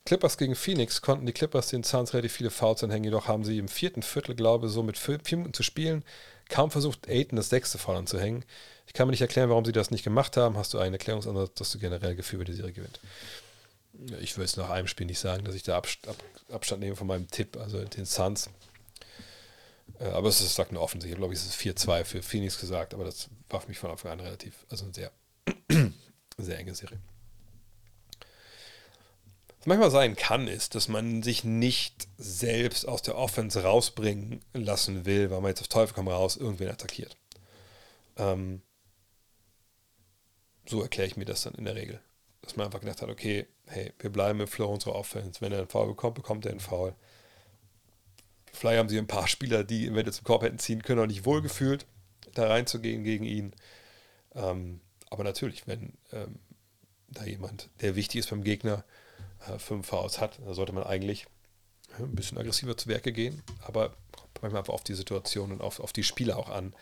Clippers gegen Phoenix konnten die Clippers den Suns relativ viele Fouls anhängen, jedoch haben sie im vierten Viertel, glaube ich, so mit vier Minuten zu spielen, kaum versucht, Aiden das sechste Foul anzuhängen. Ich kann mir nicht erklären, warum sie das nicht gemacht haben. Hast du einen Erklärungsansatz, dass du generell Gefühl über die Serie gewinnt? Ich würde es nach einem Spiel nicht sagen, dass ich da Abstand nehme von meinem Tipp, also den Suns. Äh, aber es ist, sagt nur offensichtlich. Ich glaube, es ist 4-2 für Phoenix gesagt, aber das war für mich von Anfang an relativ, also sehr, sehr enge Serie. Was manchmal sein kann, ist, dass man sich nicht selbst aus der Offense rausbringen lassen will, weil man jetzt auf Teufel komm raus irgendwen attackiert. Ähm, so erkläre ich mir das dann in der Regel. Dass man einfach gedacht hat, okay, hey, wir bleiben im Flow unserer Offense. Wenn er einen Foul bekommt, bekommt er einen Foul. Vielleicht haben sie ein paar Spieler, die wenn zum Korb hätten ziehen können, auch nicht wohlgefühlt, da reinzugehen gegen ihn. Ähm, aber natürlich, wenn ähm, da jemand, der wichtig ist beim Gegner, äh, fünf Fouls hat, dann sollte man eigentlich äh, ein bisschen aggressiver zu Werke gehen. Aber manchmal einfach auf die Situation und auf, auf die Spieler auch an.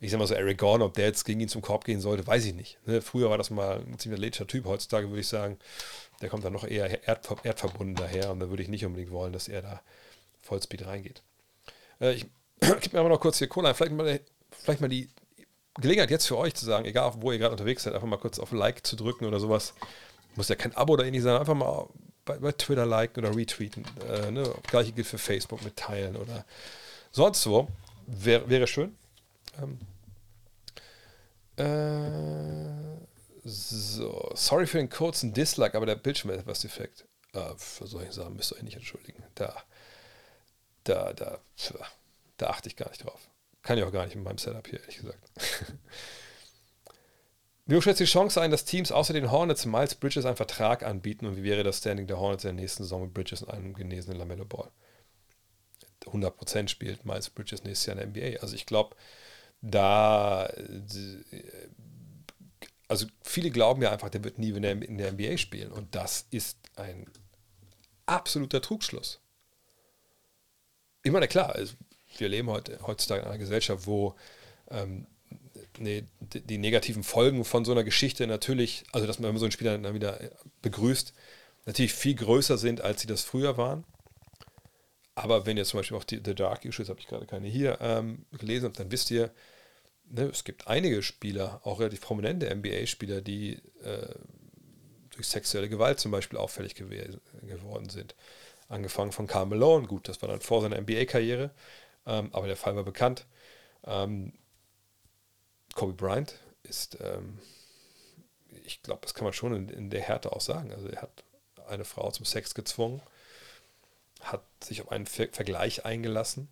Ich sag mal so, Eric Gorn, ob der jetzt gegen ihn zum Korb gehen sollte, weiß ich nicht. Ne? Früher war das mal ein ziemlich athletischer Typ. Heutzutage würde ich sagen, der kommt dann noch eher erdver erdverbunden daher und da würde ich nicht unbedingt wollen, dass er da Vollspeed reingeht. Äh, ich gebe mir aber noch kurz hier Cola, vielleicht mal, vielleicht mal die Gelegenheit jetzt für euch zu sagen, egal wo ihr gerade unterwegs seid, einfach mal kurz auf Like zu drücken oder sowas. Muss ja kein Abo oder ähnlich sein, einfach mal bei, bei Twitter liken oder retweeten. Äh, ne? Gleiche gilt für Facebook mit teilen oder sonst wo. Wär, wäre schön. Ähm, äh, so, sorry für den kurzen Dislike, aber der Bildschirm hat etwas defekt. Äh, für solche Sachen müsst ihr euch nicht entschuldigen. Da, da, da, da achte ich gar nicht drauf. Kann ich auch gar nicht mit meinem Setup hier, ehrlich gesagt. Wie hoch schätzt die Chance ein, dass Teams außer den Hornets Miles Bridges einen Vertrag anbieten und wie wäre das Standing der Hornets in der nächsten Saison mit Bridges und einem genesenen Lamello Ball? 100% spielt Miles Bridges nächstes Jahr in der NBA. Also ich glaube, da also viele glauben ja einfach, der wird nie in der, in der NBA spielen. Und das ist ein absoluter Trugschluss. Ich meine, klar, wir leben heute, heutzutage in einer Gesellschaft, wo ähm, nee, die, negativen Folgen von so einer Geschichte natürlich, also dass man so einen Spieler dann wieder begrüßt, natürlich viel größer sind, als sie das früher waren. Aber wenn ihr zum Beispiel auch die The Dark Issues, habe ich gerade keine hier, ähm, gelesen habt, dann wisst ihr, ne, es gibt einige Spieler, auch relativ prominente NBA-Spieler, die äh, durch sexuelle Gewalt zum Beispiel auffällig gew geworden sind. Angefangen von Carl Malone, gut, das war dann vor seiner NBA-Karriere, ähm, aber der Fall war bekannt. Ähm, Kobe Bryant ist, ähm, ich glaube, das kann man schon in, in, der Härte auch sagen. Also er hat eine Frau zum Sex gezwungen, hat sich auf einen Ver Vergleich eingelassen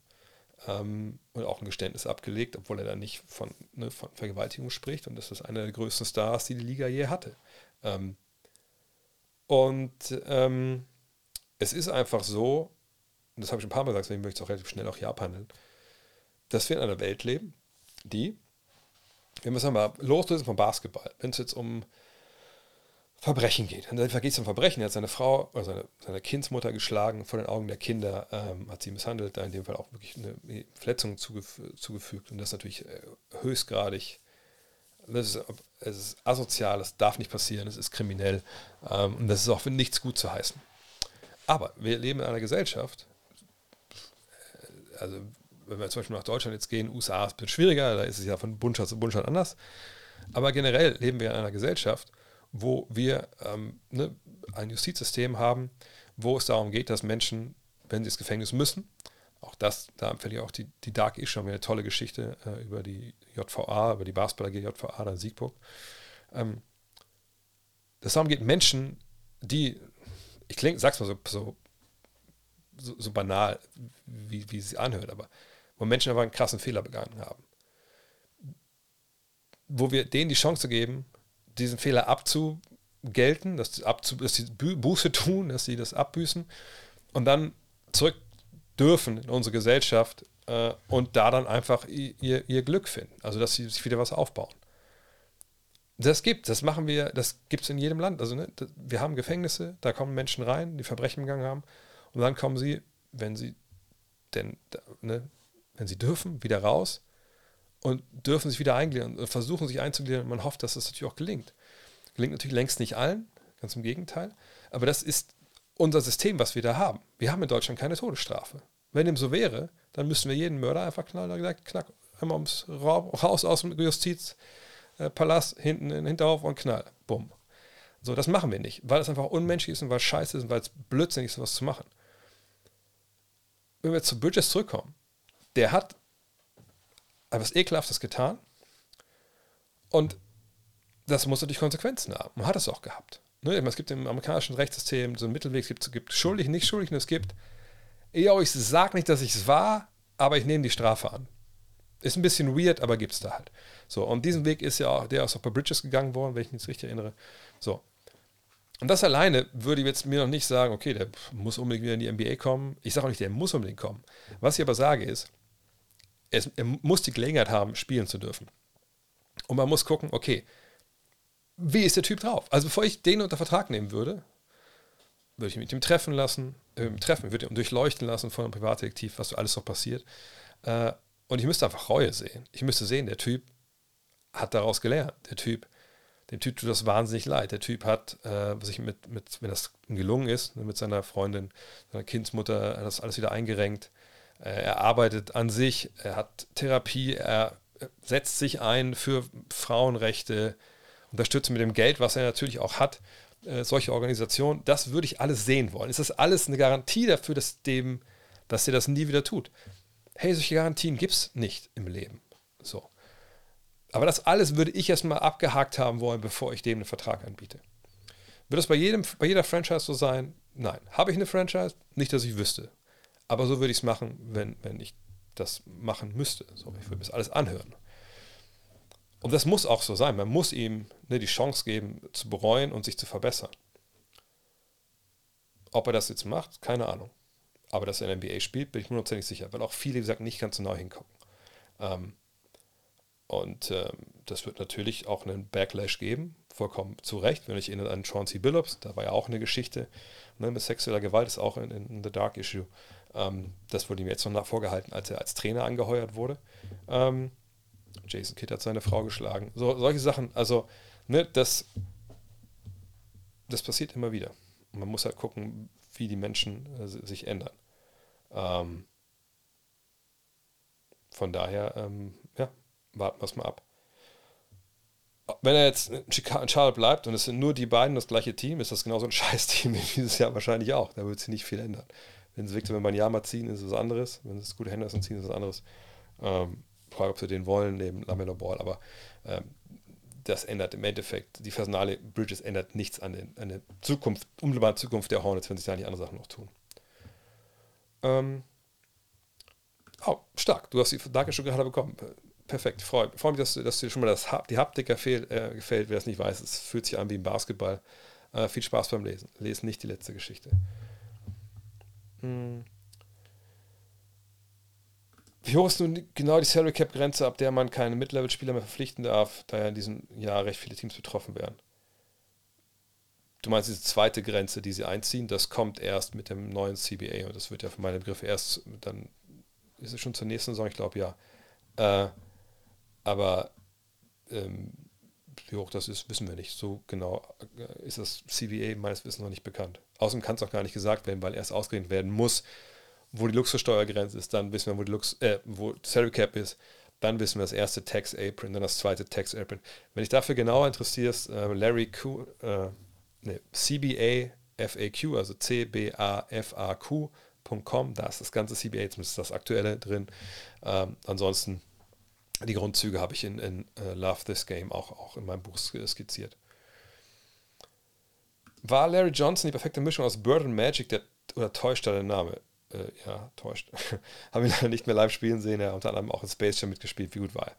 ähm, und auch ein Geständnis abgelegt, obwohl er da nicht von, ne, von, Vergewaltigung spricht. Und das ist einer der größten Stars, die die Liga je hatte. Ähm, und ähm, es ist einfach so, und das habe ich ein paar Mal gesagt, deswegen möchte ich es auch relativ schnell auch hier abhandeln, dass wir in einer Welt leben, die, wir es mal loslösen vom Basketball, wenn es jetzt um Verbrechen geht. Dann geht es um Verbrechen. Er hat seine Frau oder seine, seine Kindsmutter geschlagen, vor den Augen der Kinder, ähm, hat sie misshandelt, da in dem Fall auch wirklich eine Verletzung zugef zugefügt. Und das natürlich äh, höchstgradig, das ist es ist asozial, es darf nicht passieren, es ist kriminell ähm, und das ist auch für nichts gut zu heißen. Aber wir leben in einer Gesellschaft, äh, also wenn wir zum Beispiel nach Deutschland jetzt gehen, USA ist ein bisschen schwieriger, da ist es ja von Bundesstaat zu Bundesstaat anders. Aber generell leben wir in einer Gesellschaft, wo wir ähm, ne, ein Justizsystem haben, wo es darum geht, dass Menschen, wenn sie ins Gefängnis müssen, auch das, da empfehle ich auch die, die Dark Issue, haben eine tolle Geschichte äh, über die JVA, über die Basketballer JVA, dann Siegburg. Ähm, dass darum geht, Menschen, die, ich klinge, sag's mal so, so, so, so banal, wie, wie es sich anhört, aber wo Menschen aber einen krassen Fehler begangen haben. Wo wir denen die Chance geben, diesen Fehler abzugelten, dass, abzu, sie Buße tun, dass sie das abbüßen und dann zurück dürfen in unsere Gesellschaft äh, und da dann einfach ihr, ihr Glück finden. Also, dass sie sich wieder was aufbauen. Das gibt, das machen wir, das gibt es in jedem Land. Also, ne, wir haben Gefängnisse, da kommen Menschen rein, die Verbrechen begangen haben, und dann kommen sie, wenn sie denn, ne, wenn sie dürfen, wieder raus und dürfen sich wieder eingliedern und versuchen sich einzugliedern. Man hofft, dass das natürlich auch gelingt. Gelingt natürlich längst nicht allen, ganz im Gegenteil. Aber das ist unser System, was wir da haben. Wir haben in Deutschland keine Todesstrafe. Wenn dem so wäre, dann müssten wir jeden Mörder einfach knallen. Gesagt, knack, einmal ums raus aus dem Justizpalast, hinten in den Hinterhof und knall. Bumm. So, das machen wir nicht, weil es einfach unmenschlich ist und weil es scheiße ist und weil es blödsinnig ist, sowas zu machen. Wenn wir zu Bridges zurückkommen, der hat etwas Ekelhaftes getan und das muss natürlich Konsequenzen haben. Man hat es auch gehabt. Ne? Es gibt im amerikanischen Rechtssystem so einen Mittelweg, es gibt, es gibt schuldig, nicht schuldig und es gibt, ich sage nicht, dass ich es war, aber ich nehme die Strafe an. Ist ein bisschen weird, aber gibt es da halt. So, und diesen Weg ist ja auch, der ist auch bei Bridges gegangen worden, wenn ich mich jetzt richtig erinnere. So. Und das alleine würde jetzt mir noch nicht sagen, okay, der muss unbedingt wieder in die NBA kommen. Ich sage auch nicht, der muss unbedingt kommen. Was ich aber sage ist, es, er muss die Gelegenheit haben, spielen zu dürfen. Und man muss gucken, okay, wie ist der Typ drauf? Also bevor ich den unter Vertrag nehmen würde, würde ich mit ihm treffen lassen, äh, treffen, würde ihn durchleuchten lassen von einem Privatdetektiv, was alles so passiert. Äh, und ich müsste einfach Reue sehen. Ich müsste sehen, der Typ hat daraus gelernt. Der Typ, dem Typ tut das wahnsinnig leid. Der Typ hat äh, sich mit, mit, wenn das gelungen ist, mit seiner Freundin, seiner Kindsmutter, das alles wieder eingerenkt. Äh, er arbeitet an sich, er hat Therapie, er setzt sich ein für Frauenrechte, unterstützt mit dem Geld, was er natürlich auch hat, äh, solche Organisationen. Das würde ich alles sehen wollen. Ist das alles eine Garantie dafür, dass, dem, dass er das nie wieder tut? Hey, solche Garantien gibt es nicht im Leben. So. Aber das alles würde ich erstmal abgehakt haben wollen, bevor ich dem einen Vertrag anbiete. Wird das bei, jedem, bei jeder Franchise so sein? Nein. Habe ich eine Franchise? Nicht, dass ich wüsste. Aber so würde ich es machen, wenn, wenn ich das machen müsste. So, ich würde mir das alles anhören. Und das muss auch so sein. Man muss ihm ne, die Chance geben, zu bereuen und sich zu verbessern. Ob er das jetzt macht, keine Ahnung. Aber dass er in der NBA spielt, bin ich mir hundertprozentig sicher, weil auch viele, wie gesagt, nicht ganz so neu hingucken. Ähm, und ähm, das wird natürlich auch einen Backlash geben, vollkommen zu Recht. Wenn ich erinnere an Chauncey Billups, da war ja auch eine Geschichte ne, mit sexueller Gewalt, ist auch in, in The Dark Issue. Ähm, das wurde ihm jetzt noch vorgehalten, als er als Trainer angeheuert wurde. Ähm, Jason Kidd hat seine Frau geschlagen. So, solche Sachen, also, ne, das, das passiert immer wieder. Man muss halt gucken, wie die Menschen äh, sich ändern. Ähm, von daher, ähm, warten wir es mal ab. Wenn er jetzt in Charlotte bleibt und es sind nur die beiden das gleiche Team, ist das genauso ein Scheiß-Team wie dieses Jahr wahrscheinlich auch. Da wird sich nicht viel ändern. Wenn sie Victor Wembanyama ziehen, ist es was anderes. Wenn sie es gute Henderson ziehen, ist es was anderes. Ähm, Frage, ob sie den wollen, neben Lamelo Ball, aber ähm, das ändert im Endeffekt, die Personale Bridges ändert nichts an, den, an der Zukunft, unmittelbaren Zukunft der Hornets, wenn sich da nicht andere Sachen noch tun. Ähm, oh, stark. Du hast die Danke schon gerade bekommen. Perfekt. Freue freu mich, dass, dass dir schon mal das, die Haptik gefällt, äh, gefällt. Wer es nicht weiß, es fühlt sich an wie ein Basketball. Äh, viel Spaß beim Lesen. Lesen nicht die letzte Geschichte. Hm. Wie hoch ist nun genau die Salary Cap Grenze, ab der man keine Mid-Level-Spieler mehr verpflichten darf, da ja in diesem Jahr recht viele Teams betroffen wären? Du meinst diese zweite Grenze, die sie einziehen, das kommt erst mit dem neuen CBA und das wird ja für meine Begriffe erst, dann ist es schon zur nächsten Saison, ich glaube ja. Äh, aber ähm, wie hoch das ist, wissen wir nicht. So genau äh, ist das CBA meines Wissens noch nicht bekannt. Außerdem kann es auch gar nicht gesagt werden, weil erst ausgerechnet werden muss, wo die Luxussteuergrenze ist, dann wissen wir, wo die Lux äh, wo Salary Cap ist, dann wissen wir das erste Tax Apron, dann das zweite Tax Apron. Wenn dich dafür genauer interessierst, äh, Larry Q, äh, nee, CBA FAQ, also C-B-A-F-A-Q.com, da ist das ganze CBA, zumindest das aktuelle drin. Ähm, ansonsten, die Grundzüge habe ich in, in uh, Love This Game auch, auch in meinem Buch skizziert. War Larry Johnson die perfekte Mischung aus Bird und Magic, der, oder täuscht da der Name? Äh, ja, täuscht. habe ihn leider nicht mehr live spielen sehen, er hat unter anderem auch in Space Jam mitgespielt, wie gut war er.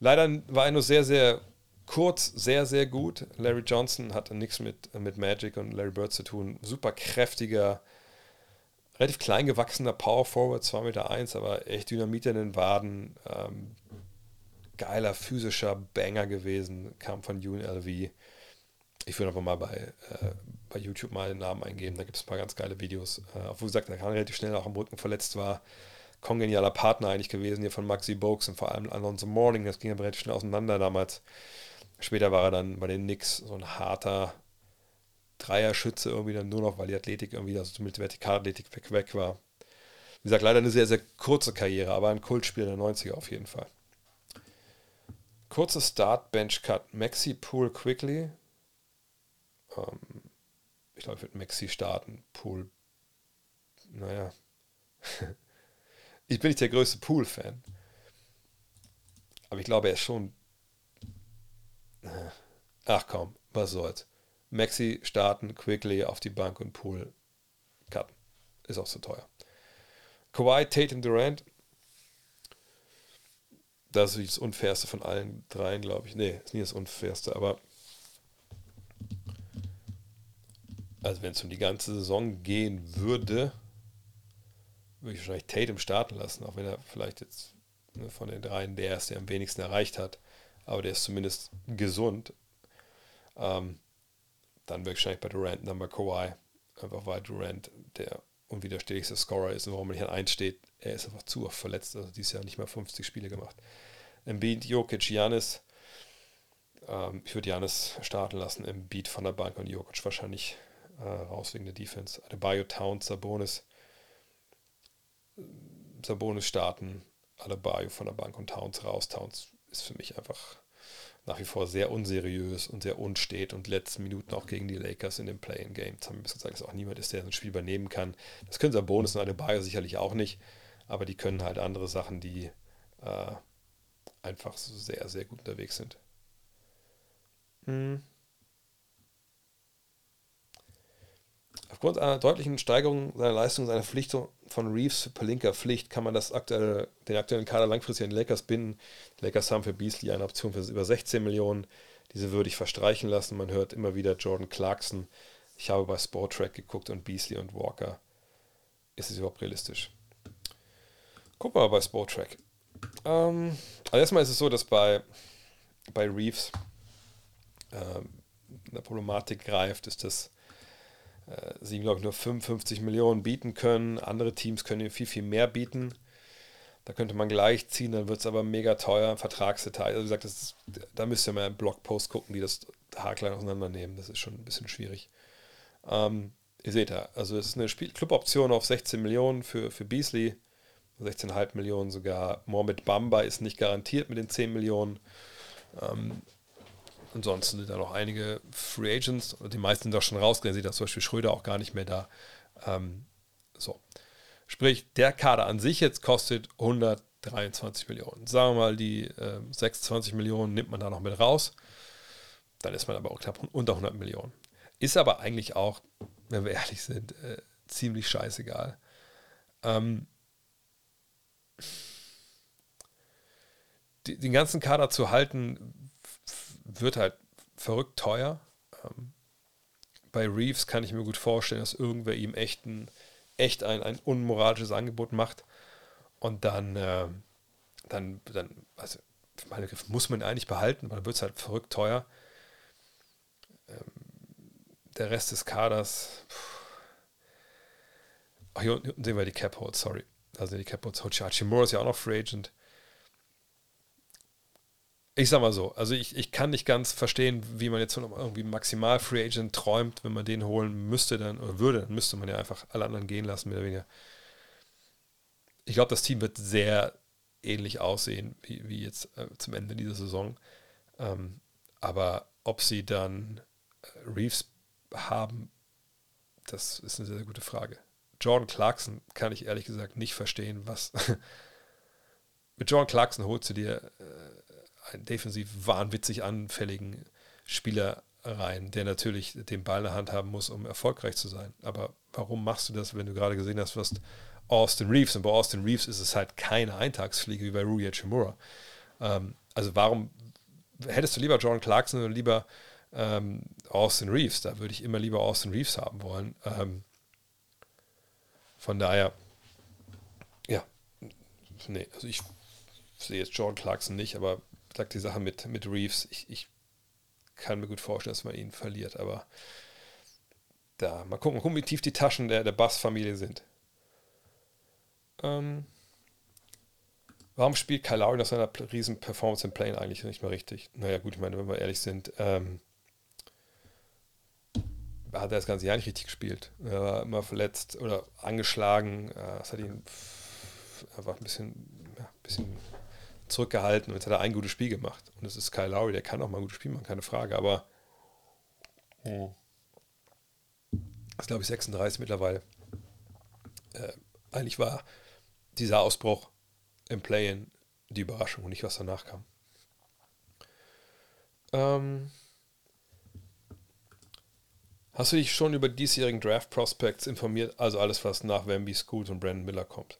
Leider war er nur sehr, sehr kurz, sehr, sehr gut. Larry Johnson hatte nichts mit, mit Magic und Larry Bird zu tun. Super kräftiger, relativ klein gewachsener Power Forward, 2,1 Meter, eins, aber echt Dynamit in den Waden. Ähm, geiler physischer Banger gewesen, kam von UNLV. Ich würde einfach mal bei, äh, bei YouTube mal den Namen eingeben, da gibt es ein paar ganz geile Videos. Äh, obwohl gesagt, er relativ schnell auch am Rücken verletzt war. Kongenialer Partner eigentlich gewesen hier von Maxi Bogues und vor allem Alonso Morning, das ging aber relativ schnell auseinander damals. Später war er dann bei den Knicks so ein harter Dreierschütze irgendwie dann nur noch, weil die Athletik irgendwie, also zumindest Vertikalathletik weg, weg war. Wie gesagt, leider eine sehr, sehr kurze Karriere, aber ein Kultspiel der 90er auf jeden Fall. Kurze Start, Bench Cut. Maxi Pool Quickly. Ähm, ich glaube, ich würde Maxi starten. Pool. Naja. ich bin nicht der größte Pool-Fan. Aber ich glaube, er ist schon Ach komm, was soll's. Maxi starten, Quickly auf die Bank und Pool cutten. Ist auch zu teuer. Kawhi, Tate und Durant. Das ist das Unfairste von allen dreien, glaube ich. Nee, ist nie das Unfairste, aber also wenn es um die ganze Saison gehen würde, würde ich wahrscheinlich Tatum starten lassen, auch wenn er vielleicht jetzt ne, von den dreien der ist, der am wenigsten erreicht hat aber der ist zumindest gesund. Ähm, dann wahrscheinlich bei Durant bei Kawhi. Einfach weil Durant der unwiderstehlichste Scorer ist und warum er nicht an 1 steht. Er ist einfach zu oft verletzt. Also dieses Jahr nicht mehr 50 Spiele gemacht. Embiid, Jokic, Janis. Ähm, ich würde Janis starten lassen. Embiid von der Bank und Jokic wahrscheinlich äh, raus wegen der Defense. Adebayo, Towns, Sabonis. Sabonis starten. Adebayo von der Bank und Towns raus. Towns ist für mich einfach nach wie vor sehr unseriös und sehr unstet und letzten Minuten auch gegen die Lakers in dem Play-in-Game. Jetzt haben wir bis gesagt, dass auch niemand ist, der ein Spiel übernehmen kann. Das können Sabonis und Adebayo sicherlich auch nicht, aber die können halt andere Sachen, die äh, einfach sehr, sehr gut unterwegs sind. Hm. Aufgrund einer deutlichen Steigerung seiner Leistung, seiner Verpflichtung von Reeves für Palinka Pflicht, kann man das aktuelle, den aktuellen Kader langfristig an die Lakers binden. Die Lakers haben für Beasley eine Option für über 16 Millionen. Diese würde ich verstreichen lassen. Man hört immer wieder Jordan Clarkson. Ich habe bei Sportrack geguckt und Beasley und Walker. Ist es überhaupt realistisch? Wir mal bei Sportrack. Ähm, also erstmal ist es so, dass bei, bei Reeves ähm, eine Problematik greift, ist, dass äh, sie, glaube ich, nur 55 Millionen bieten können. Andere Teams können ihm viel, viel mehr bieten. Da könnte man gleich ziehen, dann wird es aber mega teuer, Vertragsdetail. Also wie gesagt, ist, da müsst ihr mal im Blogpost gucken, die das haarklein auseinandernehmen. Das ist schon ein bisschen schwierig. Ähm, ihr seht ja, also es ist eine Cluboption auf 16 Millionen für, für Beasley, 16,5 Millionen sogar. Mohamed Bamba ist nicht garantiert mit den 10 Millionen. Ähm, Ansonsten sind da noch einige Free Agents, die meisten sind doch schon rausgegangen, sieht das zum Beispiel Schröder auch gar nicht mehr da. Ähm, so. Sprich, der Kader an sich jetzt kostet 123 Millionen. Sagen wir mal, die äh, 26 Millionen nimmt man da noch mit raus. Dann ist man aber auch knapp unter 100 Millionen. Ist aber eigentlich auch, wenn wir ehrlich sind, äh, ziemlich scheißegal. Ähm, den ganzen Kader zu halten, wird halt verrückt teuer. Ähm, bei Reeves kann ich mir gut vorstellen, dass irgendwer ihm echt ein, echt ein, ein unmoralisches Angebot macht. Und dann, äh, dann, dann, also meine Griff muss man eigentlich behalten, weil dann wird es halt verrückt teuer. Ähm, der Rest des Kaders. Ach, hier unten sehen wir die Cap Holds, sorry. Also die Cap Holds. Hachimura ist ja auch noch Free Agent. ich sag mal so, also ich, ich kann nicht ganz verstehen, wie man jetzt irgendwie maximal Free Agent träumt, wenn man den holen müsste dann oder würde, dann müsste man ja einfach alle anderen gehen lassen, mehr oder weniger. Ich glaube, das Team wird sehr ähnlich aussehen wie, wie jetzt äh, zum Ende dieser Saison. Ähm, aber ob sie dann äh, Reeves haben, das ist eine sehr, sehr gute Frage. Jordan Clarkson kann ich ehrlich gesagt nicht verstehen, was. Mit Jordan Clarkson holst du dir äh, einen defensiv wahnwitzig anfälligen Spieler rein, der natürlich den Ball in der Hand haben muss, um erfolgreich zu sein. Aber warum machst du das, wenn du gerade gesehen hast, was Austin Reeves und bei Austin Reeves ist es halt keine Eintagsfliege wie bei Rui Hachimura. Ähm, also warum hättest du lieber Jordan Clarkson oder lieber ähm, Austin Reeves? Da würde ich immer lieber Austin Reeves haben wollen. Ähm, von daher, ja, nee, also ich sehe jetzt Jordan Clarkson nicht, aber sagt die Sache mit, mit Reeves, ich, ich kann mir gut vorstellen, dass man ihn verliert, aber da, mal gucken, mal gucken wie tief die Taschen der, der Bass-Familie sind. Ähm, warum spielt Kyle Lowry nach seiner riesen Performance im Plane eigentlich nicht mehr richtig? Naja, gut, ich meine, wenn wir ehrlich sind, ähm, hat er das ganze Jahr nicht richtig gespielt. Er war immer verletzt oder angeschlagen. Äh, das hat ihn einfach ein bisschen, ja, ein bisschen zurückgehalten und jetzt hat er ein gutes Spiel gemacht. Und das ist Kyle Lowry, der kann auch mal ein gutes Spiel machen, keine Frage. Aber oh. ist, glaube ich, 36 mittlerweile. Äh, eigentlich war dieser Ausbruch im Play-In die Überraschung und nicht, was danach kam. Ähm, hast du dich schon über diesjährigen Draft Prospects informiert? Also alles, was nach Wemby, Schools und Brandon Miller kommt.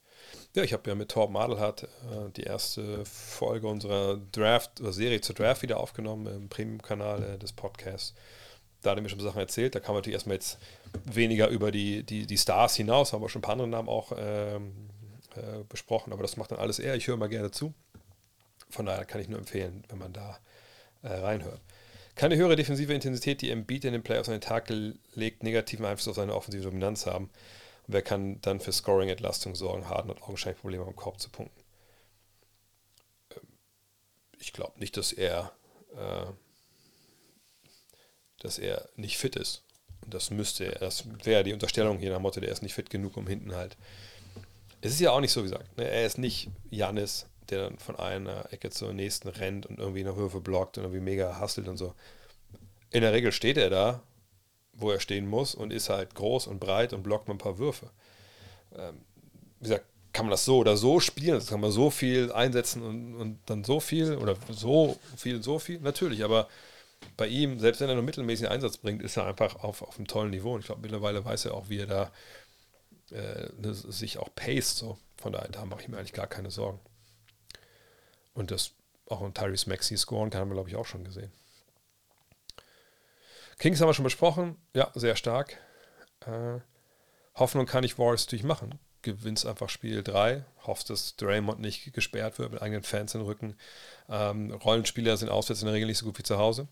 Ja, ich habe ja mit Torben Adelhardt äh, die erste Folge unserer Draft oder Serie zur Draft wieder aufgenommen im Premium-Kanal äh, des Podcasts. Da hat er mir schon Sachen erzählt. Da kam natürlich erstmal jetzt weniger über die, die, die Stars hinaus, haben wir schon ein paar andere Namen auch ähm, äh, besprochen, aber das macht dann alles er. Ich höre mal gerne zu. Von daher kann ich nur empfehlen, wenn man da äh, reinhört. Keine höhere defensive Intensität, die Embiid in den Playoffs an den Tag legt, negativen Einfluss auf seine offensive Dominanz haben. Und wer kann dann für Scoring-Entlastung sorgen? Harden hat augenscheinlich Probleme am Korb zu punkten. Ähm, ich glaube nicht, dass er, äh, dass er nicht fit ist. Und das müsste er, das wäre die Unterstellung hier nach Motto, der ist nicht fit genug, um hinten halt. Es ist ja auch nicht so wie gesagt. Ne? Er ist nicht Janis, der dann von einer Ecke zur nächsten rennt und irgendwie eine Würfe blockt und irgendwie mega hustelt und so. In der Regel steht er da wo er stehen muss und ist halt groß und breit und blockt mal ein paar Würfe. Ähm, wie gesagt, kann man das so oder so spielen, das kann man so viel einsetzen und, und dann so viel oder so viel, so viel, natürlich, aber bei ihm, selbst wenn er nur mittelmäßigen Einsatz bringt, ist er einfach auf, auf einem tollen Niveau und ich glaube, mittlerweile weiß er auch, wie er da äh, ne, sich auch paced, so. Von daher, da mache ich mir eigentlich gar keine Sorgen. Und das auch ein Tyrese Maxi scoren kann, haben wir, glaube ich, auch schon gesehen. Kings haben wir schon besprochen. Ja, sehr stark. Äh, Hoffnung kann ich Warriors natürlich machen. Gewinnst einfach Spiel 3. Hoffst, dass Draymond nicht gesperrt wird mit eigenen Fans im Rücken. Ähm, Rollenspieler sind auswärts in der Regel nicht so gut wie zu Hause.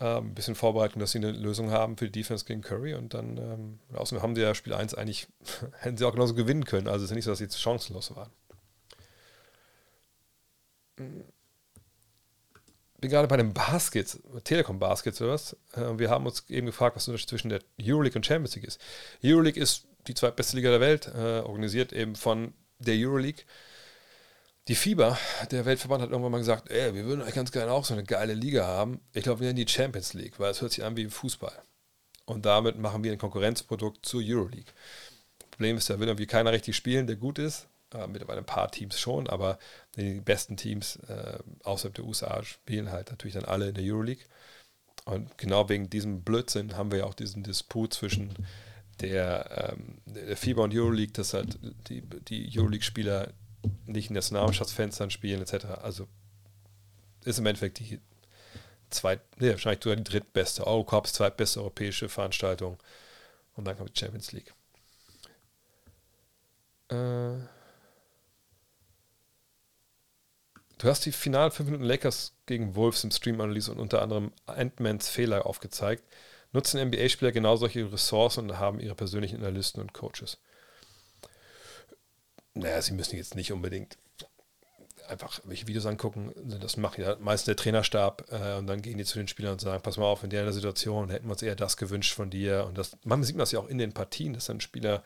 Ähm, ein bisschen Vorbereitung, dass sie eine Lösung haben für die Defense gegen Curry. Und dann, ähm, außerdem haben sie ja Spiel 1 eigentlich, hätten sie auch genauso gewinnen können. Also es ist nicht so, dass sie chancenlos waren bin gerade bei den Baskets, Telekom Baskets oder was. Äh, wir haben uns eben gefragt, was der Unterschied zwischen der Euroleague und Champions League ist. Euroleague ist die zweitbeste Liga der Welt, äh, organisiert eben von der Euroleague. Die FIBA, der Weltverband, hat irgendwann mal gesagt, ey, wir würden eigentlich ganz gerne auch so eine geile Liga haben. Ich glaube, wir nennen die Champions League, weil es hört sich an wie Fußball. Und damit machen wir ein Konkurrenzprodukt zur Euroleague. Problem ist, da will irgendwie keiner richtig spielen, der gut ist. Äh, mittlerweile ein paar Teams schon, aber die besten Teams äh, außerhalb der USA spielen halt natürlich dann alle in der Euroleague. Und genau wegen diesem Blödsinn haben wir ja auch diesen Disput zwischen der, ähm, der FIBA und Euroleague, dass halt die, die Euroleague-Spieler nicht in Nationalmannschaftsfenstern spielen, etc. Also ist im Endeffekt die zweit, nee, wahrscheinlich sogar die drittbeste Eurocups, zweitbeste europäische Veranstaltung. Und dann kommt die Champions League. Äh, Du hast die finalen 5 Minuten Lakers gegen Wolves im Stream-Analyse und unter anderem Ant-Mans Fehler aufgezeigt. Nutzen NBA-Spieler genau solche Ressourcen und haben ihre persönlichen Analysten und Coaches? Naja, sie müssen jetzt nicht unbedingt einfach welche Videos angucken. Das macht ja meist der Trainerstab äh, und dann gehen die zu den Spielern und sagen, pass mal auf, in der Situation hätten wir uns eher das gewünscht von dir. Und das, manchmal sieht man das ja auch in den Partien, dass dann Spieler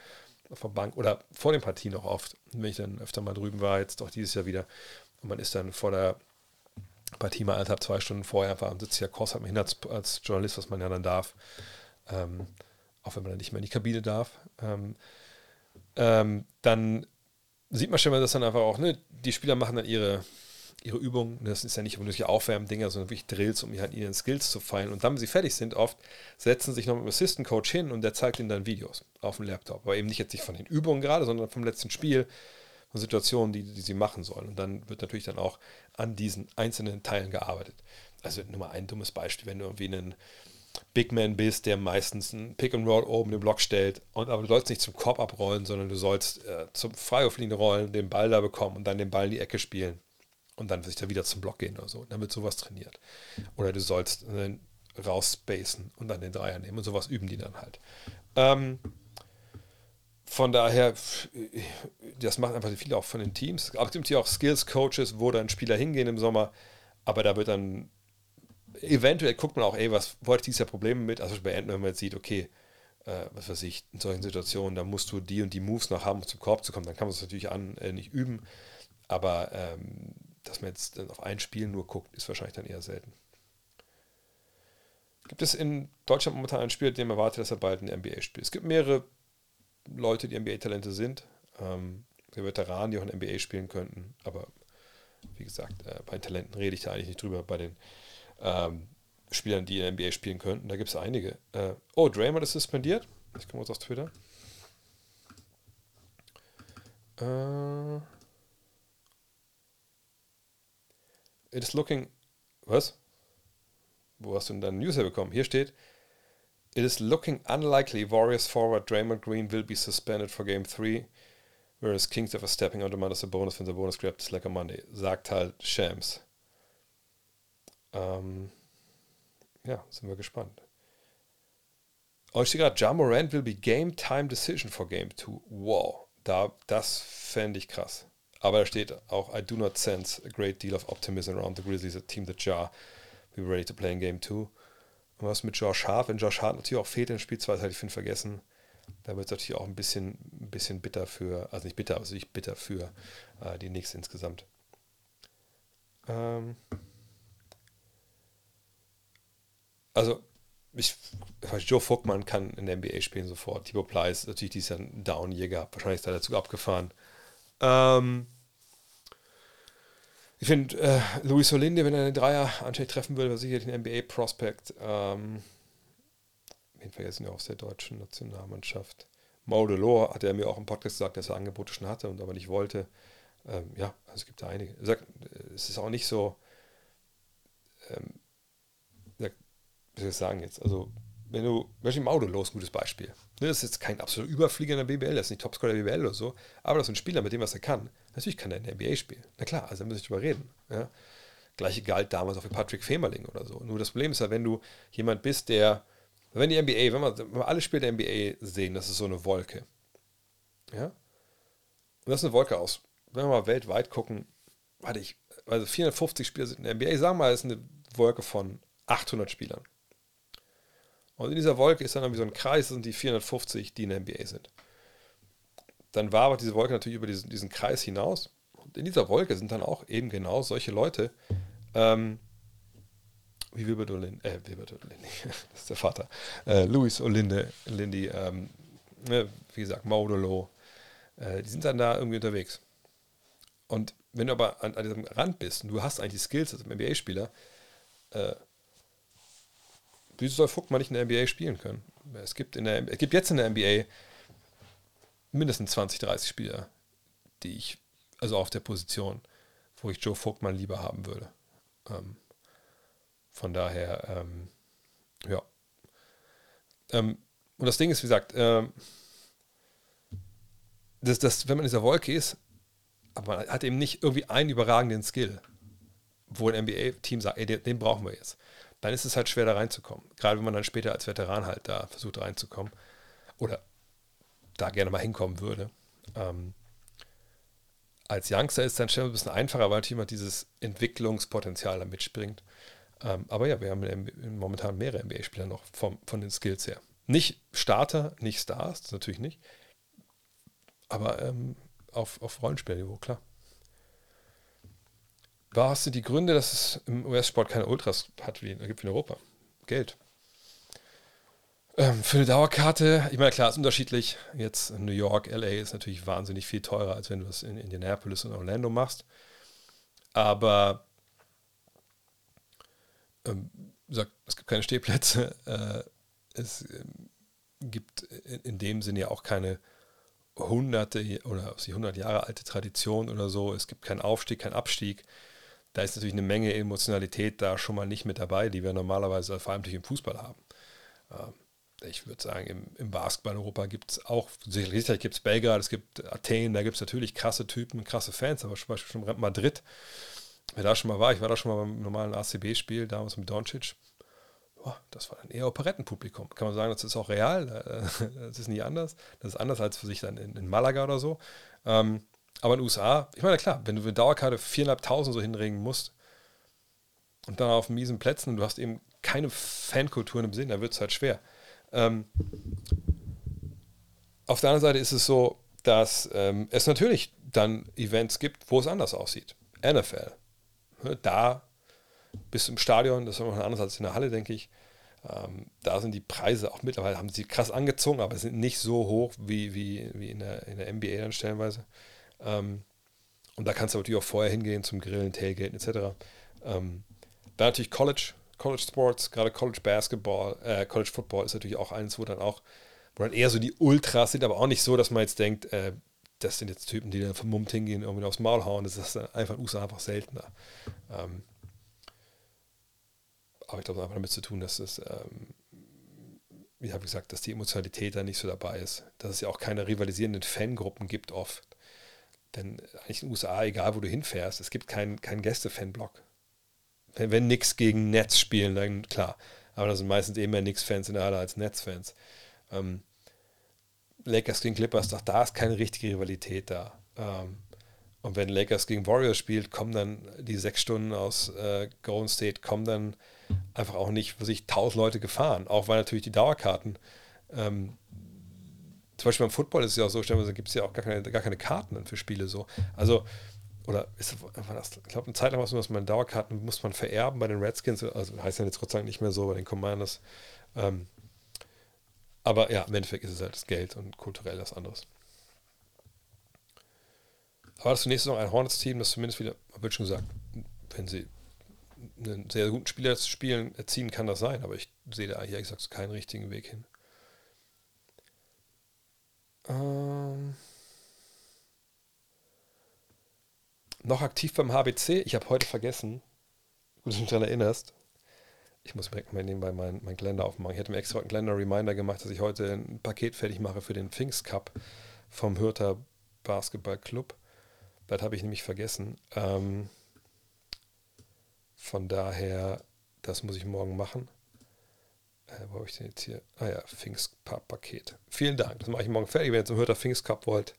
der Bank oder vor den Partien auch oft, wenn ich dann öfter mal drüben war, jetzt auch dieses Jahr wieder, und man ist dann vor der Partie mal anderthalb, zwei Stunden vorher einfach und sitzt ja kurz hin als, als Journalist, was man ja dann darf. Ähm, auch wenn man dann nicht mehr in die Kabine darf. Ähm, ähm, dann sieht man schon mal, dass dann einfach auch, ne, die Spieler machen dann ihre, ihre Übungen. Das ist ja nicht nur Aufwärmen-Dinger, sondern wirklich Drills, um halt ihren Skills zu feilen. Und dann, wenn sie fertig sind, oft setzen sich noch mit dem Assistant Coach hin und der zeigt ihnen dann Videos auf dem Laptop. Aber eben nicht jetzt nicht von den Übungen gerade, sondern vom letzten Spiel, Situationen, die, die sie machen sollen. Und dann wird natürlich dann auch an diesen einzelnen Teilen gearbeitet. Also nur mal ein dummes Beispiel, wenn du irgendwie einen Big Man bist, der meistens ein Pick and Roll oben im Block stellt. Und, aber du sollst nicht zum Korb abrollen, sondern du sollst äh, zum Freiwurflinie rollen, den Ball da bekommen und dann den Ball in die Ecke spielen. Und dann sich da wieder zum Block gehen oder so. Dann wird sowas trainiert. Oder du sollst äh, rausspacen und dann den Dreier nehmen. Und sowas üben die dann halt. Ähm, von daher, das macht einfach viele auch von den Teams. Es gibt ja auch Skills-Coaches, wo dann Spieler hingehen im Sommer. Aber da wird dann eventuell guckt man auch, ey, was wollte ich dieses Jahr Probleme mit? Also bei Ant, wenn man jetzt sieht, okay, äh, was weiß ich, in solchen Situationen, da musst du die und die Moves noch haben, um zum Korb zu kommen, dann kann man es natürlich an, äh, nicht üben. Aber ähm, dass man jetzt dann auf ein Spiel nur guckt, ist wahrscheinlich dann eher selten. Gibt es in Deutschland momentan einen Spieler, dem erwartet, dass er bald ein NBA spielt? Es gibt mehrere Leute, die NBA-Talente sind. Ähm, Veteranen, die auch ein NBA spielen könnten. Aber wie gesagt, äh, bei Talenten rede ich da eigentlich nicht drüber. Bei den ähm, Spielern, die in NBA spielen könnten. Da gibt es einige. Äh, oh, Draymond ist suspendiert. Ich komme jetzt auf Twitter. Äh, it is looking. Was? Wo hast du denn deine News herbekommen? Hier steht. It is looking unlikely Warriors forward Draymond Green will be suspended for Game 3, whereas Kings are stepping on demand as a bonus when the bonus grabbed is like a Monday. Sagt halt Shams. Um, ähm, ja, sind wir gespannt. Oh, ich stehe gerade, Ja Morant will be Game Time Decision for Game 2. Wow, da, das fände ich krass. Aber da steht auch, I do not sense a great deal of optimism around the Grizzlies, a team that Ja will be ready to play in Game 2. Und was mit Josh Hart? Wenn Josh Hart natürlich auch fehlt im Spiel 2, das hatte ich vergessen. Da wird es natürlich auch ein bisschen, ein bisschen bitter für, also nicht bitter, aber natürlich bitter für äh, die Knicks insgesamt. Ähm, also ich, Joe Vogtmann kann in der NBA spielen sofort. Thibaut Pleiss, natürlich dieses Jahr einen Down hier gehabt. Wahrscheinlich ist er dazu abgefahren. Ähm, ich finde, äh, Luis Olinde, wenn er den Dreier anständig treffen würde, war sicherlich ein NBA-Prospect. Ähm, wen vergessen wir aus der deutschen Nationalmannschaft? Maudelo hat er mir auch im Podcast gesagt, dass er Angebote schon hatte und aber nicht wollte. Ähm, ja, also es gibt da einige. Es ist auch nicht so, ähm, wie soll ich sagen jetzt? Also, wenn du, Beispiel im Auto los, gutes Beispiel. Ne, das ist jetzt kein absoluter Überflieger in der BBL, das ist nicht Topscorer der BBL oder so, aber das ist ein Spieler mit dem, was er kann. Natürlich kann er in der NBA spielen. Na klar, also da muss ich drüber reden. Ja. Gleiche galt damals auch für Patrick Femerling oder so. Nur das Problem ist ja, wenn du jemand bist, der, wenn die NBA, wenn wir, wenn wir alle Spiele der NBA sehen, das ist so eine Wolke. Ja? Und das ist eine Wolke aus. Wenn wir mal weltweit gucken, warte ich, also 450 Spieler sind in der NBA, sagen wir mal, das ist eine Wolke von 800 Spielern. Und in dieser Wolke ist dann irgendwie so ein Kreis, das sind die 450, die in der NBA sind. Dann war aber diese Wolke natürlich über diesen, diesen Kreis hinaus. Und in dieser Wolke sind dann auch eben genau solche Leute, ähm, wie Wilbert Olinde, äh, Wilbert Olinde, das ist der Vater, äh, Luis Olinde, Lindy, ähm, ne, wie gesagt, Maudolo, äh, die sind dann da irgendwie unterwegs. Und wenn du aber an, an diesem Rand bist und du hast eigentlich die Skills als NBA-Spieler, äh, Wieso soll Fuck mal nicht in der NBA spielen können? Es gibt, in der, es gibt jetzt in der NBA mindestens 20, 30 Spieler, die ich, also auf der Position, wo ich Joe Vogtmann lieber haben würde. Ähm, von daher, ähm, ja. Ähm, und das Ding ist, wie gesagt, ähm, dass, dass, wenn man in dieser Wolke ist, aber man hat eben nicht irgendwie einen überragenden Skill, wo ein NBA-Team sagt, ey, den, den brauchen wir jetzt dann ist es halt schwer da reinzukommen. Gerade wenn man dann später als Veteran halt da versucht reinzukommen oder da gerne mal hinkommen würde. Ähm, als Youngster ist es dann schon ein bisschen einfacher, weil immer dieses Entwicklungspotenzial da mitspringt. Ähm, aber ja, wir haben momentan mehrere NBA-Spieler noch vom, von den Skills her. Nicht Starter, nicht Stars, natürlich nicht. Aber ähm, auf, auf Rollenspielniveau, klar. Was sind die Gründe, dass es im US-Sport keine Ultras hat, wie in Europa? Geld. Ähm, für eine Dauerkarte, ich meine, klar, ist unterschiedlich. Jetzt New York, LA ist natürlich wahnsinnig viel teurer, als wenn du es in Indianapolis und Orlando machst. Aber ähm, sagt, es gibt keine Stehplätze. Äh, es ähm, gibt in, in, dem Sinne ja auch keine hunderte oder 100 Jahre alte Tradition oder so. Es gibt keinen Aufstieg, keinen Abstieg. Da ist natürlich eine Menge Emotionalität da schon mal nicht mit dabei, die wir normalerweise vor allem durch im Fußball haben. Ähm, ich würde sagen, im, im Basketball Europa gibt es auch, sicherlich gibt es Belgrad, es gibt Athen, da gibt es natürlich krasse Typen, krasse Fans, aber zum Beispiel schon Madrid, wer da schon mal war, ich war da schon mal beim normalen ACB-Spiel, damals mit Doncic, boah, das war dann eher Operettenpublikum. Kann man sagen, das ist auch real, das ist nie anders, das ist anders als für sich dann in, in Malaga oder so. Ähm, aber in den USA, ich meine, klar, wenn du eine Dauerkarte 4.500 so hinregen musst und dann auf miesen Plätzen und du hast eben keine Fankultur im Sinn, dann wird es halt schwer. Ähm, auf der anderen Seite ist es so, dass ähm, es natürlich dann Events gibt, wo es anders aussieht. NFL. Ne, da bis zum Stadion, das ist noch anders als in der Halle, denke ich. Ähm, da sind die Preise auch mittlerweile, haben sie krass angezogen, aber sind nicht so hoch wie, wie, wie in, der, in der NBA dann stellenweise. Ähm, und da kannst du natürlich auch vorher hingehen zum Grillen, Tailgaten etc. Ähm, dann natürlich College, College Sports, gerade College Basketball, äh, College Football ist natürlich auch eins, wo dann auch, wo dann eher so die Ultras sind, aber auch nicht so, dass man jetzt denkt, äh, das sind jetzt Typen, die dann vermummt hingehen, irgendwie aufs Maul hauen. Das ist einfach in USA einfach seltener. Ähm, aber ich glaube, es hat einfach damit zu tun, dass es, ähm, wie habe ich gesagt, dass die Emotionalität da nicht so dabei ist. Dass es ja auch keine rivalisierenden Fangruppen gibt oft. Denn eigentlich in den USA, egal wo du hinfährst, es gibt keinen kein Gäste-Fanblock wenn, Knicks gegen Nets spielen, dann klar. Aber da sind meistens eben mehr Knicks-Fans in der Halle als Nets-Fans. Ähm, Lakers gegen Clippers, doch da ist keine richtige Rivalität da. Ähm, und wenn Lakers gegen Warriors spielt, kommen dann die sechs Stunden aus äh, Golden State, kommen dann einfach auch nicht für sich tausend Leute gefahren. Auch weil natürlich die Dauerkarten, ähm, zum Beispiel beim Football ist es ja auch so, gibt es ja auch gar keine, gar keine Karten für Spiele so. Also oder ist, war das, ich glaube, eine Zeit lang war es so, dass man Dauerkarten muss man vererben bei den Redskins, also heißt ja jetzt Gott sei Dank nicht mehr so bei den Commanders. Ähm, aber ja, im Endeffekt ist es halt das Geld und kulturell das anderes. Aber das nächste noch ein Hornets-Team, das zumindest wieder, habe ich schon gesagt, wenn sie einen sehr guten Spieler spielen, erziehen, kann das sein, aber ich sehe da ehrlich gesagt keinen richtigen Weg hin. Ähm. Noch aktiv beim HBC. Ich habe heute vergessen, du dich daran erinnerst. Ich muss mir nebenbei meinen mein Kalender aufmachen. Ich hätte mir extra einen kleinen Reminder gemacht, dass ich heute ein Paket fertig mache für den Pfingst Cup vom Hürter Basketball Club. Das habe ich nämlich vergessen. Ähm, von daher, das muss ich morgen machen. Äh, wo habe ich denn jetzt hier? Ah ja, Pfingst Paket. Vielen Dank. Das mache ich morgen fertig. Wenn ihr zum Hürter Pfingst Cup wollt,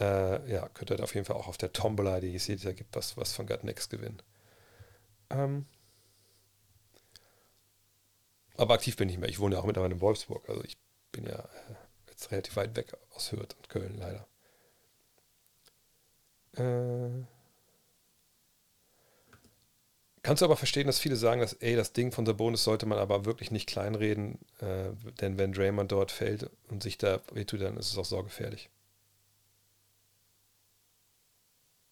äh, ja, könnt ihr auf jeden Fall auch auf der Tombola, die ihr seht, da gibt was, was von Gut Next gewinnen. Ähm, aber aktiv bin ich mehr. Ich wohne ja auch mittlerweile in Wolfsburg. Also ich bin ja äh, jetzt relativ weit weg aus Hürth und Köln leider. Äh, kannst du aber verstehen, dass viele sagen, dass ey, das Ding von Sabonis sollte man aber wirklich nicht kleinreden, äh, denn wenn Draymond dort fällt und sich da wehtut, dann ist es auch saugefährlich.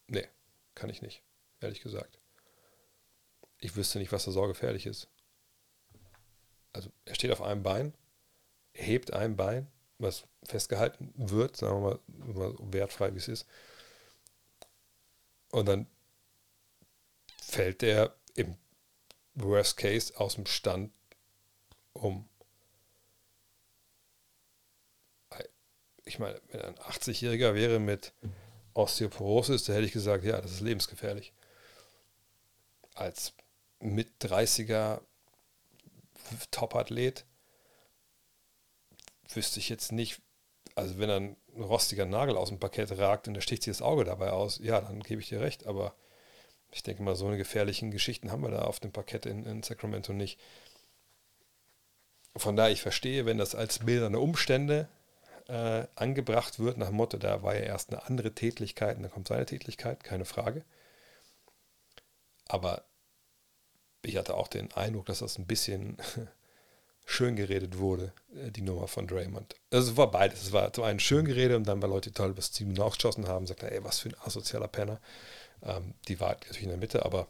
Nee, kann ich nicht, ehrlich gesagt. Ich wüsste nicht, was da sorgefährlich ist. Also er steht auf einem Bein, hebt ein Bein, was festgehalten wird, sagen wir mal, wertfrei wie es ist. Und dann fällt er im Worst Case aus dem Stand um. Ich meine, wenn ein 80-Jähriger wäre mit Osteoporosis, da hätte ich gesagt, ja, das ist lebensgefährlich. Als mit 30er Topathlet wüsste ich jetzt nicht, also wenn ein rostiger Nagel aus dem Parkett ragt und da sticht sich das Auge dabei aus, ja, dann gebe ich dir recht, aber ich denke mal, so eine gefährlichen Geschichten haben wir da auf dem Parkett in, in Sacramento nicht. Von daher, ich verstehe, wenn das als mildernde Umstände äh, angebracht wird, nach dem Motto, da war ja erst eine andere Tätigkeit und dann kommt seine Tätigkeit, keine Frage. Aber ich hatte auch den Eindruck, dass das ein bisschen schön geredet wurde, äh, die Nummer von Draymond. Also es war beides. Es war zum einen schön geredet und dann, weil Leute toll das Team nachgeschossen haben, sagt er, ey, was für ein asozialer Penner. Ähm, die war natürlich in der Mitte, aber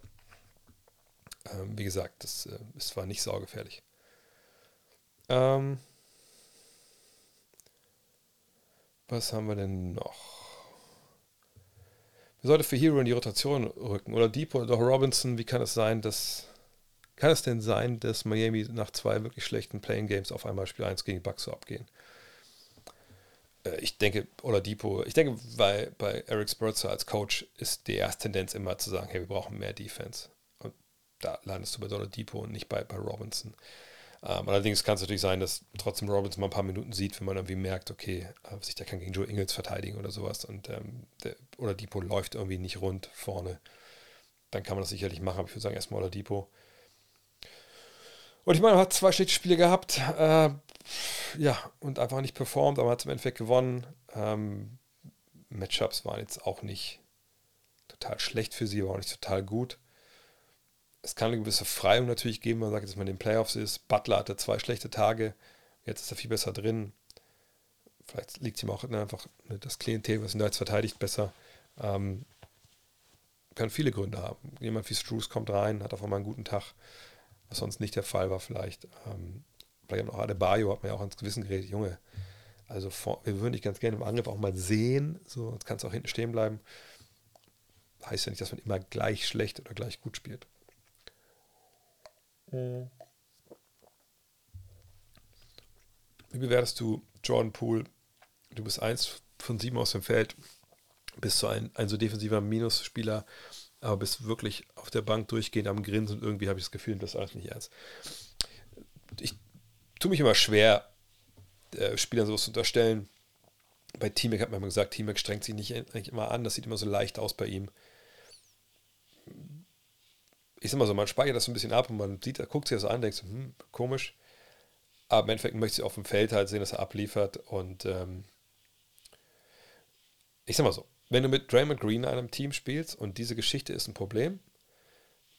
ähm, wie gesagt, das, äh, es war nicht saugefährlich. Ähm, was haben wir denn noch? Wer sollte für Hero in die Rotation rücken? Oder Depot oder Robinson? Wie kann es sein, dass kann es denn sein, dass Miami nach zwei wirklich schlechten Playing Games auf einmal Spiel 1 gegen Bucks so abgehen? Äh, ich denke, oder Depot, ich denke, bei, bei Eric Spurzer als Coach ist die erste Tendenz immer zu sagen, hey, wir brauchen mehr Defense. Und da landest du bei Dollar Depot und nicht bei, bei Robinson. Ähm, allerdings kann es natürlich sein, dass trotzdem Robinson mal ein paar Minuten sieht, wenn man irgendwie merkt, okay, äh, sich der kann gegen Joe Ingles verteidigen oder sowas und ähm, der, oder Depot läuft irgendwie nicht rund vorne. Dann kann man das sicherlich machen, aber ich würde sagen, erstmal oder Depot. Und ich meine, man hat zwei schlechte Spiele gehabt, äh, ja, und einfach nicht performt, aber hat es im Endeffekt gewonnen. Ähm, Matchups waren jetzt auch nicht total schlecht für sie, aber auch nicht total gut. Es kann eine gewisse Freiung natürlich geben, wenn man sagt, dass man in den Playoffs ist. Butler hatte zwei schlechte Tage, jetzt ist er viel besser drin. Vielleicht liegt ihm auch einfach das Klientel, was ihn da jetzt verteidigt, besser. Ähm, kann viele Gründe haben. Jemand wie Struce kommt rein, hat auf einmal einen guten Tag was sonst nicht der Fall war vielleicht. Ähm, vielleicht auch Adebayo hat man ja auch ans Gewissen geredet, Junge, also vor, wir würden dich ganz gerne im Angriff auch mal sehen, so, jetzt kannst du auch hinten stehen bleiben. Heißt ja nicht, dass man immer gleich schlecht oder gleich gut spielt. Wie bewertest du Jordan Poole? Du bist eins von sieben aus dem Feld, bist so ein, ein so defensiver Minusspieler aber bist wirklich auf der Bank durchgehend am Grinsen und irgendwie habe ich das Gefühl, das ist alles nicht ernst. Ich tue mich immer schwer, äh, Spielern sowas zu unterstellen. Bei T-Mac hat man immer gesagt, T-Mac strengt sich nicht immer an, das sieht immer so leicht aus bei ihm. Ich sag mal so, man speichert das so ein bisschen ab und man sieht, guckt sich das an, denkt so, hm, komisch. Aber im Endeffekt möchte ich auf dem Feld halt sehen, dass er abliefert und ähm, ich sag mal so, wenn du mit Draymond Green in einem Team spielst und diese Geschichte ist ein Problem,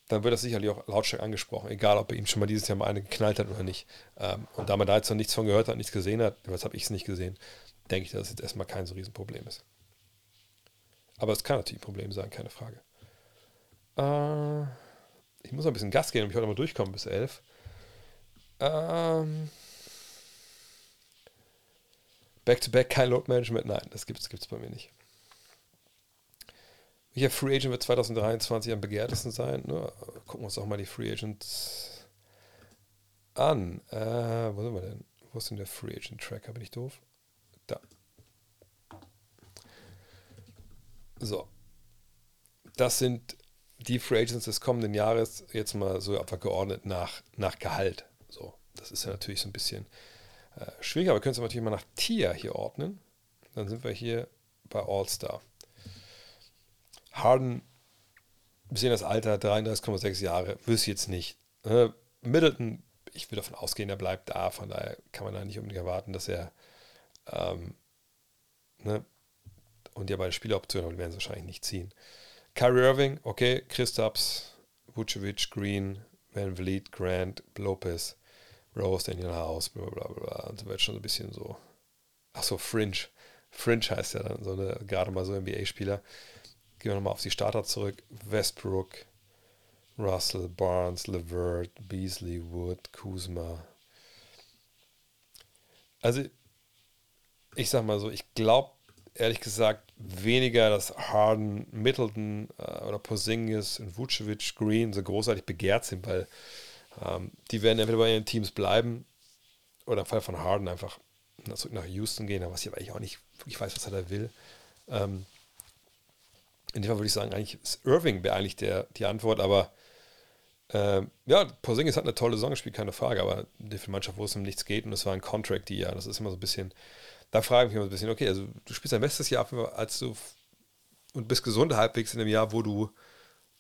dann wird das sicherlich auch lautstark angesprochen, egal ob er ihm schon mal dieses Jahr mal eine geknallt hat oder nicht. Ähm, und da man da jetzt noch nichts von gehört hat, nichts gesehen hat, was habe ich es nicht gesehen, denke ich, dass es jetzt erstmal kein so Riesenproblem ist. Aber es kann natürlich ein Problem sein, keine Frage. Äh, ich muss ein bisschen Gas geben, damit ich heute mal durchkomme bis 11. Ähm, Back-to-back kein Load Management? Nein, das gibt es bei mir nicht. Welcher Free Agent wird 2023 am begehrtesten sein? Nur, gucken wir uns auch mal die Free Agents an. Äh, wo sind wir denn? Wo ist denn der Free Agent Tracker? Bin ich doof? Da. So. Das sind die Free Agents des kommenden Jahres, jetzt mal so einfach geordnet nach, nach Gehalt. So, das ist ja natürlich so ein bisschen äh, schwierig, aber wir können es natürlich mal nach Tier hier ordnen. Dann sind wir hier bei All-Star. Harden, wir sehen das Alter, 33,6 Jahre, wüsste jetzt nicht. Äh, Middleton, ich will davon ausgehen, er bleibt da, von daher kann man da nicht unbedingt erwarten, dass er ähm, ne? und ja bei der Spieleroption werden sie wahrscheinlich nicht ziehen. Kyrie Irving, okay, Christaps, Vucevic, Green, Van Vliet, Grant, Lopez, Rose, Daniel House, bla bla bla. Und so wird schon so ein bisschen so. Ach so, Fringe. Fringe heißt ja dann so eine, gerade mal so NBA-Spieler. Gehen wir nochmal auf die Starter zurück. Westbrook, Russell, Barnes, Levert, Beasley, Wood, Kuzma. Also, ich sag mal so, ich glaube ehrlich gesagt weniger, dass Harden, Middleton äh, oder Porzingis und Vucevic, Green so großartig begehrt sind, weil ähm, die werden entweder bei ihren Teams bleiben oder im Fall von Harden einfach zurück nach Houston gehen, was ich aber eigentlich auch nicht wirklich weiß, was er da will. Ähm, in dem Fall würde ich sagen, eigentlich ist Irving wäre eigentlich der, die Antwort, aber äh, ja, Porzingis hat eine tolle Saison gespielt, keine Frage, aber die Mannschaft, wo es um nichts geht und es war ein Contract, die ja, das ist immer so ein bisschen da frage ich mich immer ein bisschen, okay, also du spielst dein bestes Jahr, als du und bist gesund halbwegs in einem Jahr, wo du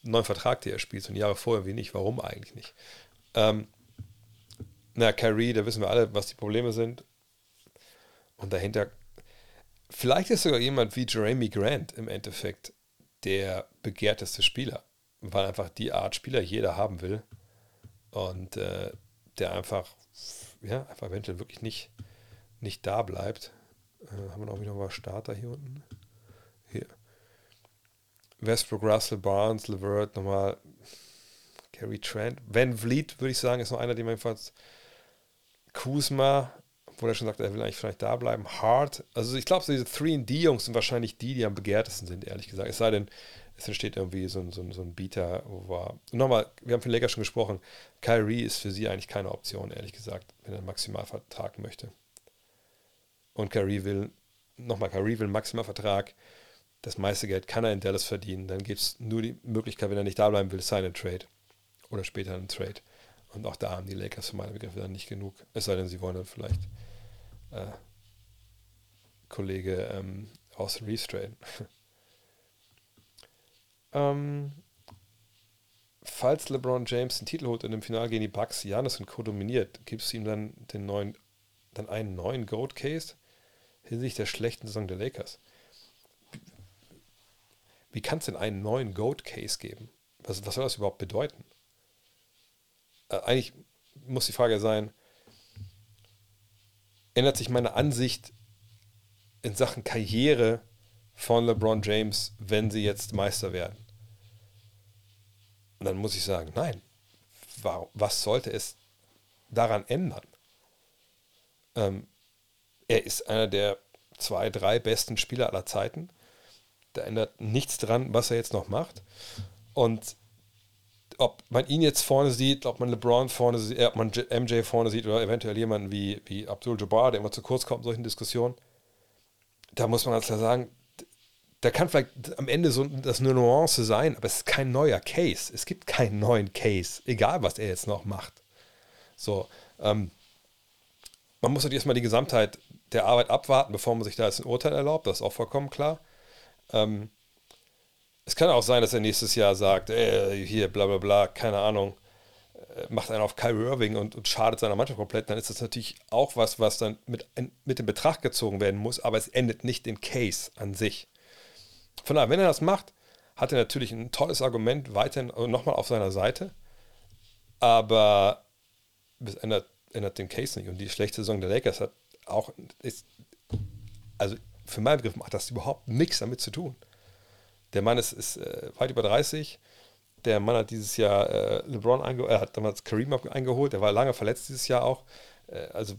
einen neuen Vertrag dir spielst und Jahre vorher wie nicht. Warum eigentlich nicht? Ähm, na, Kyrie, da wissen wir alle, was die Probleme sind. Und dahinter, vielleicht ist sogar jemand wie Jeremy Grant im Endeffekt der begehrteste Spieler, weil einfach die Art Spieler jeder haben will und äh, der einfach, ja, einfach eventuell wirklich nicht, nicht da bleibt. Äh, haben wir noch wieder mal Starter hier unten? Hier. Westbrook, Russell, Barnes, Levert, nochmal Gary Trent. Van Vliet, würde ich sagen, ist noch einer, den man jedenfalls Kuzma, wo er schon sagt, er will eigentlich vielleicht da bleiben. Hart. Also ich glaube, so diese 3D-Jungs sind wahrscheinlich die, die am begehrtesten sind, ehrlich gesagt. Es sei denn, es entsteht irgendwie so ein, so ein, so ein Bieter, wo. Und nochmal, wir haben von Lakers schon gesprochen, Kyrie ist für sie eigentlich keine Option, ehrlich gesagt, wenn er einen Maximalvertrag möchte. Und Kyrie will, nochmal, Kyrie will einen Maximalvertrag. Das meiste Geld kann er in Dallas verdienen. Dann gibt es nur die Möglichkeit, wenn er nicht da bleiben will, sign and trade. Oder später einen Trade. Und auch da haben die Lakers für meine Begriffe dann nicht genug. Es sei denn, sie wollen dann vielleicht äh, Kollege ähm, Austin Reeves ähm, falls LeBron James den Titel holt und im Finale gegen die Bucks Janis und Co. dominiert, gibt es ihm dann den neuen, dann einen neuen Goat Case hinsichtlich der schlechten Saison der Lakers. Wie kann es denn einen neuen Goat Case geben? Was, was soll das überhaupt bedeuten? äh, eigentlich muss die Frage sein, ändert sich meine Ansicht in Sachen Karriere von LeBron James, wenn sie jetzt Meister werden? Und dann muss ich sagen, nein. Was sollte es daran ändern? Ähm, er ist einer der zwei, drei besten Spieler aller Zeiten. Da ändert nichts dran, was er jetzt noch macht. Und ob man ihn jetzt vorne sieht, ob man LeBron vorne sieht, äh, ob man MJ vorne sieht oder eventuell jemanden wie, wie Abdul Jabbar, der immer zu kurz kommt in solchen Diskussionen, da muss man ganz klar sagen, da kann vielleicht am Ende so das eine Nuance sein, aber es ist kein neuer Case. Es gibt keinen neuen Case, egal was er jetzt noch macht. So, ähm, man muss natürlich erstmal die Gesamtheit der Arbeit abwarten, bevor man sich da jetzt ein Urteil erlaubt, das ist auch vollkommen klar. Ähm, es kann auch sein, dass er nächstes Jahr sagt, ey, hier, bla bla bla, keine Ahnung, äh, macht einen auf Kyrie Irving und, und schadet seiner Mannschaft komplett, dann ist das natürlich auch was, was dann mit, mit in Betracht gezogen werden muss, aber es endet nicht den Case an sich. Von daher, wenn er das macht, hat er natürlich ein tolles Argument weiterhin äh, nochmal auf seiner Seite, aber es ändert, ändert den Case nicht. Und die schlechte Saison der Lakers hat auch, ist, also für meinen Begriff macht das überhaupt nichts damit zu tun. Der Mann ist, ist äh, weit über 30. Der Mann hat dieses Jahr äh, LeBron eingeholt, er hat damals Kareem eingeholt, der war lange verletzt dieses Jahr auch. Äh, also,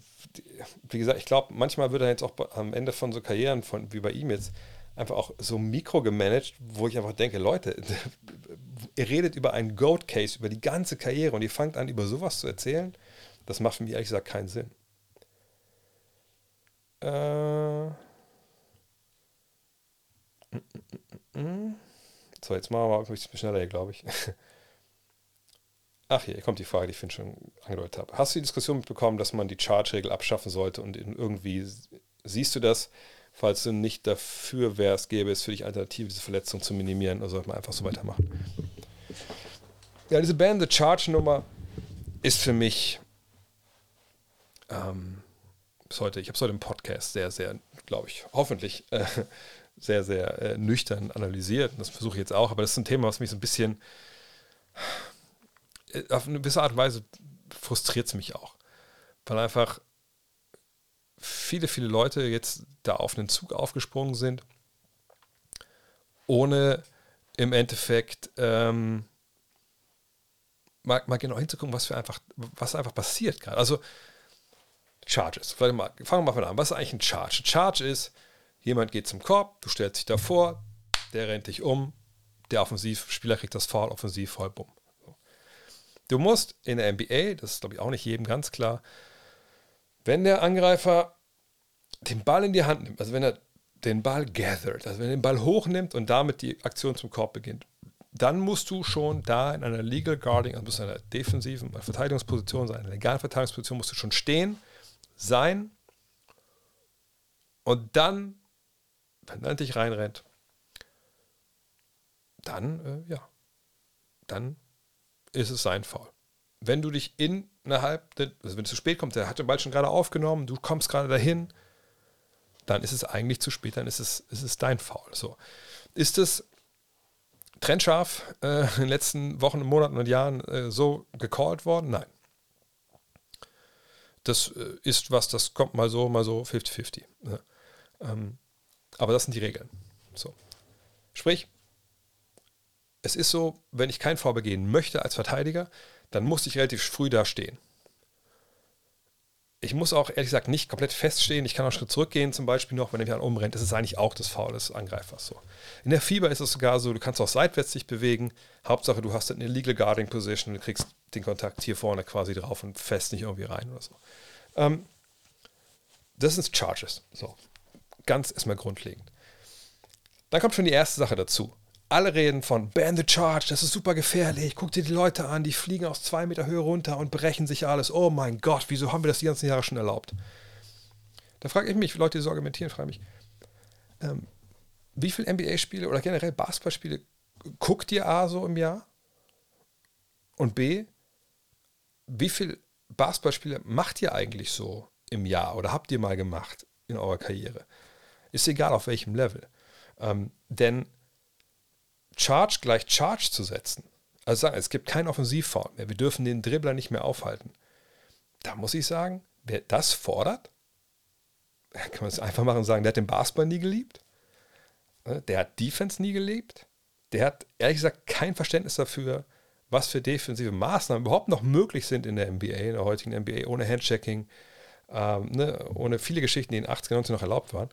wie gesagt, ich glaube, manchmal wird er jetzt auch am Ende von so Karrieren, von, wie bei ihm jetzt, einfach auch so mikro gemanagt, wo ich einfach denke, Leute, ihr redet über einen Goat-Case, über die ganze Karriere und ihr fangt an, über sowas zu erzählen. Das macht für mich ehrlich gesagt keinen Sinn. Äh. So, jetzt machen wir mal ein bisschen schneller hier, glaube ich. Ach, hier kommt die Frage, die ich finde schon angedeutet habe. Hast du die Diskussion mitbekommen, dass man die Charge-Regel abschaffen sollte und irgendwie siehst du das, falls du nicht dafür wärst, gäbe es für dich Alternative, diese Verletzung zu minimieren oder sollte man einfach so weitermachen? Ja, diese Band, The Charge-Nummer ist für mich ähm, bis heute, ich habe es heute im Podcast sehr, sehr, glaube ich, hoffentlich äh, sehr, sehr äh, nüchtern analysiert. Das versuche ich jetzt auch. Aber das ist ein Thema, was mich so ein bisschen äh, auf eine gewisse Art und Weise frustriert es mich auch. Weil einfach viele, viele Leute jetzt da auf einen Zug aufgesprungen sind, ohne im Endeffekt ähm, mal, mal genau hinzugucken, was für einfach, was einfach passiert gerade. Also Charges. Fangen wir mal an. Was ist eigentlich ein Charge? Ein Charge ist, Jemand geht zum Korb, du stellst dich davor, der rennt dich um, der Offensivspieler kriegt das Foul, offensiv voll bumm. Du musst in der NBA, das ist glaube ich auch nicht jedem ganz klar, wenn der Angreifer den Ball in die Hand nimmt, also wenn er den Ball gathered, also wenn er den Ball hochnimmt und damit die Aktion zum Korb beginnt, dann musst du schon da in einer Legal Guarding, also in einer defensiven Verteidigungsposition, Verteidigungsposition, einer legalen Verteidigungsposition, musst du schon stehen, sein Und dann, wenn er dich reinrennt, dann, äh, ja, dann ist es sein Foul. Wenn du dich innerhalb, also wenn du zu spät kommst, der hat den Ball schon gerade aufgenommen, du kommst gerade dahin, dann ist es eigentlich zu spät, dann ist es, ist es dein Foul. So. Ist es trennscharf äh, in den letzten Wochen, Monaten und Jahren äh, so gecallt worden? Nein. Das äh, ist was, das kommt mal so, mal so 50-50. Ne? Ähm, aber das sind die Regeln. So. Sprich, es ist so, wenn ich kein Foul begehen möchte als Verteidiger, dann muss ich relativ früh da stehen. Ich muss auch ehrlich gesagt nicht komplett feststehen. Ich kann auch einen Schritt zurückgehen, zum Beispiel noch, wenn er mich umrennt. Das ist eigentlich auch das Foul des Angreifers. So. In der Fieber ist es sogar so, du kannst auch seitwärts dich bewegen. Hauptsache, du hast eine Legal Guarding Position du kriegst den Kontakt hier vorne quasi drauf und fest nicht irgendwie rein oder so. Ähm, das sind Charges. So. Ganz erstmal grundlegend. Dann kommt schon die erste Sache dazu alle reden von Ban the Charge, das ist super gefährlich. Guck dir die Leute an, die fliegen aus zwei Meter Höhe runter und brechen sich alles. Oh mein Gott, wieso haben wir das die ganzen Jahre schon erlaubt? Da frage ich mich, Leute, die so argumentieren, frage mich, ähm, wie viele NBA-Spiele oder generell Basketballspiele guckt ihr A so im Jahr? Und B, wie viele Basketballspiele macht ihr eigentlich so im Jahr oder habt ihr mal gemacht in eurer Karriere? Ist egal auf welchem Level. Ähm, denn Charge gleich Charge zu setzen, also sagen, es gibt keinen Offensivfoul mehr, wir dürfen den Dribbler nicht mehr aufhalten. Da muss ich sagen, wer das fordert, kann man es einfach machen und sagen, der hat den Basketball nie geliebt, ne, der hat Defense nie gelebt, der hat ehrlich gesagt kein Verständnis dafür, was für defensive Maßnahmen überhaupt noch möglich sind in der NBA, in der heutigen NBA, ohne Handchecking, ähm, ne, ohne viele Geschichten, die in den 80er, 90 noch erlaubt waren.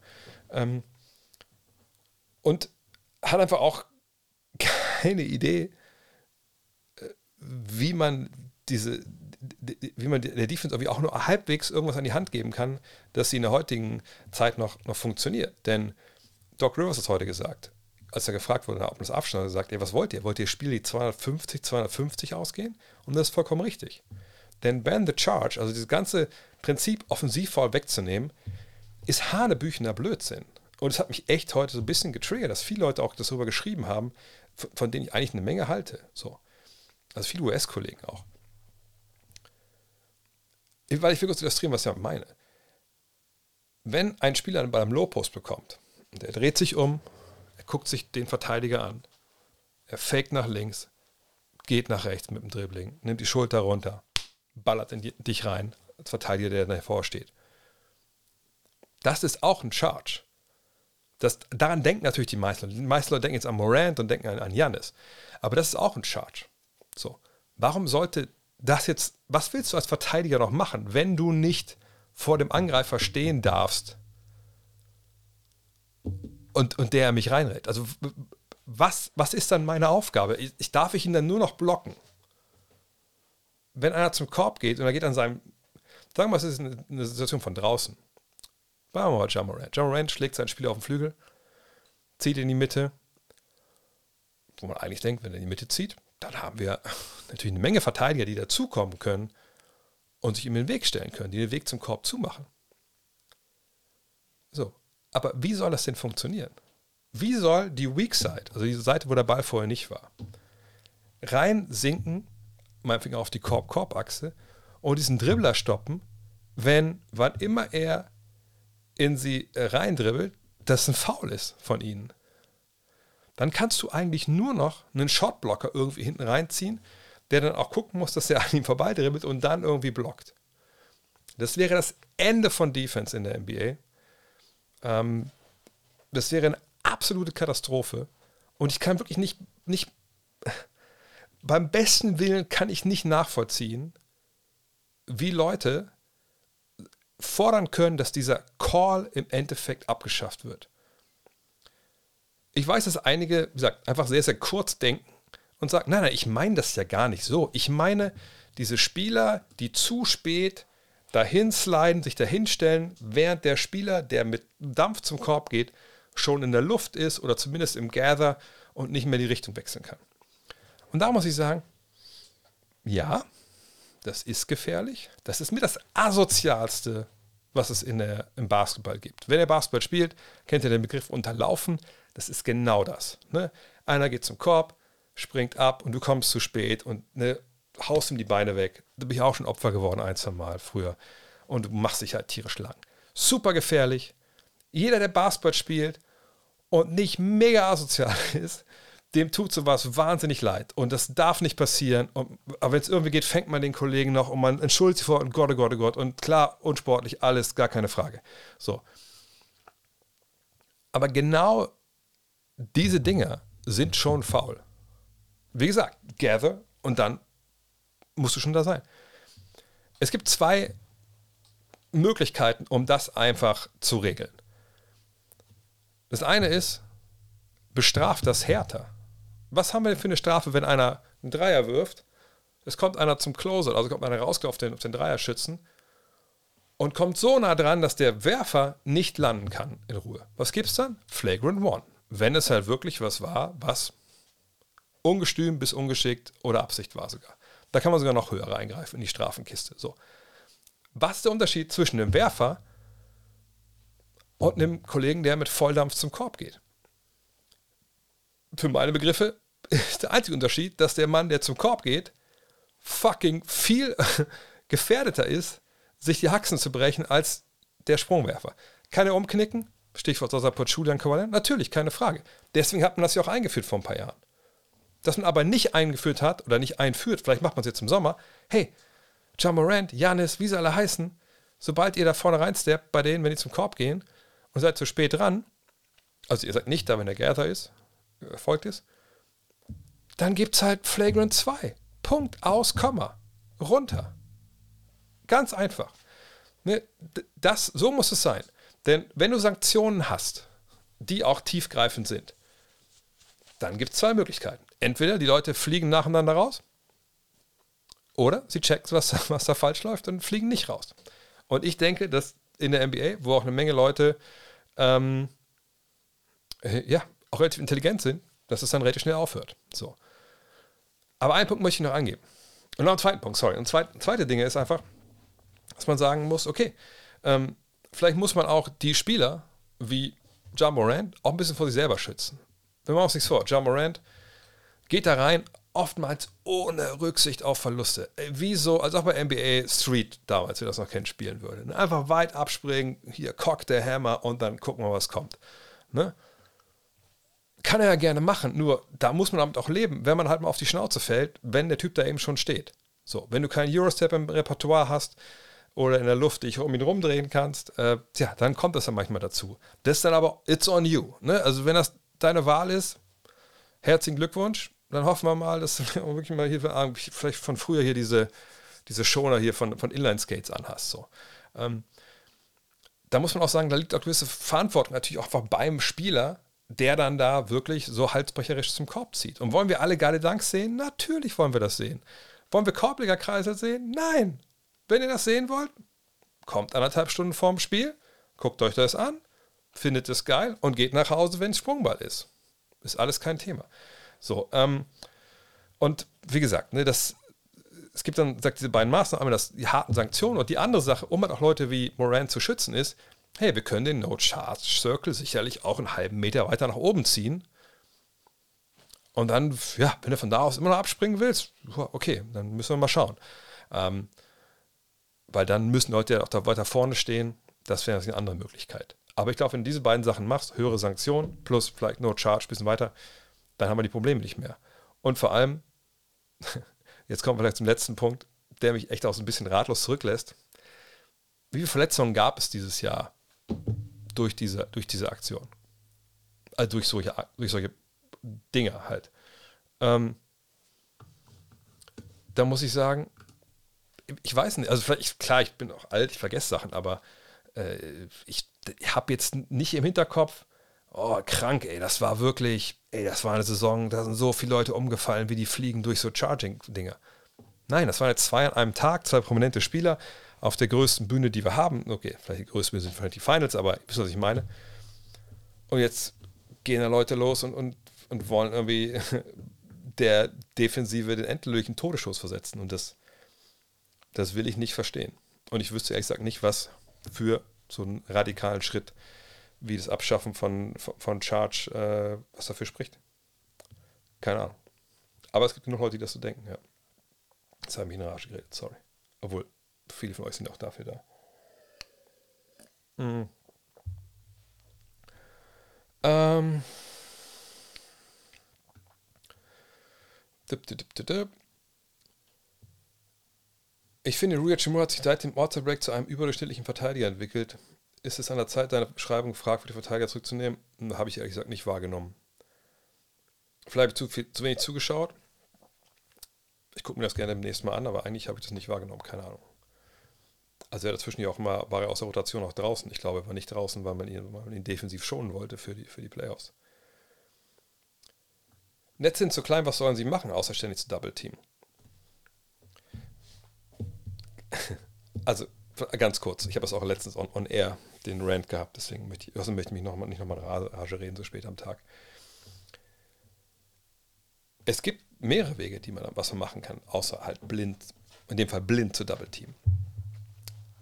Ähm, und hat einfach auch keine Idee, äh, wie man diese, wie man der Defense irgendwie auch nur halbwegs irgendwas an die Hand geben kann, dass sie in der heutigen Zeit noch, noch funktioniert. Denn Doc Rivers hat heute gesagt, als er gefragt wurde, ob man das abschneidet, sagt, ey, was wollt ihr? Wollt ihr Spiel die 250, 250 ausgehen? Und das ist vollkommen richtig. Denn Ban the Charge, also dieses ganze Prinzip Offensivfoul wegzunehmen, ist hanebüchener Blödsinn. Und es hat mich echt heute so ein bisschen getriggert, dass viele Leute auch darüber geschrieben haben, von denen ich eigentlich eine Menge halte. So. Also viele US-Kollegen auch. Weil ich will kurz illustrieren, was ich meine. Wenn ein Spieler einen Ball am Low-Post bekommt, der dreht sich um, er guckt sich den Verteidiger an, er faked nach links, geht nach rechts mit dem Dribbling, nimmt die Schulter runter, ballert in dich rein, als Verteidiger, der davor steht. Das ist auch ein Charge. Das, daran denken natürlich die meisten Leute. Die meisten Leute denken jetzt an Morant und denken an, an Janis. Aber das ist auch ein Charge. So. Warum sollte das jetzt, was willst du als Verteidiger noch machen, wenn du nicht vor dem Angreifer stehen darfst und, und der mich reinrät? Also, was, was ist dann meine Aufgabe? Ich, ich darf ich ihn dann nur noch blocken? Wenn einer zum Korb geht und er geht an seinem, sagen wir mal, es ist eine, eine Situation von draußen Machen wir mal Jamorant. Jamorant schlägt seinen Spieler auf den Flügel, zieht in die Mitte. Wo man eigentlich denkt, wenn er in die Mitte zieht, dann haben wir natürlich eine Menge Verteidiger, die dazukommen können und sich ihm in den Weg stellen können, die den Weg zum Korb zumachen. So, aber wie soll das denn funktionieren? Wie soll die Weak Side, also die Seite, wo der Ball vorher nicht war, rein sinken, meinetwegen auf die Korb-Korb-Achse und diesen Dribbler stoppen, wenn, wann immer er in sie äh, reindribbelt, das ein Foul ist von ihnen. Dann kannst du eigentlich nur noch einen Shotblocker irgendwie hinten reinziehen, der dann auch gucken muss, dass er an ihm vorbeidribbelt und dann irgendwie blockt. Das wäre das Ende von Defense in der NBA. Ähm, das wäre eine absolute Katastrophe. Und ich kann wirklich nicht, nicht, beim besten Willen kann ich nicht nachvollziehen, wie Leute fordern können, dass dieser Call im Endeffekt abgeschafft wird. Ich weiß, dass einige, wie gesagt, einfach sehr, sehr kurz denken und sagen, nein, nein, ich meine das ja gar nicht so. Ich meine diese Spieler, die zu spät dahin sliden, sich dahin stellen, während der Spieler, der mit Dampf zum Korb geht, schon in der Luft ist oder zumindest im Gather und nicht mehr die Richtung wechseln kann. Und da muss ich sagen, ja, das ist gefährlich. Das ist mir das asozialste, was es in der, im Basketball gibt. Wenn ihr Basketball spielt, kennt ihr den Begriff Unterlaufen. Das ist genau das. Ne? Einer geht zum Korb, springt ab und du kommst zu spät und ne, haust ihm die Beine weg. Da bin ich auch schon Opfer geworden, ein, zwei Mal früher. Und du machst dich halt tierisch lang. Super gefährlich. Jeder, der Basketball spielt und nicht mega asozial ist, dem tut sowas wahnsinnig leid. Und das darf nicht passieren. Und, aber wenn es irgendwie geht, fängt man den Kollegen noch und man entschuldigt sich vor und Gott, oh Gott, oh Gott. Und klar, unsportlich, alles, gar keine Frage. So. Aber genau diese Dinge sind schon faul. Wie gesagt, gather und dann musst du schon da sein. Es gibt zwei Möglichkeiten, um das einfach zu regeln. Das eine ist, bestraft das härter. Was haben wir denn für eine Strafe, wenn einer einen Dreier wirft? Es kommt einer zum Closer, also kommt einer raus auf den, auf den Dreier schützen und kommt so nah dran, dass der Werfer nicht landen kann in Ruhe. Was gibt's dann? Flagrant One. Wenn es halt wirklich was war, was ungestüm bis ungeschickt oder Absicht war sogar. Da kann man sogar noch höher reingreifen in die Strafenkiste. So. Was ist der Unterschied zwischen dem Werfer und einem Kollegen, der mit Volldampf zum Korb geht? Für meine Begriffe ist der einzige Unterschied, dass der Mann, der zum Korb geht, fucking viel gefährdeter ist, sich die Haxen zu brechen, als der Sprungwerfer. Kann er umknicken? Stichwort Sasapot Julian Kowalen? Natürlich, keine Frage. Deswegen hat man das ja auch eingeführt vor ein paar Jahren. Dass man aber nicht eingeführt hat oder nicht einführt, vielleicht macht man es jetzt im Sommer, hey, John Morant, Janis, wie sie alle heißen, sobald ihr da vorne reinsteppt bei denen, wenn die zum Korb gehen und seid zu spät dran, also ihr seid nicht da, wenn der Gather ist, erfolgt ist, dann gibt es halt Flagrant 2. Punkt, aus, Komma. Runter. Ganz einfach. Ne, das, so muss es sein. Denn wenn du Sanktionen hast, die auch tiefgreifend sind, dann gibt es zwei Möglichkeiten. Entweder die Leute fliegen nacheinander raus oder sie checken, was, was da falsch läuft und fliegen nicht raus. Und ich denke, dass in der NBA, wo auch eine Menge Leute ähm, äh, ja, auch relativ intelligent sind, dass es dann relativ schnell aufhört. So. Aber einen Punkt möchte ich noch angeben. Und noch einen zweiten Punkt, sorry. Und zweite, zweite Dinge ist einfach, dass man sagen muss, okay, ähm, vielleicht muss man auch die Spieler wie John Morant auch ein bisschen vor sich selber schützen. Wir machen uns nichts vor. John Morant geht da rein, oftmals ohne Rücksicht auf Verluste. Wie so, als auch bei NBA Street damals, wie das noch kennt, spielen würde. Einfach weit abspringen, hier cock der Hammer und dann gucken wir, was kommt. Ne? Kann er ja gerne machen, nur da muss man damit auch leben, wenn man halt mal auf die Schnauze fällt, wenn der Typ da eben schon steht. So, wenn du keinen Eurostep im Repertoire hast oder in der Luft dich um ihn rumdrehen kannst, äh, tja, dann kommt das ja manchmal dazu. Das ist dann aber, it's on you. Ne? Also wenn das deine Wahl ist, herzlichen Glückwunsch. Dann hoffen wir mal, dass du wirklich mal hier vielleicht von früher hier diese, diese Schoner hier von, von Inline-Skates anhast. So. Ähm, da muss man auch sagen, da liegt auch gewisse Verantwortung natürlich auch beim Spieler, der dann da wirklich so halsbrecherisch zum Korb zieht. Und wollen wir alle geile Dunks sehen? Natürlich wollen wir das sehen. Wollen wir Korblegerkreise sehen? Nein. Wenn ihr das sehen wollt, kommt anderthalb Stunden vorm Spiel, guckt euch das an, findet es geil und geht nach Hause, wenn es Sprungball ist. Ist alles kein Thema. So, ähm, und wie gesagt, ne, das, es gibt dann, sagt diese beiden Maßnahmen, das, die harten Sanktionen und die andere Sache, um halt auch Leute wie Moran zu schützen, ist, hey, wir können den No-Charge-Circle sicherlich auch einen halben Meter weiter nach oben ziehen. Und dann, ja, wenn du von da aus immer noch abspringen willst, okay, dann müssen wir mal schauen. Ähm, weil dann müssen Leute ja auch da weiter vorne stehen. Das wäre eine andere Möglichkeit. Aber ich glaube, wenn du diese beiden Sachen machst, höhere Sanktionen plus vielleicht No Charge, bisschen weiter, dann haben wir die Probleme nicht mehr. Und vor allem, jetzt kommen wir vielleicht zum letzten Punkt, der mich echt auch so ein bisschen ratlos zurücklässt. Wie viele Verletzungen gab es dieses Jahr durch diese, durch diese Aktion? Also durch solche, durch solche Dinge halt. Ähm, da muss ich sagen, ich weiß nicht, also vielleicht, klar, ich bin auch alt, ich vergesse Sachen, aber äh, ich habe jetzt nicht im Hinterkopf, oh, krank, ey, das war wirklich, ey, das war eine Saison, da sind so viele Leute umgefallen, wie die fliegen durch so Charging-Dinger. Nein, das waren jetzt zwei an einem Tag, zwei prominente Spieler auf der größten Bühne, die wir haben. Okay, vielleicht die größte Bühne sind vielleicht die Finals, aber ihr wisst, was ich meine. Und jetzt gehen da Leute los und, und, und wollen irgendwie der Defensive den endlösen Todesschuss versetzen. Und das, das will ich nicht verstehen. Und ich wüsste ehrlich gesagt nicht, was, für so einen radikalen Schritt wie das Abschaffen von, von, von Charge, äh, was dafür spricht. Keine Ahnung. Aber es gibt genug Leute, die das so denken, ja. Jetzt habe ich in Rage geredet, sorry. Obwohl, viele von euch sind auch dafür da. Mhm. Ähm. Dip, dip, dip, ich finde, Rui Hachimura hat sich seit dem Ortsterbreak zu einem überdurchschnittlichen Verteidiger entwickelt. Ist es an der Zeit, deine Beschreibung die Verteidiger zurückzunehmen? Habe ich ehrlich gesagt nicht wahrgenommen. Vielleicht habe ich zu, viel, zu wenig zugeschaut. Ich gucke mir das gerne beim nächsten Mal an, aber eigentlich habe ich das nicht wahrgenommen, keine Ahnung. Also er dazwischen ja auch mal, war er aus der Rotation auch draußen. Ich glaube, er war nicht draußen, weil man ihn, weil man ihn defensiv schonen wollte für die, für die Playoffs. Netz sind zu klein, was sollen sie machen, außer ständig zu Double Team? also ganz kurz, ich habe es auch letztens on, on, air den Rant gehabt, deswegen möchte ich, also möchte ich mich noch mal, nicht nochmal Rage reden, so spät am Tag. Es gibt mehrere Wege, die man, was man machen kann, außer halt blind, in dem Fall blind zu Double Team.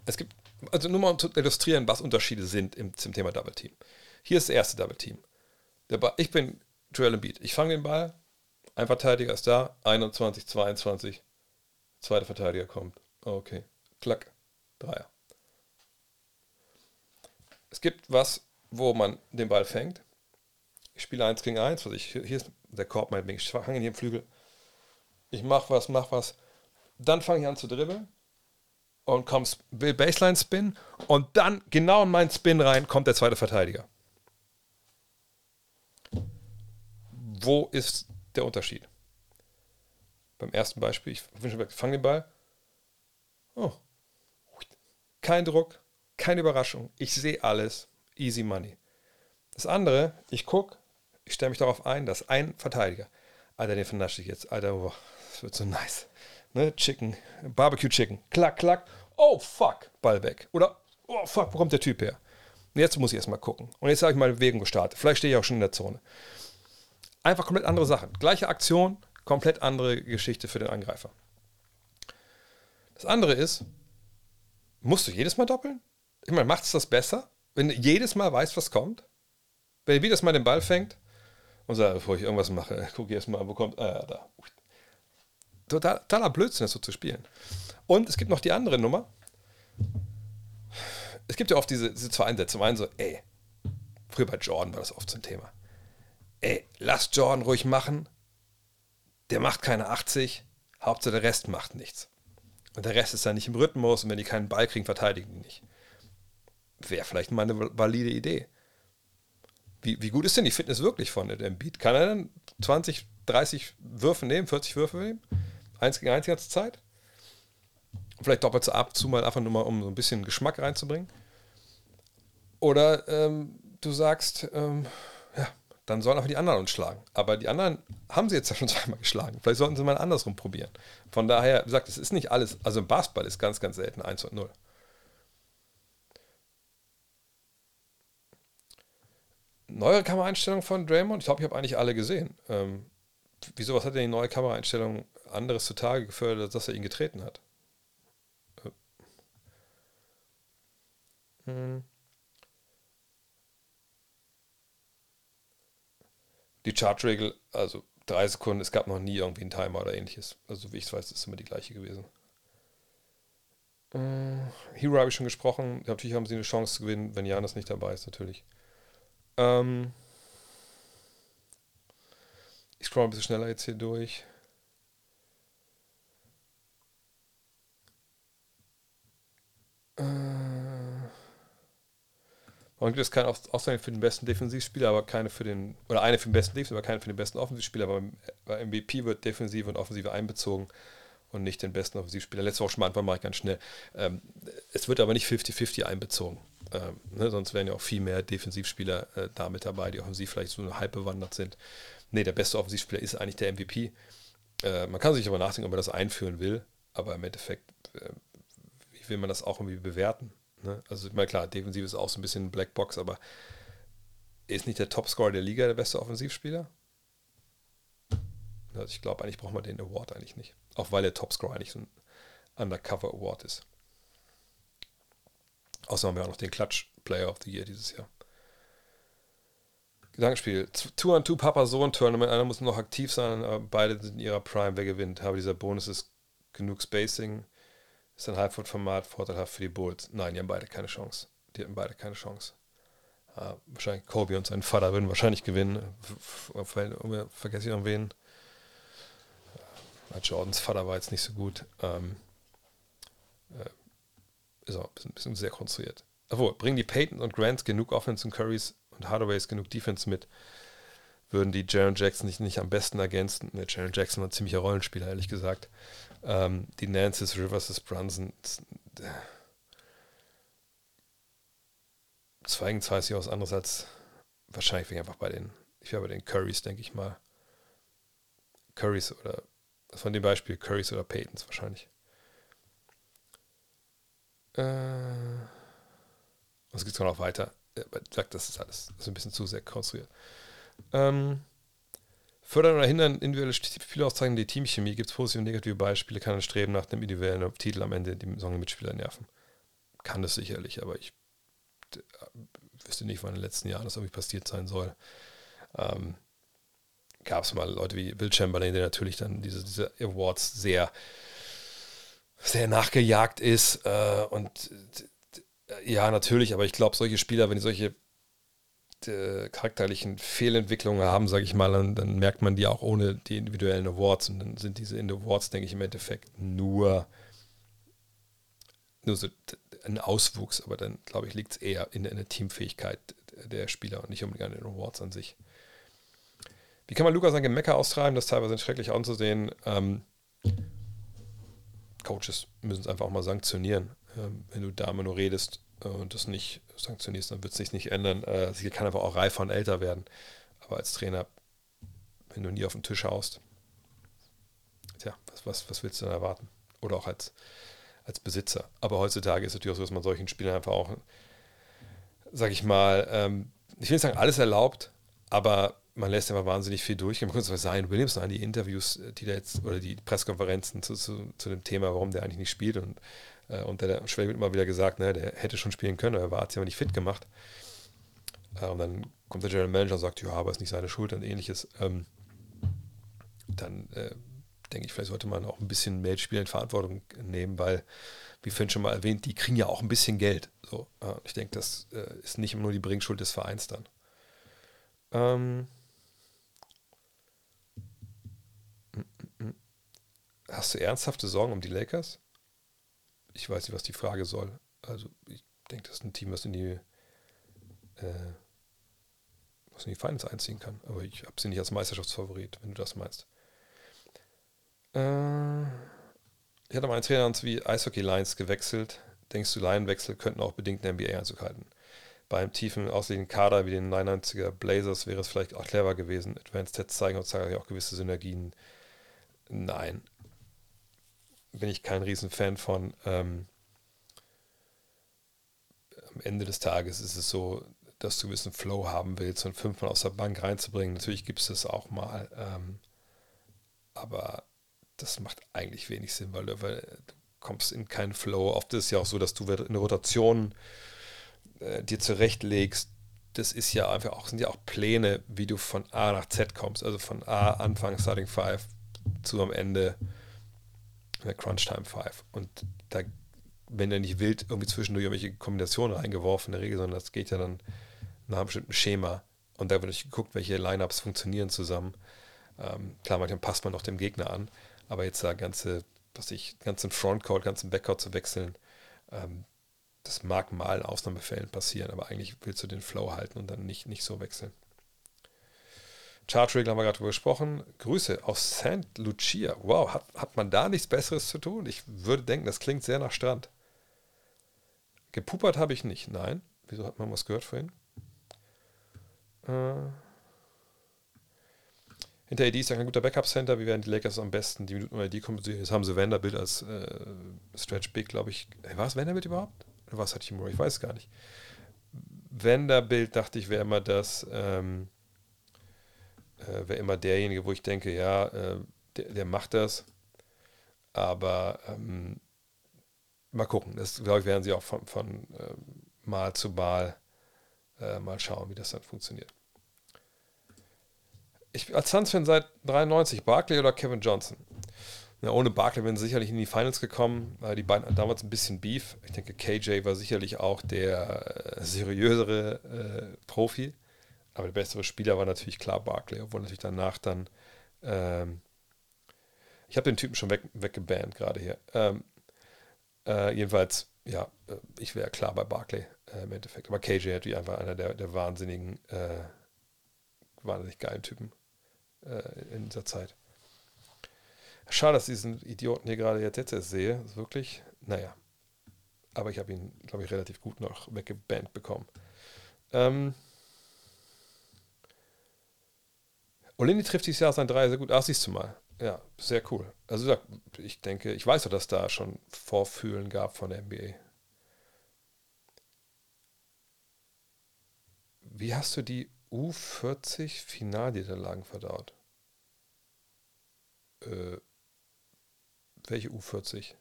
Es gibt, also nur mal um zu illustrieren, was Unterschiede sind im, zum Thema Double Team. Hier ist das erste Double Team. ich bin Joel Embiid. Ich fange den Ball, ein Verteidiger ist da, 21, 22, zweiter Verteidiger kommt. Okay, klack, Dreier. Es gibt was, wo man den Ball fängt. Ich spiele 1 gegen 1, also ich, hier ist der Korb meinetwegen, ich fange hier im Flügel. Ich mache was, mache was. Dann fange ich an zu dribbeln und kommt, will Baseline Spin und dann genau in meinen Spin rein kommt der zweite Verteidiger. Wo ist der Unterschied? Beim ersten Beispiel, ich fange den Ball. Oh. Kein Druck, keine Überraschung. Ich sehe alles. Easy Money. Das andere, ich gucke, ich stelle mich darauf ein, dass ein Verteidiger, Alter, den vernasche ich jetzt, Alter, boah, das wird so nice. Ne, Chicken, Barbecue Chicken, klack, klack, oh fuck, Ball weg. Oder, oh fuck, wo kommt der Typ her? Und jetzt muss ich erstmal gucken. Und jetzt habe ich mal Bewegung gestartet. Vielleicht stehe ich auch schon in der Zone. Einfach komplett andere Sachen. Gleiche Aktion, komplett andere Geschichte für den Angreifer. Das andere ist, musst du jedes Mal doppeln? Ich meine, macht es das besser, wenn du jedes Mal weißt, was kommt? Wenn du jedes Mal den Ball fängt und sagt, bevor ich irgendwas mache, guck erst mal, wo kommt, ah, da. Total, totaler Blödsinn, das so zu spielen. Und es gibt noch die andere Nummer. Es gibt ja oft diese, diese zwei Einsätze. Zum einen so, ey, früher bei Jordan war das oft so ein Thema. Ey, lass Jordan ruhig machen. Der macht keine 80. Hauptsache der Rest macht nichts. Und der Rest ist dann nicht im Rhythmus und wenn die keinen Ball kriegen, verteidigen die nicht. Wäre vielleicht mal eine valide Idee. Wie, wie gut ist denn die Fitness wirklich von dem Beat? Kann er dann 20, 30 Würfe nehmen, 40 Würfe nehmen? Eins gegen eins die ganze Zeit? Vielleicht doppelt so ab, zu mal einfach nur mal, um so ein bisschen Geschmack reinzubringen. Oder ähm, du sagst, ähm, ja, dann sollen auch die anderen uns schlagen. Aber die anderen haben sie jetzt ja schon zweimal geschlagen. Vielleicht sollten sie mal andersrum probieren. Von daher, wie gesagt, es ist nicht alles, also im Basketball ist ganz, ganz selten 1 und 0. Neue Kameraeinstellung von Draymond? Ich glaube, ich habe eigentlich alle gesehen. Ähm, wieso, was hat denn die neue Kameraeinstellung anderes zutage gefördert, dass er ihn getreten hat? Hm. Die Charge-Regel, also drei Sekunden, es gab noch nie irgendwie einen Timer oder ähnliches. Also wie ich es weiß, ist es immer die gleiche gewesen. Äh, Hero habe ich schon gesprochen. Natürlich haben sie eine Chance zu gewinnen, wenn Janis nicht dabei ist, natürlich. Ähm ich scroll ein bisschen schneller jetzt hier durch. Und gibt es keine Auszeichnung für den besten Defensivspieler, aber keine für den, oder eine für den besten Defensiv, aber keine für den besten Offensivspieler. Aber bei MVP wird Defensive und Offensive einbezogen und nicht den besten Offensivspieler. Letzte Woche schon mal einfach mal ganz schnell. Ähm, es wird aber nicht 50-50 einbezogen. Ähm, ne, sonst wären ja auch viel mehr Defensivspieler äh, da mit dabei, die offensiv vielleicht so halb bewandert sind. Nee, der beste Offensivspieler ist eigentlich der MVP. Äh, man kann sich aber nachdenken, ob man das einführen will, aber im Endeffekt, äh, will man das auch irgendwie bewerten? Ne? Also, meine, klar, defensiv ist auch so ein bisschen Blackbox, aber ist nicht der Topscorer der Liga der beste Offensivspieler? Also ich glaube, eigentlich braucht man den Award eigentlich nicht. Auch weil der Topscorer eigentlich so ein Undercover Award ist. Außerdem haben wir auch noch den Clutch Player of the Year dieses Jahr. Gedankenspiel. Two-on-Two Papa-Sohn-Tournament. Einer muss noch aktiv sein, beide sind in ihrer Prime. Wer gewinnt? Aber dieser Bonus ist genug Spacing. Ist ein Halbfurt-Format vorteilhaft für die Bulls. Nein, die haben beide keine Chance. Die hatten beide keine Chance. Uh, wahrscheinlich Kobe und sein Vater würden wahrscheinlich gewinnen. Vergesse ich noch wen. Uh, Jordans Vater war jetzt nicht so gut. Ähm, äh, ist auch ein bisschen, bisschen sehr konstruiert. Obwohl, bringen die Peyton und Grant genug Offense und Currys und Hardaways genug Defense mit, würden die Jaron Jackson nicht, nicht am besten ergänzen. Der Jaron Jackson war ein ziemlicher Rollenspieler, ehrlich gesagt. Ähm, die Nancy's, Rivers, Brunson. Äh, Zweigen weiß ich was anderes als wahrscheinlich einfach bei den, ich wäre bei den Currys, denke ich mal. Currys oder von dem Beispiel Currys oder Paytons wahrscheinlich. Äh, was geht es noch weiter? Ich sag, das ist alles das ist ein bisschen zu sehr konstruiert. Ähm, fördern oder hindern individuelle Spielauszeichnungen die Teamchemie? Gibt es positive und negative Beispiele? Kann ein Streben nach dem individuellen Titel am Ende die Saison-Mitspieler nerven? Kann das sicherlich, aber ich wüsste nicht, wann in den letzten Jahren das irgendwie passiert sein soll. Ähm, Gab es mal Leute wie Bill Chamberlain, der natürlich dann diese, diese Awards sehr, sehr nachgejagt ist. Äh, und ja, natürlich, aber ich glaube, solche Spieler, wenn die solche äh, charakterlichen Fehlentwicklungen haben, sage ich mal, dann, dann, merkt man die auch ohne die individuellen Awards. Und dann sind diese Awards, denke ich, im Endeffekt nur, nur so ein Auswuchs, aber dann, glaube ich, liegt es eher in, in der Teamfähigkeit der Spieler und nicht unbedingt an den Awards an sich. Wie kann man Lukas sein Gemecker austreiben? Das ist teilweise schrecklich anzusehen. Ähm, Coaches müssen es einfach auch mal sanktionieren. Ähm, wenn du da immer nur redest und das nicht sanktionierst, dann wird es sich nicht ändern. Äh, sie kann einfach auch reifer und älter werden. Aber als Trainer, wenn du nie auf den Tisch haust, tja, was, was, was willst du dann erwarten? Oder auch als, als Besitzer. Aber heutzutage ist es natürlich auch so, dass man solchen Spielern einfach auch, sag ich mal, ähm, ich will nicht sagen, alles erlaubt, aber man lässt einfach wahnsinnig viel durchgehen. Man könnte es sagen, Williams an die Interviews, äh, die da jetzt, oder die Pressekonferenzen zu, zu, zu dem Thema, warum der eigentlich nicht spielt. Und, äh, und der, Schwell wird immer wieder gesagt, ne, der hätte schon spielen können, er war, hat sich aber nicht fit gemacht. Äh, und dann kommt der General Manager und sagt, ja, aber ist nicht seine Schuld und ähnliches. Ähm, dann äh, denke ich, vielleicht sollte man auch ein bisschen mehr Spieler in Verantwortung nehmen, weil, wie vorhin schon mal erwähnt, die kriegen ja auch ein bisschen Geld. So, äh, ich denke, das äh, ist nicht nur die Bringschuld des Vereins dann. Ähm, Hast du ernsthafte Sorgen um die Lakers? Ich weiß nicht, was die Frage soll. Also, ich denke, das ist ein Team, was in die, äh, was in die Finals einziehen kann. Aber ich habe sie nicht als Meisterschaftsfavorit, wenn du das meinst. Äh, ich hatte meinen Trainer wie Eishockey Lines gewechselt. Denkst du, Line-Wechsel könnten auch bedingt eine NBA-Einzug halten? Beim tiefen ausliegenden Kader wie den 99er Blazers wäre es vielleicht auch clever gewesen. Advanced Stats zeigen zeigen auch gewisse Synergien. Nein, bin ich kein Riesenfan von. Ähm, am Ende des Tages ist es so, dass du ein bisschen Flow haben willst und fünfmal aus der Bank reinzubringen. Natürlich gibt es das auch mal. Ähm, aber das macht eigentlich wenig Sinn, weil du, weil du, kommst in keinen Flow. Oft ist es ja auch so, dass du eine Rotation äh, dir zurechtlegst. Das ist ja einfach auch, sind ja auch Pläne, wie du von A nach Z kommst. Also von A Anfang Starting Five zu am Ende der Crunch Time 5. Und da, wenn er nicht wild irgendwie zwischendurch irgendwelche Kombinationen reingeworfen in der Regel, sondern das geht ja dann nach einem bestimmten Schema. Und da wird natürlich geguckt, welche Lineups funktionieren zusammen. Ähm, klar, manchmal passt man noch dem Gegner an, aber jetzt da ganze, was ich, ganzen Frontcourt, ganzen Backcourt zu wechseln, ähm, das mag mal in Ausnahmefällen passieren, aber eigentlich willst du den Flow halten und dann nicht, nicht so wechseln. Chartrig haben wir gerade drüber gesprochen. Grüße aus St. Lucia. Wow, hat, hat man da nichts Besseres zu tun? Ich würde denken, das klingt sehr nach Strand. Gepupert habe ich nicht. Nein. Wieso hat man was gehört vorhin? Äh. Hinter AD ist ein guter Backup-Center. Wie werden die Lakers am besten die Minuten AD kommen? Jetzt haben sie Vanderbilt als äh, Stretch Big, glaube ich. War es Vanderbilt überhaupt? Oder was hatte ich im Ich weiß es gar nicht. Vanderbilt dachte ich, wäre immer das. Ähm, äh, wäre immer derjenige, wo ich denke, ja, äh, der, der, macht das. Aber ähm, mal gucken. Das, glaube ich, werden sie auch von, von äh, Mal zu Mal äh, mal schauen, wie das dann funktioniert. Ich als Suns-Fan seit 93, Barkley oder Kevin Johnson? Ja, ohne Barkley wären sie sicherlich in die Finals gekommen. Die beiden hatten damals ein bisschen Beef. Ich denke, KJ war sicherlich auch der äh, seriösere äh, Profi. Aber der bessere Spieler war natürlich klar Barkley, obwohl natürlich danach dann. Ähm, ich habe den Typen schon weg, weggebannt gerade hier. Ähm, äh, jedenfalls, ja, äh, ich wäre klar bei Barkley äh, im Endeffekt. Aber KJ natürlich einfach einer der, der wahnsinnigen, äh, wahnsinnig geilen Typen in dieser Zeit. Schade, dass ich diesen Idioten hier gerade jetzt, jetzt sehe. ist wirklich, naja. Aber ich habe ihn, glaube ich, relativ gut noch weggebannt bekommen. Ähm, Olini trifft dieses Jahr sein Dreier sehr gut. Ach, siehst du mal. Ja, sehr cool. Also ich denke, ich weiß doch, dass da schon Vorfühlen gab von der NBA. Wie hast du die U40 Finalniederlagen verdaut? Äh, welche U40?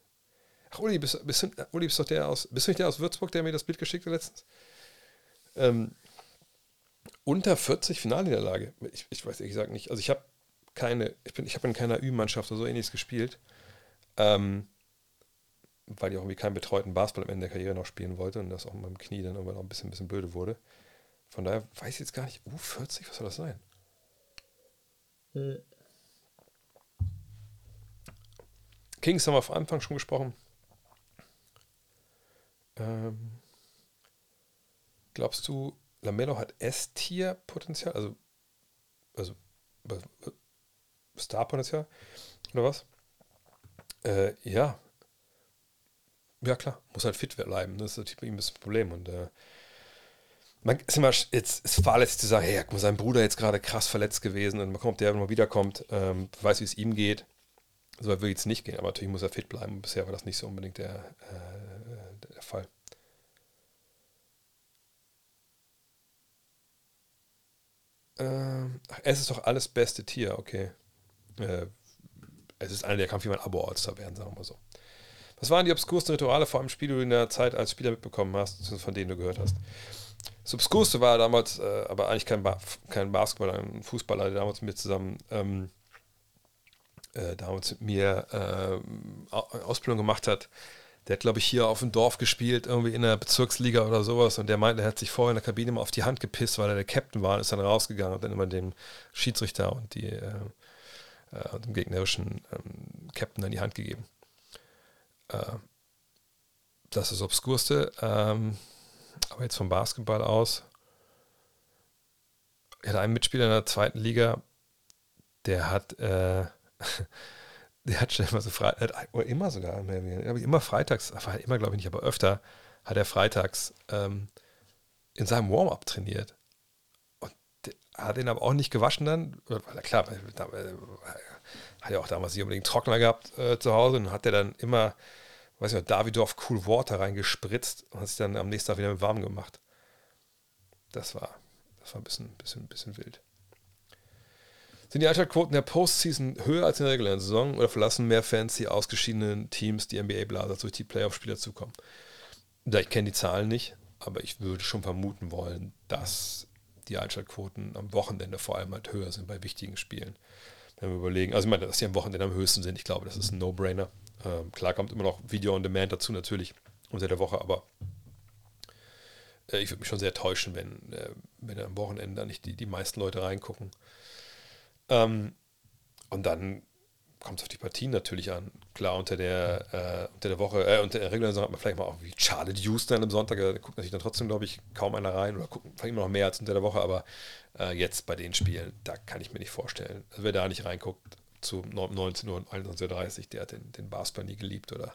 Ach, Uli, bist, bist, Uli, bist, doch der aus, bist du nicht der aus Würzburg, der mir das Bild geschickt hat letztens? Ähm, unter 40 Finalniederlage. Ich, ich weiß ehrlich gesagt nicht. Also ich habe keine, ich bin, ich habe in keiner Ü-Mannschaft oder so ähnliches gespielt. Ähm, weil ich auch irgendwie keinen betreuten Basketball am Ende der Karriere noch spielen wollte und das auch mit meinem Knie dann irgendwann auch ein bisschen, ein bisschen blöde wurde. Von daher weiß ich jetzt gar nicht, U40, was soll das sein? Hm. Kings haben wir am Anfang schon gesprochen. Ähm, glaubst du, Lamello hat S-Tier-Potenzial? Also, also Star-Potenzial? Oder was? Äh, ja. Ja, klar. Muss halt fit bleiben. Das ist natürlich bei ihm das Problem. Und äh, man ist immer jetzt ist fahrlässig zu sagen, hey, guck mal, sein Bruder jetzt gerade krass verletzt gewesen und gucken, ob der mal wiederkommt, ähm, weiß, wie es ihm geht. So weit will jetzt nicht gehen, aber natürlich muss er fit bleiben. Bisher war das nicht so unbedingt der, äh, der Fall. Ähm, es ist doch alles beste Tier, okay. Äh, es ist einer der Kampf, wie man Abo-All-Star werden, sagen wir mal so. Was waren die obskursten Rituale vor einem Spiel, die du in der Zeit als Spieler mitbekommen hast, von denen du gehört hast? Das Obskurste war damals, äh, aber eigentlich kein, ba kein Basketballer, ein Fußballer, der damals mit mir zusammen ähm, äh, damals mit mir äh, Ausbildung gemacht hat, der hat, glaube ich, hier auf dem Dorf gespielt, irgendwie in der Bezirksliga oder sowas. Und der meinte, er hat sich vorher in der Kabine mal auf die Hand gepisst, weil er der Captain war und ist dann rausgegangen und dann immer dem Schiedsrichter und die, äh, äh, dem gegnerischen ähm, Captain dann die Hand gegeben. Äh, das ist das Obskurste. Ähm, aber jetzt vom Basketball aus. Ich hatte einen Mitspieler in der zweiten Liga, der hat äh, der hat schon immer so frei, oder immer sogar, immer freitags, immer glaube ich nicht, aber öfter hat er freitags ähm, in seinem Warm-up trainiert. Und hat ihn aber auch nicht gewaschen dann, weil klar, hat er auch damals nicht unbedingt Trockner gehabt äh, zu Hause und hat er dann immer, weiß ich noch, Davidoff Cool Water reingespritzt und hat sich dann am nächsten Tag wieder mit warm gemacht. Das war, das war ein bisschen, bisschen, bisschen wild. Sind die Einschaltquoten der Postseason höher als in der regulären Saison oder verlassen mehr Fans die ausgeschiedenen Teams die NBA-Blaser durch die Playoff-Spieler zukommen? Ich kenne die Zahlen nicht, aber ich würde schon vermuten wollen, dass die Einschaltquoten am Wochenende vor allem halt höher sind bei wichtigen Spielen. Wenn wir überlegen, also ich meine, dass die am Wochenende am höchsten sind, ich glaube, das ist ein No-Brainer. Ähm, klar kommt immer noch Video on Demand dazu natürlich unter der Woche, aber äh, ich würde mich schon sehr täuschen, wenn, äh, wenn am Wochenende nicht die, die meisten Leute reingucken. Ähm, und dann kommt es auf die Partien natürlich an. Klar, unter der, äh, unter der Woche, äh, unter der Saison hat man vielleicht mal auch wie Charlotte Houston am Sonntag, da guckt natürlich dann trotzdem, glaube ich, kaum einer rein oder guckt vielleicht immer noch mehr als unter der Woche, aber äh, jetzt bei den Spielen, da kann ich mir nicht vorstellen. Also wer da nicht reinguckt zu 19 Uhr und 21.30 Uhr, der hat den, den Basketball nie geliebt oder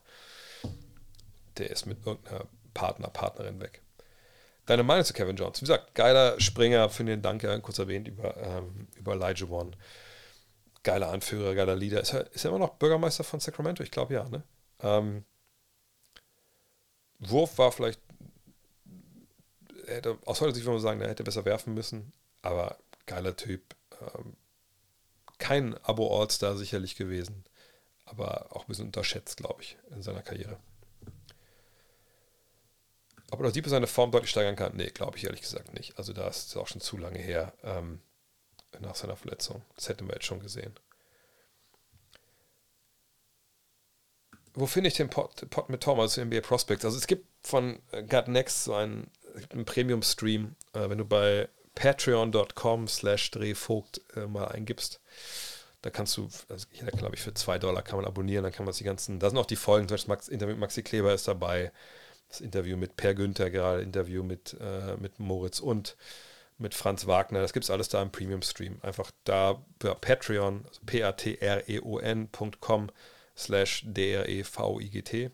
der ist mit irgendeiner Partner, Partnerin weg. Deine Meinung zu Kevin Jones? Wie gesagt, geiler Springer, für den Dank, ja, kurz erwähnt, über, ähm, über Elijah One. Geiler Anführer, geiler Leader. Ist er, ist er immer noch Bürgermeister von Sacramento? Ich glaube ja, ne? Ähm, Wurf war vielleicht, hätte, aus heutiger Sicht würde man sagen, er hätte besser werfen müssen, aber geiler Typ. Ähm, kein Abo-All-Star sicherlich gewesen, aber auch ein bisschen unterschätzt, glaube ich, in seiner Karriere. Ob Oladipo seine Form deutlich steigern kann? Nee, glaube ich ehrlich gesagt nicht. Also da ist es auch schon zu lange her ähm, nach seiner Verletzung. Das hätten wir jetzt schon gesehen. Wo finde ich den Pod, mit Tom, also NBA Prospects? Also es gibt von äh, Gut Next so einen, einen Premium-Stream, äh, wenn du bei patreon.com slash drehvogt äh, mal eingibst. Da kannst du, also ich glaube ich, für 2 Dollar kann man abonnieren, dann kann man die ganzen, da sind auch die Folgen, zum Beispiel Max, Interview mit Maxi Kleber ist dabei, das Interview mit Per Günther gerade, Interview mit, äh, mit Moritz und mit Franz Wagner, das gibt es alles da im Premium-Stream. Einfach da bei Patreon, also p-a-t-r-e-o-n.com slash d-r-e-v-i-g-t.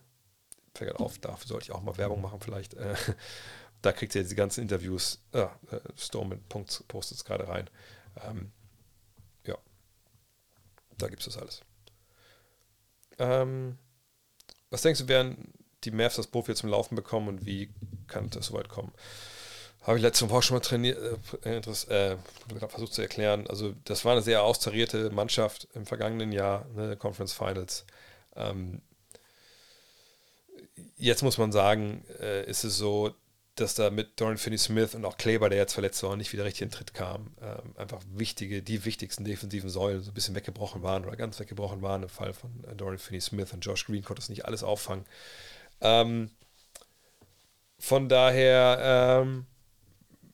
Fällt auf, dafür sollte ich auch mal Werbung machen vielleicht. Äh, da kriegt ihr die ganzen Interviews. Äh, Storm postet es gerade rein. Ähm, ja, da gibt es das alles. Ähm, was denkst du, werden die Mavs das Boot jetzt zum Laufen bekommen und wie kann das so weit kommen? Habe ich letzte Woche schon mal trainiert, äh, äh, versucht zu erklären. Also, das war eine sehr austarierte Mannschaft im vergangenen Jahr, ne, Conference Finals. Ähm, jetzt muss man sagen, äh, ist es so, dass da mit Dorian Finney-Smith und auch Kleber, der jetzt verletzt war, nicht wieder richtig in Tritt kam, ähm, einfach wichtige, die wichtigsten defensiven Säulen so ein bisschen weggebrochen waren oder ganz weggebrochen waren. Im Fall von äh, Dorian Finney-Smith und Josh Green konnte es nicht alles auffangen. Ähm, von daher, ähm,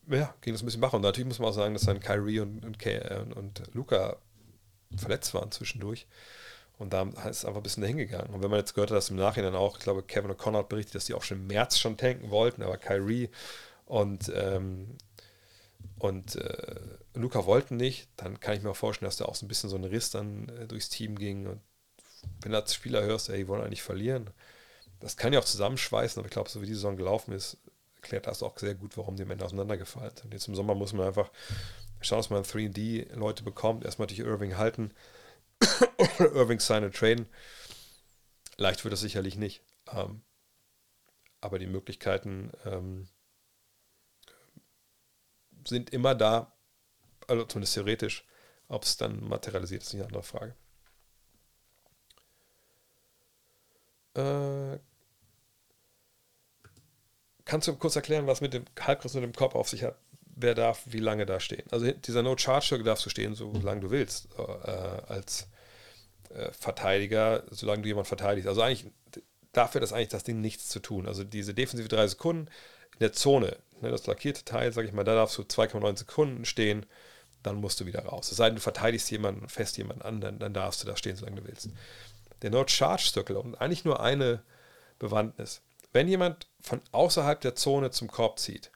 ja, ging das ein bisschen machen. Und natürlich muss man auch sagen, dass dann Kyrie und, und, äh, und, Luca verletzt waren zwischendurch. Und da ist es einfach ein bisschen dahin gegangen. Und wenn man jetzt gehört hat, dass im Nachhinein auch, ich glaube, Kevin O'Connor hat berichtet, dass die auch schon im März schon tanken wollten, aber Kyrie und, ähm, und äh, Luca wollten nicht, dann kann ich mir auch vorstellen, dass da auch so ein bisschen so ein Riss dann äh, durchs Team ging. Und wenn du als Spieler hörst, ey, die wollen eigentlich verlieren, das kann ja auch zusammenschweißen, aber ich glaube, so wie die Saison gelaufen ist, erklärt das auch sehr gut, warum die am Ende auseinandergefallen sind. Jetzt im Sommer muss man einfach schauen, dass man 3D-Leute bekommt. Erstmal natürlich Irving halten Irving seine traden. Leicht wird das sicherlich nicht. Ähm, aber die Möglichkeiten ähm, sind immer da, also zumindest theoretisch. Ob es dann materialisiert, ist eine andere Frage. Äh, kannst du kurz erklären, was mit dem Halbkreis und dem Kopf auf sich hat? wer darf wie lange da stehen. Also dieser No-Charge-Circle darfst du stehen, so lange du willst, äh, als äh, Verteidiger, solange du jemanden verteidigst. Also eigentlich dafür das eigentlich das Ding nichts zu tun. Also diese defensive drei Sekunden in der Zone, ne, das lackierte Teil, sag ich mal, da darfst du 2,9 Sekunden stehen, dann musst du wieder raus. Es sei denn, du verteidigst jemanden, fest jemanden an, dann, dann darfst du da stehen, solange du willst. Der No-Charge-Circle und eigentlich nur eine Bewandtnis. Wenn jemand von außerhalb der Zone zum Korb zieht,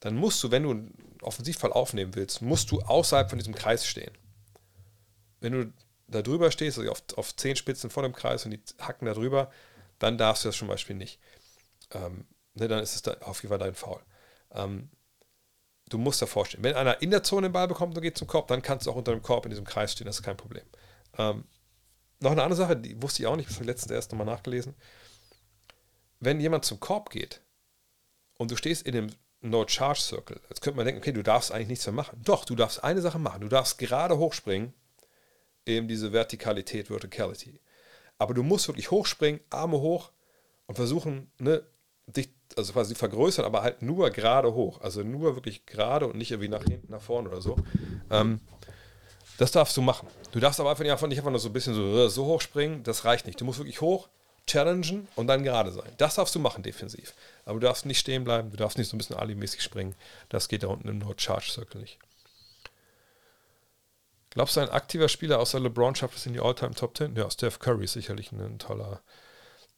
dann musst du, wenn du einen Offensivfall aufnehmen willst, musst du außerhalb von diesem Kreis stehen. Wenn du da drüber stehst, also auf, auf zehn Spitzen vor dem Kreis und die hacken da drüber, dann darfst du das zum Beispiel nicht. Ähm, ne, dann ist es da auf jeden Fall dein Foul. Ähm, du musst davor stehen. Wenn einer in der Zone den Ball bekommt und geht zum Korb, dann kannst du auch unter dem Korb in diesem Kreis stehen, das ist kein Problem. Ähm, noch eine andere Sache, die wusste ich auch nicht, das habe ich letztens erst nochmal nachgelesen. Wenn jemand zum Korb geht und du stehst in dem No-Charge-Circle. Jetzt könnte man denken, okay, du darfst eigentlich nichts mehr machen. Doch, du darfst eine Sache machen. Du darfst gerade hochspringen, eben diese Vertikalität, Verticality. Aber du musst wirklich hochspringen, Arme hoch und versuchen, ne, dich, also quasi vergrößern, aber halt nur gerade hoch. Also nur wirklich gerade und nicht irgendwie nach hinten, nach vorne oder so. Ähm, das darfst du machen. Du darfst aber einfach nicht einfach nur so ein bisschen so, so hoch springen, das reicht nicht. Du musst wirklich hoch, challengen und dann gerade sein. Das darfst du machen defensiv. Aber du darfst nicht stehen bleiben, du darfst nicht so ein bisschen Ali-mäßig springen. Das geht da unten im No-Charge-Circle nicht. Glaubst du, ein aktiver Spieler außer LeBron schafft es in die All-Time Top 10? Ja, Steph Curry ist sicherlich ein toller,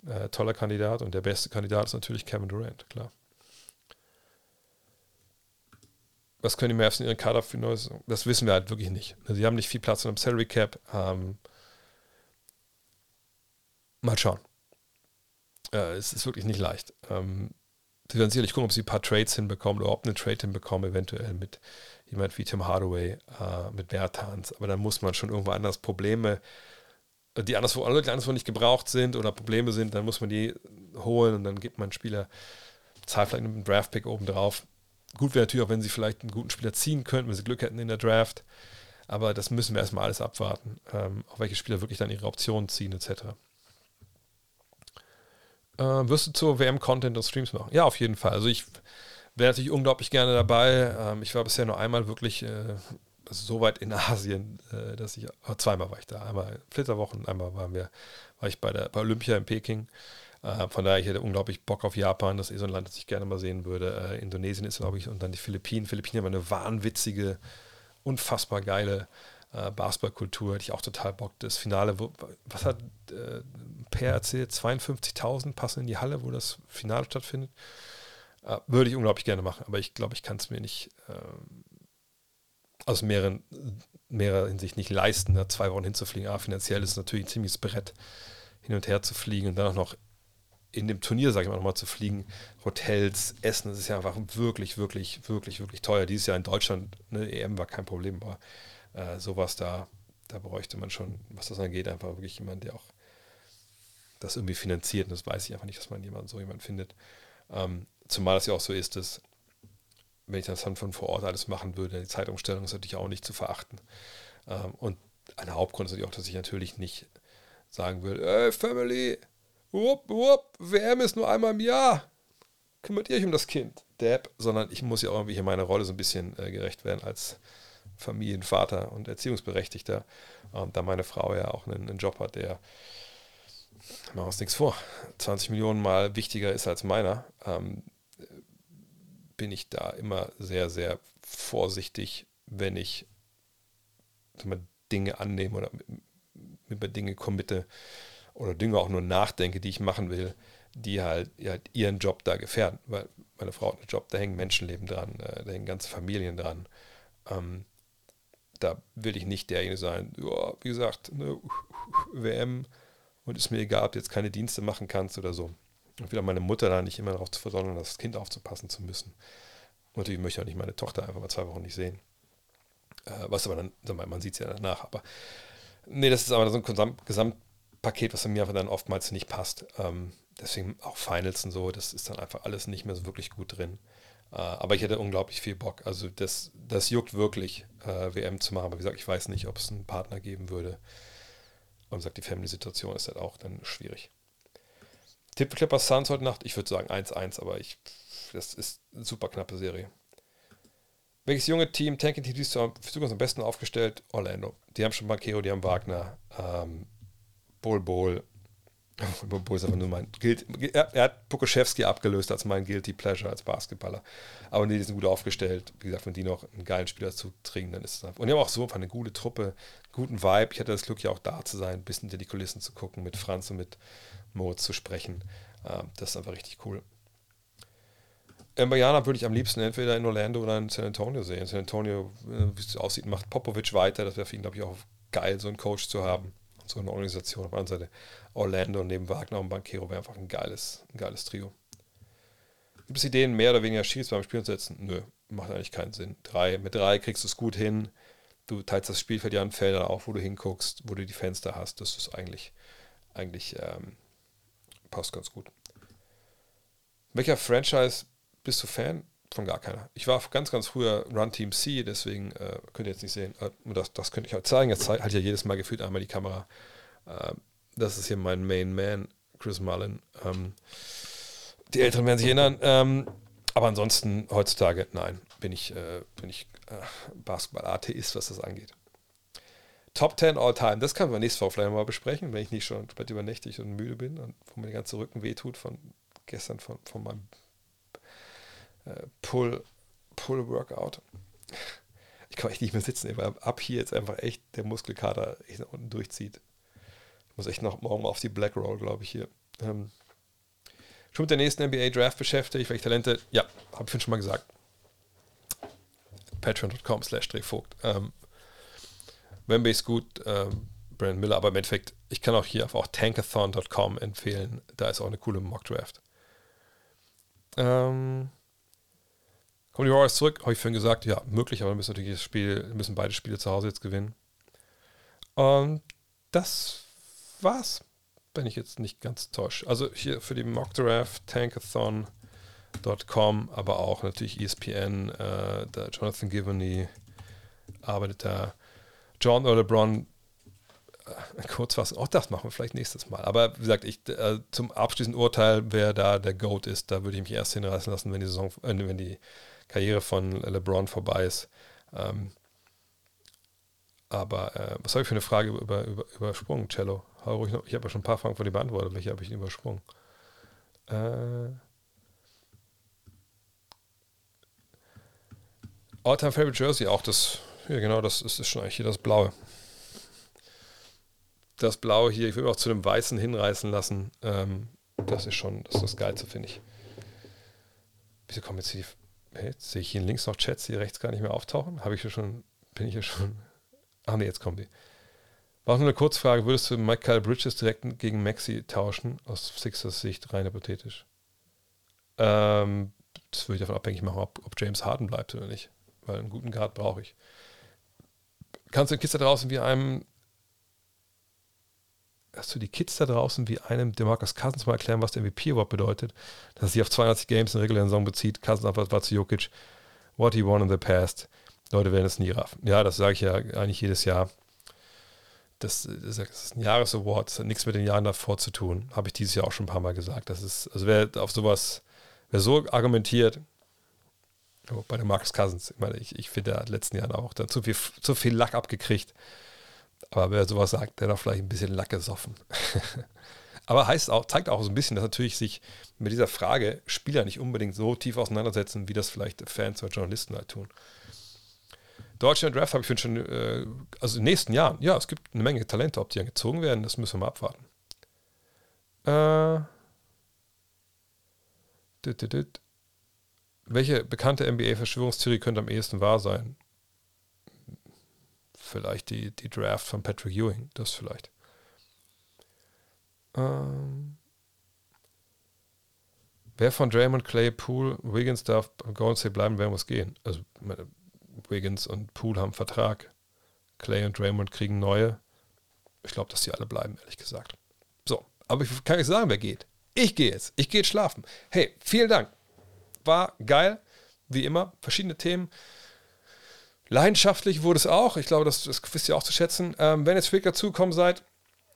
äh, toller Kandidat und der beste Kandidat ist natürlich Kevin Durant, klar. Was können die Mavs in ihren Kader für Neues? Das wissen wir halt wirklich nicht. Sie haben nicht viel Platz in einem Salary Cap. Ähm, mal schauen. Äh, es ist wirklich nicht leicht. Ähm, sie werden sicherlich gucken, ob sie ein paar Trades hinbekommen oder ob einen Trade hinbekommen, eventuell mit jemand wie Tim Hardaway, äh, mit Bertans. Aber dann muss man schon irgendwo anders Probleme, die anderswo, anderswo nicht gebraucht sind oder Probleme sind, dann muss man die holen und dann gibt man Spieler, zahlt vielleicht einen Draft-Pick oben drauf. Gut wäre natürlich auch, wenn sie vielleicht einen guten Spieler ziehen könnten, wenn sie Glück hätten in der Draft. Aber das müssen wir erstmal alles abwarten, ähm, auf welche Spieler wirklich dann ihre Optionen ziehen, etc. Äh, wirst du zur WM-Content und Streams machen? Ja, auf jeden Fall. Also ich wäre natürlich unglaublich gerne dabei. Ähm, ich war bisher nur einmal wirklich äh, so weit in Asien, äh, dass ich, äh, zweimal war ich da. Einmal Flitterwochen, einmal waren wir, war ich bei der bei Olympia in Peking. Äh, von daher, ich hätte unglaublich Bock auf Japan. Das ist eh so ein Land, das ich gerne mal sehen würde. Äh, Indonesien ist, glaube ich, und dann die Philippinen. Philippinen haben eine wahnwitzige, unfassbar geile äh, Basketballkultur. Hätte ich auch total Bock. Das Finale, wo, was hat äh, Per erzählt? 52.000 passen in die Halle, wo das Finale stattfindet. Äh, würde ich unglaublich gerne machen, aber ich glaube, ich kann es mir nicht ähm, aus mehreren, mehrerer Hinsicht nicht leisten, da zwei Wochen hinzufliegen. Aber finanziell ist es natürlich ein ziemliches Brett, hin und her zu fliegen und dann auch noch in dem Turnier, sage ich mal, nochmal zu fliegen. Hotels, Essen, das ist ja einfach wirklich, wirklich, wirklich, wirklich teuer. Dieses Jahr in Deutschland, eine EM war kein Problem, aber äh, sowas da, da bräuchte man schon, was das angeht, einfach wirklich jemand, der auch das irgendwie finanziert. Und das weiß ich einfach nicht, dass man jemanden, so jemanden findet. Ähm, zumal es ja auch so ist, dass wenn ich das dann von vor Ort alles machen würde, die Zeitumstellung ist natürlich auch nicht zu verachten. Ähm, und ein Hauptgrund ist natürlich auch, dass ich natürlich nicht sagen will, hey Family, wupp, wupp, WM ist nur einmal im Jahr. Kümmert ihr euch um das Kind, Dab, sondern ich muss ja auch irgendwie hier meine Rolle so ein bisschen äh, gerecht werden als Familienvater und Erziehungsberechtigter. Und da meine Frau ja auch einen, einen Job hat, der, machen wir uns nichts vor, 20 Millionen mal wichtiger ist als meiner, ähm, bin ich da immer sehr, sehr vorsichtig, wenn ich mal, Dinge annehme oder über Dinge committe oder Dinge auch nur nachdenke, die ich machen will, die halt, die halt ihren Job da gefährden. Weil meine Frau hat einen Job, da hängen Menschenleben dran, äh, da hängen ganze Familien dran. Ähm, da will ich nicht derjenige sein, ja, wie gesagt, ne, WM und ist mir egal, ob du jetzt keine Dienste machen kannst oder so. Und wieder meine Mutter da nicht immer darauf zu versonnen, das Kind aufzupassen zu müssen. Und natürlich möchte ich auch nicht meine Tochter einfach mal zwei Wochen nicht sehen. Äh, was aber dann, man sieht es ja danach. Aber nee, das ist aber so ein Gesamtpaket, was mir einfach dann oftmals nicht passt. Ähm, deswegen auch Finals und so, das ist dann einfach alles nicht mehr so wirklich gut drin. Äh, aber ich hätte unglaublich viel Bock. Also das, das juckt wirklich, äh, WM zu machen. Aber wie gesagt, ich weiß nicht, ob es einen Partner geben würde. Und sagt, die Family-Situation ist halt auch dann schwierig. Tipp Clippers Suns heute Nacht, ich würde sagen 1-1, aber ich, das ist eine super knappe Serie. Welches junge Team, Tanking Team, siehst du am besten aufgestellt? Orlando. Die haben schon Banquero, die haben Wagner, ähm, Bol Bol. Bol ist einfach nur mein Guilty, er, er, hat Pukoschewski abgelöst als mein Guilty Pleasure als Basketballer. Aber nee, die sind gut aufgestellt. Wie gesagt, wenn die noch einen geilen Spieler zu kriegen, dann ist es einfach. Und die haben auch so eine gute Truppe, guten Vibe. Ich hatte das Glück, ja auch da zu sein, ein bisschen hinter die Kulissen zu gucken, mit Franz und mit Mode zu sprechen. Ähm, das ist einfach richtig cool. Mbajana würde ich am liebsten entweder in Orlando oder in San Antonio sehen. San Antonio, äh, wie es aussieht, macht Popovic weiter. Das wäre für ihn, glaube ich, auch geil, so einen Coach zu haben. So eine Organisation. Auf der anderen Seite Orlando neben Wagner und Banquero wäre einfach ein geiles, ein geiles Trio. Gibt es Ideen, mehr oder weniger Schieß beim Spiel zu setzen? Nö, macht eigentlich keinen Sinn. Drei, mit drei kriegst du es gut hin. Du teilst das Spielfeld ja an Feldern auf, wo du hinguckst, wo du die Fenster hast. Das ist eigentlich, eigentlich ähm, passt ganz gut. Welcher Franchise bist du Fan? Von gar keiner. Ich war ganz, ganz früher Run Team C, deswegen äh, könnt ihr jetzt nicht sehen. Äh, das, das könnte ich halt zeigen. Jetzt halt ja jedes Mal gefühlt einmal die Kamera. Äh, das ist hier mein Main Man, Chris Mullen. Ähm, die Älteren werden sich erinnern. Ähm, aber ansonsten heutzutage, nein, bin ich, äh, bin ich äh, Basketball-Atheist, was das angeht. Top 10 All Time. Das kann man nächstes Mal vielleicht mal besprechen, wenn ich nicht schon komplett übernächtig und müde bin und wo mir der ganze Rücken wehtut von gestern von, von meinem äh, Pull, Pull Workout. Ich kann echt nicht mehr sitzen, weil ab hier jetzt einfach echt der Muskelkater echt nach unten durchzieht. Ich muss echt noch morgen auf die Black Roll, glaube ich, hier. Ähm, schon mit der nächsten NBA Draft beschäftigt, welche Talente, ja, habe ich schon mal gesagt. Patreon.com slash Drehvogt. Ähm, gut, ähm, Brandon Miller, aber im Endeffekt, ich kann auch hier auch tankathon.com empfehlen. Da ist auch eine coole Mock-Draft. Ähm, kommen die Warriors zurück? Habe ich vorhin gesagt, ja, möglich, aber müssen natürlich das Spiel, müssen beide Spiele zu Hause jetzt gewinnen. Und das war's, wenn ich jetzt nicht ganz täusche. Also hier für die Mock-Draft, tankathon.com, aber auch natürlich ESPN, äh, der Jonathan Givney arbeitet da. John oder LeBron äh, Kurzfassung, auch das machen wir vielleicht nächstes Mal. Aber wie gesagt, ich, äh, zum abschließenden Urteil, wer da der GOAT ist, da würde ich mich erst hinreißen lassen, wenn die Saison, äh, wenn die Karriere von LeBron vorbei ist. Ähm, aber äh, was habe ich für eine Frage über, über, übersprungen, Cello? Ich habe ja schon ein paar Fragen von dir beantwortet. Welche habe ich übersprungen? Äh, All-Time Favorite Jersey, auch das, ja genau, das ist, ist schon eigentlich hier das Blaue. Das Blaue hier, ich will auch zu dem Weißen hinreißen lassen. Ähm, das ist schon, das ist das Geilste, finde ich. Wieso kommen jetzt hier, hey, jetzt sehe ich hier links noch Chats, die rechts gar nicht mehr auftauchen? Habe ich hier schon, bin ich hier schon, ach nee, jetzt kommen die. War nur eine Kurzfrage, würdest du Michael Bridges direkt gegen Maxi tauschen? Aus Sixers Sicht rein hypothetisch. Ähm, das würde ich davon abhängig machen, ob, ob James Harden bleibt oder nicht weil einen guten Guard brauche ich. Kannst du den Kids da draußen wie einem, hast du die Kids da draußen wie einem Demarcus Cousins mal erklären, was der MVP überhaupt bedeutet? Dass sich auf 82 Games in der regulären Saison bezieht. Cousins einfach war zu Jokic. What he won in the past. Leute werden es nie raffen. Ja, das sage ich ja eigentlich jedes Jahr. Das, das, ist ein Jahresaward, das hat nichts mit den Jahren davor zu tun. Habe ich dieses Jahr auch schon ein paar Mal gesagt. Das ist, also wer auf sowas, wer so argumentiert, bei der Marcus Cousins, ich meine, ich, ich finde, er hat letzten Jahren auch dann zu viel, zu viel Lack abgekriegt. Aber wer sowas sagt, der hat vielleicht ein bisschen Lack gesoffen. Aber heißt auch, zeigt auch so ein bisschen, dass natürlich sich mit dieser Frage Spieler nicht unbedingt so tief auseinandersetzen, wie das vielleicht Fans oder Journalisten halt tun. Deutschland Draft habe ich schon, äh, also in den nächsten Jahren, ja, es gibt eine Menge Talente, ob die dann gezogen werden, das müssen wir mal abwarten. Äh, dit, dit, dit. Welche bekannte NBA-Verschwörungstheorie könnte am ehesten wahr sein? Vielleicht die, die Draft von Patrick Ewing, das vielleicht. Ähm, wer von Draymond, Clay, Poole, Wiggins darf beim Golden State bleiben, wer muss gehen? Also Wiggins und Poole haben Vertrag. Clay und Draymond kriegen neue. Ich glaube, dass die alle bleiben, ehrlich gesagt. So, aber ich kann nicht sagen, wer geht. Ich gehe jetzt. Ich gehe jetzt schlafen. Hey, vielen Dank war geil, wie immer, verschiedene Themen. Leidenschaftlich wurde es auch. Ich glaube, das, das wisst ihr auch zu schätzen. Ähm, wenn ihr später dazugekommen seid,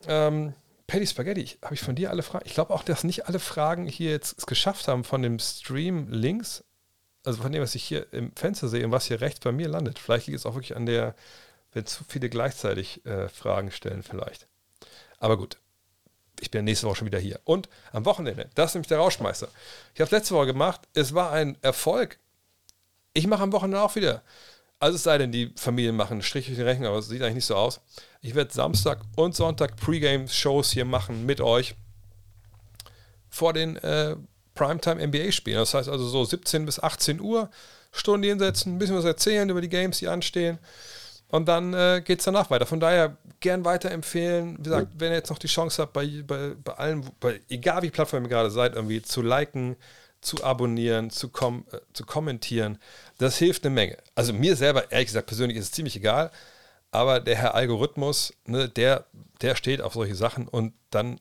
ähm, Paddy Spaghetti, habe ich von dir alle Fragen? Ich glaube auch, dass nicht alle Fragen hier jetzt es geschafft haben von dem Stream links, also von dem, was ich hier im Fenster sehe und was hier rechts bei mir landet. Vielleicht liegt es auch wirklich an der, wenn zu viele gleichzeitig äh, Fragen stellen, vielleicht. Aber gut, ich bin nächste Woche schon wieder hier. Und am Wochenende, das ist nämlich der Rauschmeister. Ich habe es letzte Woche gemacht, es war ein Erfolg. Ich mache am Wochenende auch wieder. Also es sei denn, die Familien machen einen Strich durch den Rechnung, aber es sieht eigentlich nicht so aus. Ich werde Samstag und Sonntag Pre-Game-Shows hier machen mit euch vor den äh, Primetime NBA-Spielen. Das heißt also so 17 bis 18 Uhr Stunden hinsetzen, ein bisschen was erzählen über die Games, die anstehen. Und dann äh, geht es danach weiter. Von daher gern weiterempfehlen. Wie gesagt, wenn ihr jetzt noch die Chance habt, bei, bei, bei allen, bei, egal wie Plattform ihr gerade seid, irgendwie zu liken, zu abonnieren, zu, kom äh, zu kommentieren, das hilft eine Menge. Also mir selber, ehrlich gesagt, persönlich ist es ziemlich egal, aber der Herr Algorithmus, ne, der, der steht auf solche Sachen und dann,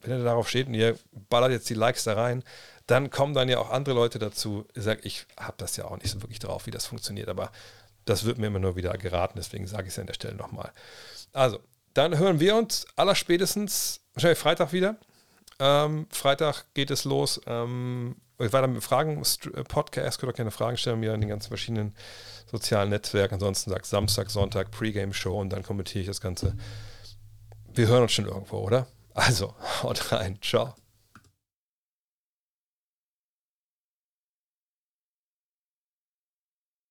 wenn er darauf steht und ihr ballert jetzt die Likes da rein, dann kommen dann ja auch andere Leute dazu. Ich sage, ich habe das ja auch nicht so wirklich drauf, wie das funktioniert, aber das wird mir immer nur wieder geraten, deswegen sage ich es an der Stelle nochmal. Also, dann hören wir uns allerspätestens wahrscheinlich Freitag wieder. Ähm, Freitag geht es los. Ähm, weiter mit Fragen, äh, Podcast, könnt ihr keine Fragen stellen mir in den ganzen verschiedenen sozialen Netzwerken. Ansonsten sagt Samstag, Sonntag, Pre-Game-Show und dann kommentiere ich das Ganze. Wir hören uns schon irgendwo, oder? Also, haut rein. Ciao.